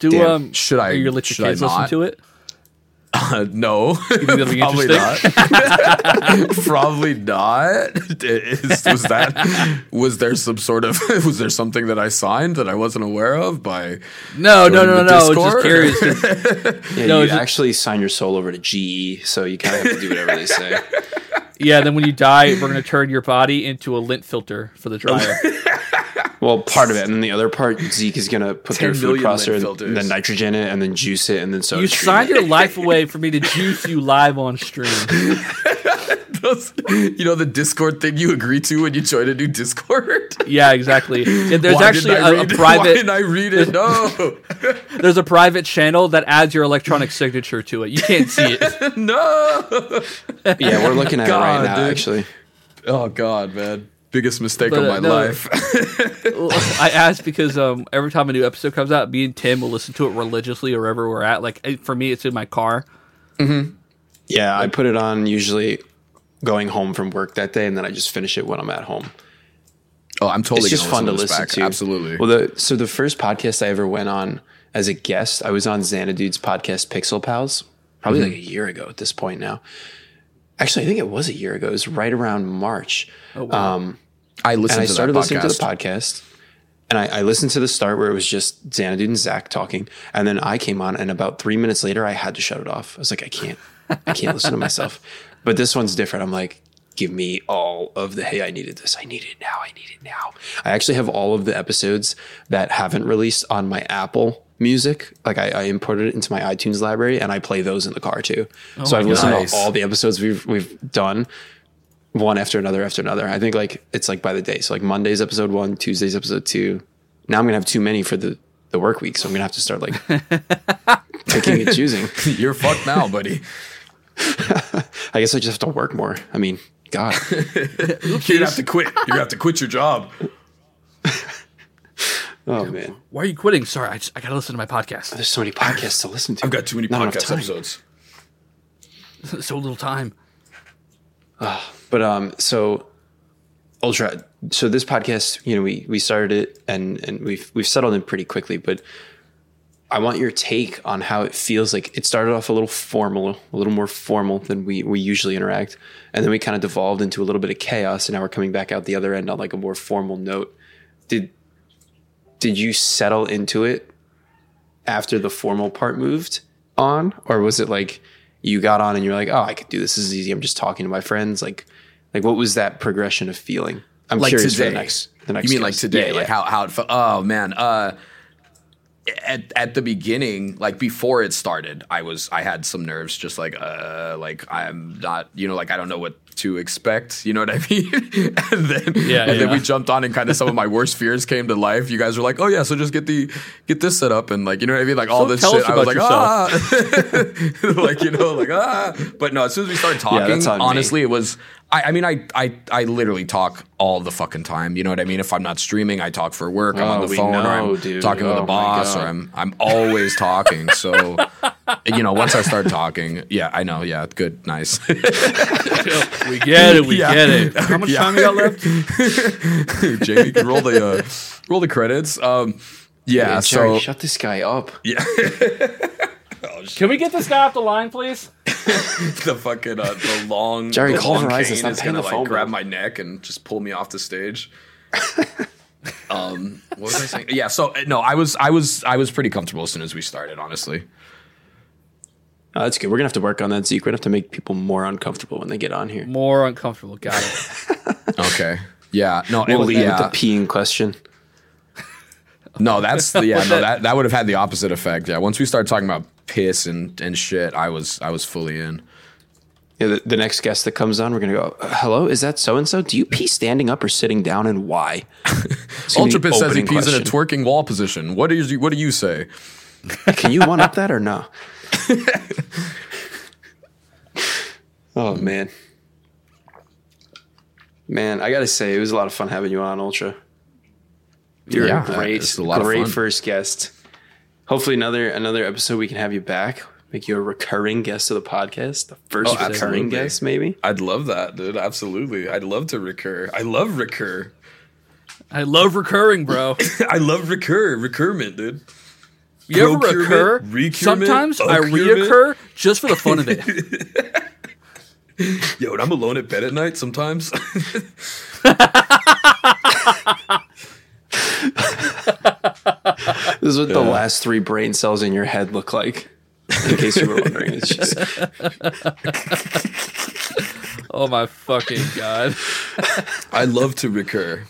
Do Damn. um, Should I- Are you gonna let should your I kids listen to it? Uh, (laughs) no, probably not. (laughs) probably not. Is, was that? Was there some sort of? (laughs) Was there something that I signed that I wasn't aware of by? No, no, no, no. I was Discord? just curious. 'cause- yeah. No, you it's just- actually sign your soul over to GE, so you kind of have to do whatever they say. yeah, then when you die, we're gonna turn your body into a lint filter for the dryer. Well, part of it, and then the other part, Zeke is gonna put their food million processor, lint and filters. then nitrogen it, and then juice it, and then so you signed your (laughs) life away for me to juice you live on stream. (laughs) Those- you know the Discord thing you agree to when you join a new Discord. (laughs) Yeah, exactly. Yeah, there's Why actually didn't I a, a read it? Why private. didn't I read it? No, There's a private channel that adds your electronic signature to it. You can't see it. no. Yeah, we're looking at it God, right now. dude. Actually, Oh God, man, biggest mistake But, of uh, my no. life. (laughs) (laughs) I ask because um, every time a new episode comes out, me and Tim will listen to it religiously wherever we're at. Like for me, it's in my car. yeah, I put it on usually going home from work that day, and then I just finish it when I'm at home. Oh, I'm totally it's just fun to listen back. to. Absolutely. Well, the so the first podcast I ever went on as a guest, I was on Xanadude's podcast Pixel Pals, probably Mm-hmm. like a year ago at this point now. Actually, I think it was a year ago. It was right around March. Oh Um, I listened and I started listening to the podcast. podcast. And I, I listened to the start where it was just Xanadu and Zach talking. And then I came on, and about three minutes later, I had to shut it off. I was like, I can't, I can't listen to myself. (laughs) But this one's different. I'm like, give me all of the, hey, I needed this. I need it now. I need it now. I actually have all of the episodes that haven't released on my Apple music. Like I, I imported it into my iTunes library and I play those in the car too. Oh so I've listened Nice. to all the episodes we've, we've done one after another after another. I think like it's like by the day. So like Monday's episode one, Tuesday's episode two. Now I'm gonna have too many for the the work week, so I'm gonna have to start like (laughs) picking and choosing. (laughs) You're fucked now, buddy. (laughs) I guess I just have to work more. I mean, God, You're gonna have to quit. You're gonna have to quit your job. Oh man, Why are you quitting? Sorry, I, just, I gotta listen to my podcast. there's so many podcasts to listen to. I've got too many Not podcast episodes. (laughs) so little time. But um, so ultra. So this podcast, you know, we we started it and and we've we've settled in pretty quickly. But I want your take on how it feels. Like it started off a little formal, a little more formal than we we usually interact, and then we kind of devolved into a little bit of chaos. And now we're coming back out the other end on like a more formal note. Did did you settle into it after the formal part moved on, or was it like you got on and you're like, oh, I could do this. This is easy. I'm just talking to my friends. Like, like what was that progression of feeling? I'm like curious today. for the next. The next you mean like today? Yeah, Like yeah. how how it felt? Oh man. Uh, at at the beginning, like before it started, I was I had some nerves. Just like uh, like I'm not you know like I don't know what to expect. You know what I (laughs) mean? and then Yeah, and then we jumped on and kind of some of my worst fears came to life. You guys were like, oh yeah, so just get the get this set up and like you know what I mean? Like all So this shit. I was like about ah, (laughs) like you know like ah. But no, as soon as we started talking, that's on me. honestly, it was. I, I mean, I, I I literally talk all the fucking time. You know what I mean? If I'm not streaming, I talk for work. I'm on Oh, the we phone, or I'm dude. talking with Oh a my boss, or I'm I'm always talking. (laughs) So, you know, once I start talking, yeah, I know, yeah, good, nice. (laughs) We get it. We Yeah. get it. (laughs) How much Yeah. time you got left? Jamie can roll the uh, roll the credits. Um, yeah, Yeah, Jerry, so shut this guy up. yeah, Can we get this guy off the line, please? (laughs) the fucking uh, the long Jerry, the call long cane stop is gonna the like grab my neck and just pull me off the stage. (laughs) um, what was I saying? Yeah, so uh, no, I was I was I was pretty comfortable as soon as we started. Honestly, Oh, that's good. We're gonna have to work on that, Zeke. We're gonna have to make people more uncomfortable when they get on here. More uncomfortable. Got it. (laughs) okay, yeah, no, We'll it, lead yeah, with the peeing question. no, that's yeah, no, that that would have had the opposite effect. Yeah, once we started talking about piss and and shit, I was I was fully in. Yeah, the, the next guest that comes on, we're gonna go. "Uh, Hello, is that so and so? Do you pee standing up or sitting down, and why? It's gonna be Ultra Piss says he pees in a twerking wall position. What do you what do you say? Can you one up that or no? (laughs) oh man, man, I gotta say it was a lot of fun having you on Ultra. You're Yeah, a great, a lot great fun. first guest. Hopefully, another another episode we can have you back, make you a recurring guest of the podcast, the first Oh, recurring guest, maybe. I'd love that, dude. Absolutely. I'd love to recur. I love recur. I love recurring, bro. (laughs) I love recur. Recurment, dude. You ever Procurement, recur? recurement, Sometimes I accurement. reoccur just for the fun of it. (laughs) Yo, and I'm alone at bed at night sometimes. (laughs) (laughs) This is what the last three brain cells in your head look like. In case you were wondering, it's just (laughs) Oh my fucking god! (laughs) I love to recur.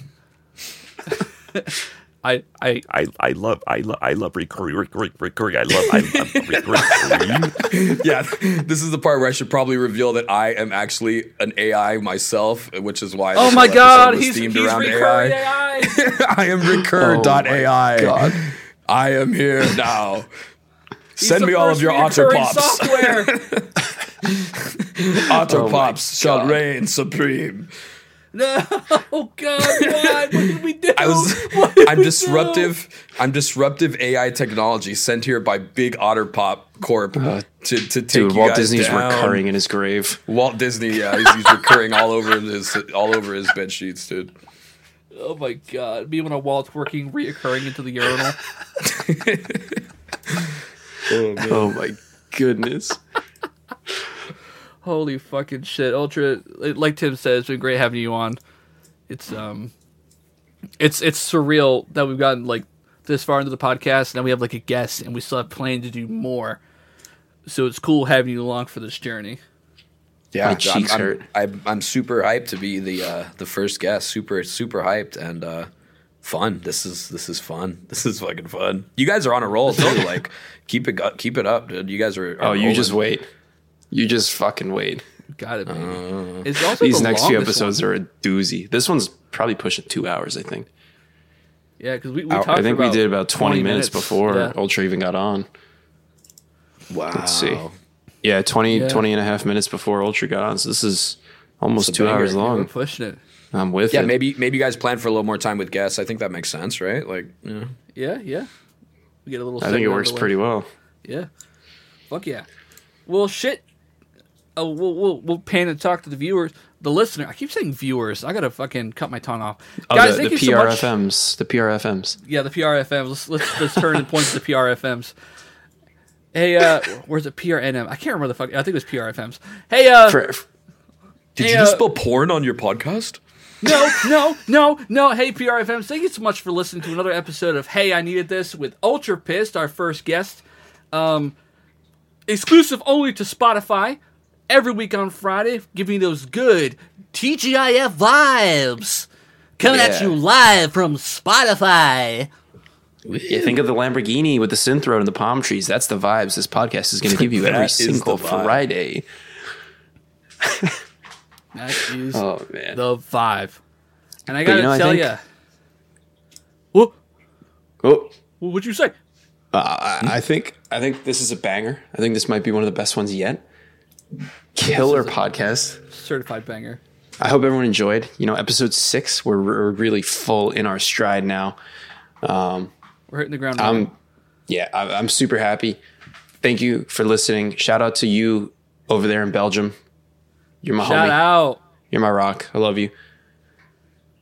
I I I, I love I love I love recurring recurring recurring. I love I love recurring. (laughs) Yeah, this is the part where I should probably reveal that I am actually an AI myself, which is why. Oh my god, he's, themed he's around AI. AI. (laughs) I am recur.ai. Oh god. I am here (laughs) now. Send me all of your otter pops. software. Otter Oh pops shall reign supreme. No, (laughs) oh god, why? What did we do? I was, (laughs) did I'm we do? disruptive. I'm disruptive AI technology sent here by Big Otter Pop Corp uh, to to take dude. you Walt guys Disney's down. recurring in his grave. Walt Disney, yeah, he's, he's recurring all over his all over his bed sheets, dude. Oh my god. Me when a wall twerking reoccurring into the urinal. (laughs) Oh, oh my goodness. Holy fucking shit. Ultra like Tim said, it's been great having you on. It's um it's it's surreal that we've gotten like this far into the podcast and now we have like a guest and we still have planned to do more. So it's cool having you along for this journey. Yeah, My I'm- cheeks I'm, hurt. I'm, I'm super hyped to be the uh, the first guest. Super super hyped and uh, fun. This is this is fun. (laughs) This is fucking fun. You guys are on a roll too. (laughs) like keep it keep it up, dude. You guys are. are Oh, you just wait. You just fucking wait. Got it, baby. Uh, it's also These the next few episodes one. are a doozy. This one's probably pushing two hours, I think. Yeah, because we, we I, talked I think for we did about 20, minutes, before Yeah. Ultra even got on. Wow. Let's see. Yeah, 20, Yeah. 20 and a half minutes before Ultra got on. So this is almost It's a two banger. hours We're long. pushing it. I'm with Yeah, it. maybe maybe you guys plan for a little more time with guests. I think that makes sense, right? Like, yeah. Yeah, yeah. We get a little. I think it segment out of works pretty well. Yeah. Fuck yeah. Well, shit. Oh, we'll, we'll we'll pan and talk to the viewers, the listener. I keep saying viewers. I gotta fucking cut my tongue off. Oh, Guys, the, the you so much. PRFMs. The PRFMs. Yeah, the PRFMs. Let's let's, let's turn and point to the PRFMs. Hey, uh, where's it? PRNM. I can't remember the fuck. I think it was PRFMs. Hey, uh, For, Did Hey, you just uh, spell porn on your podcast? no, no, no, no. Hey, PRFMs. Thank you so much for listening to another episode of Hey, I Needed This with UltraPissed, our first guest. Um, exclusive only to Spotify. Every week on Friday, giving you those good TGIF vibes. Coming at you live from Spotify. yeah, think of the Lamborghini with the synth road and the palm trees. That's the vibes this podcast is going to give you every (laughs) That is the single. Friday. That is (laughs) Oh man. the vibe. And I gotta you know, tell think- you. What? oh, What'd you say? uh, I, I think I think this is a banger. I think this might be one of the best ones yet. Killer podcast. Certified banger. I hope everyone enjoyed. You know, episode six, we're, we're really full in our stride now. Um, we're hitting the ground. I'm, yeah, I, I'm super happy. Thank you for listening. Shout out to you over there in Belgium. You're my Shout homie. out. You're my rock. I love you.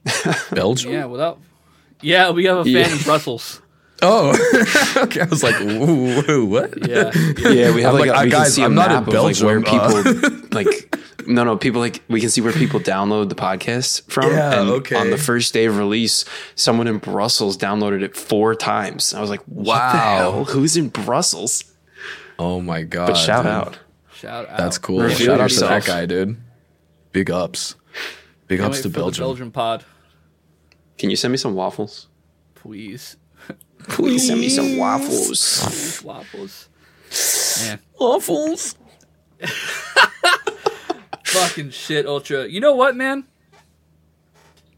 (laughs) Belgium? Yeah, without. Yeah, we have a fan Yeah. in Brussels. Oh, (laughs) okay. I was like, ooh, ooh, (laughs) what? Yeah. (laughs) Yeah, we have I'm like, like, a, uh, we guys, can see a I'm not map in of like where Belgium, people like no no people like we can see where people download the podcast from. Yeah, and okay. On the first day of release, someone in Brussels downloaded it four times. I was like, what the Wow. hell? Who's in Brussels? Oh my god! But shout dude. out. Shout out. That's cool. Review shout out to that guy, dude. Big ups. Big Can't ups to for the Belgium. Belgian pod, Can you send me some waffles? please. Please send me some waffles. Waffles. Man, Waffles. (laughs) fucking shit, Ultra. You know what, man?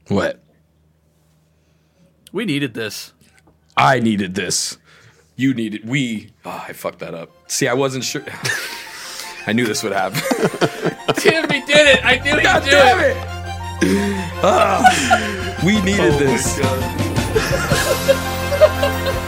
What? We needed this. I needed this. You needed. We. Oh, I fucked that up. See, I wasn't sure. (laughs) I knew this would happen. (laughs) Timmy did it. I knew he'd do it. Ah, we needed this. God. (laughs)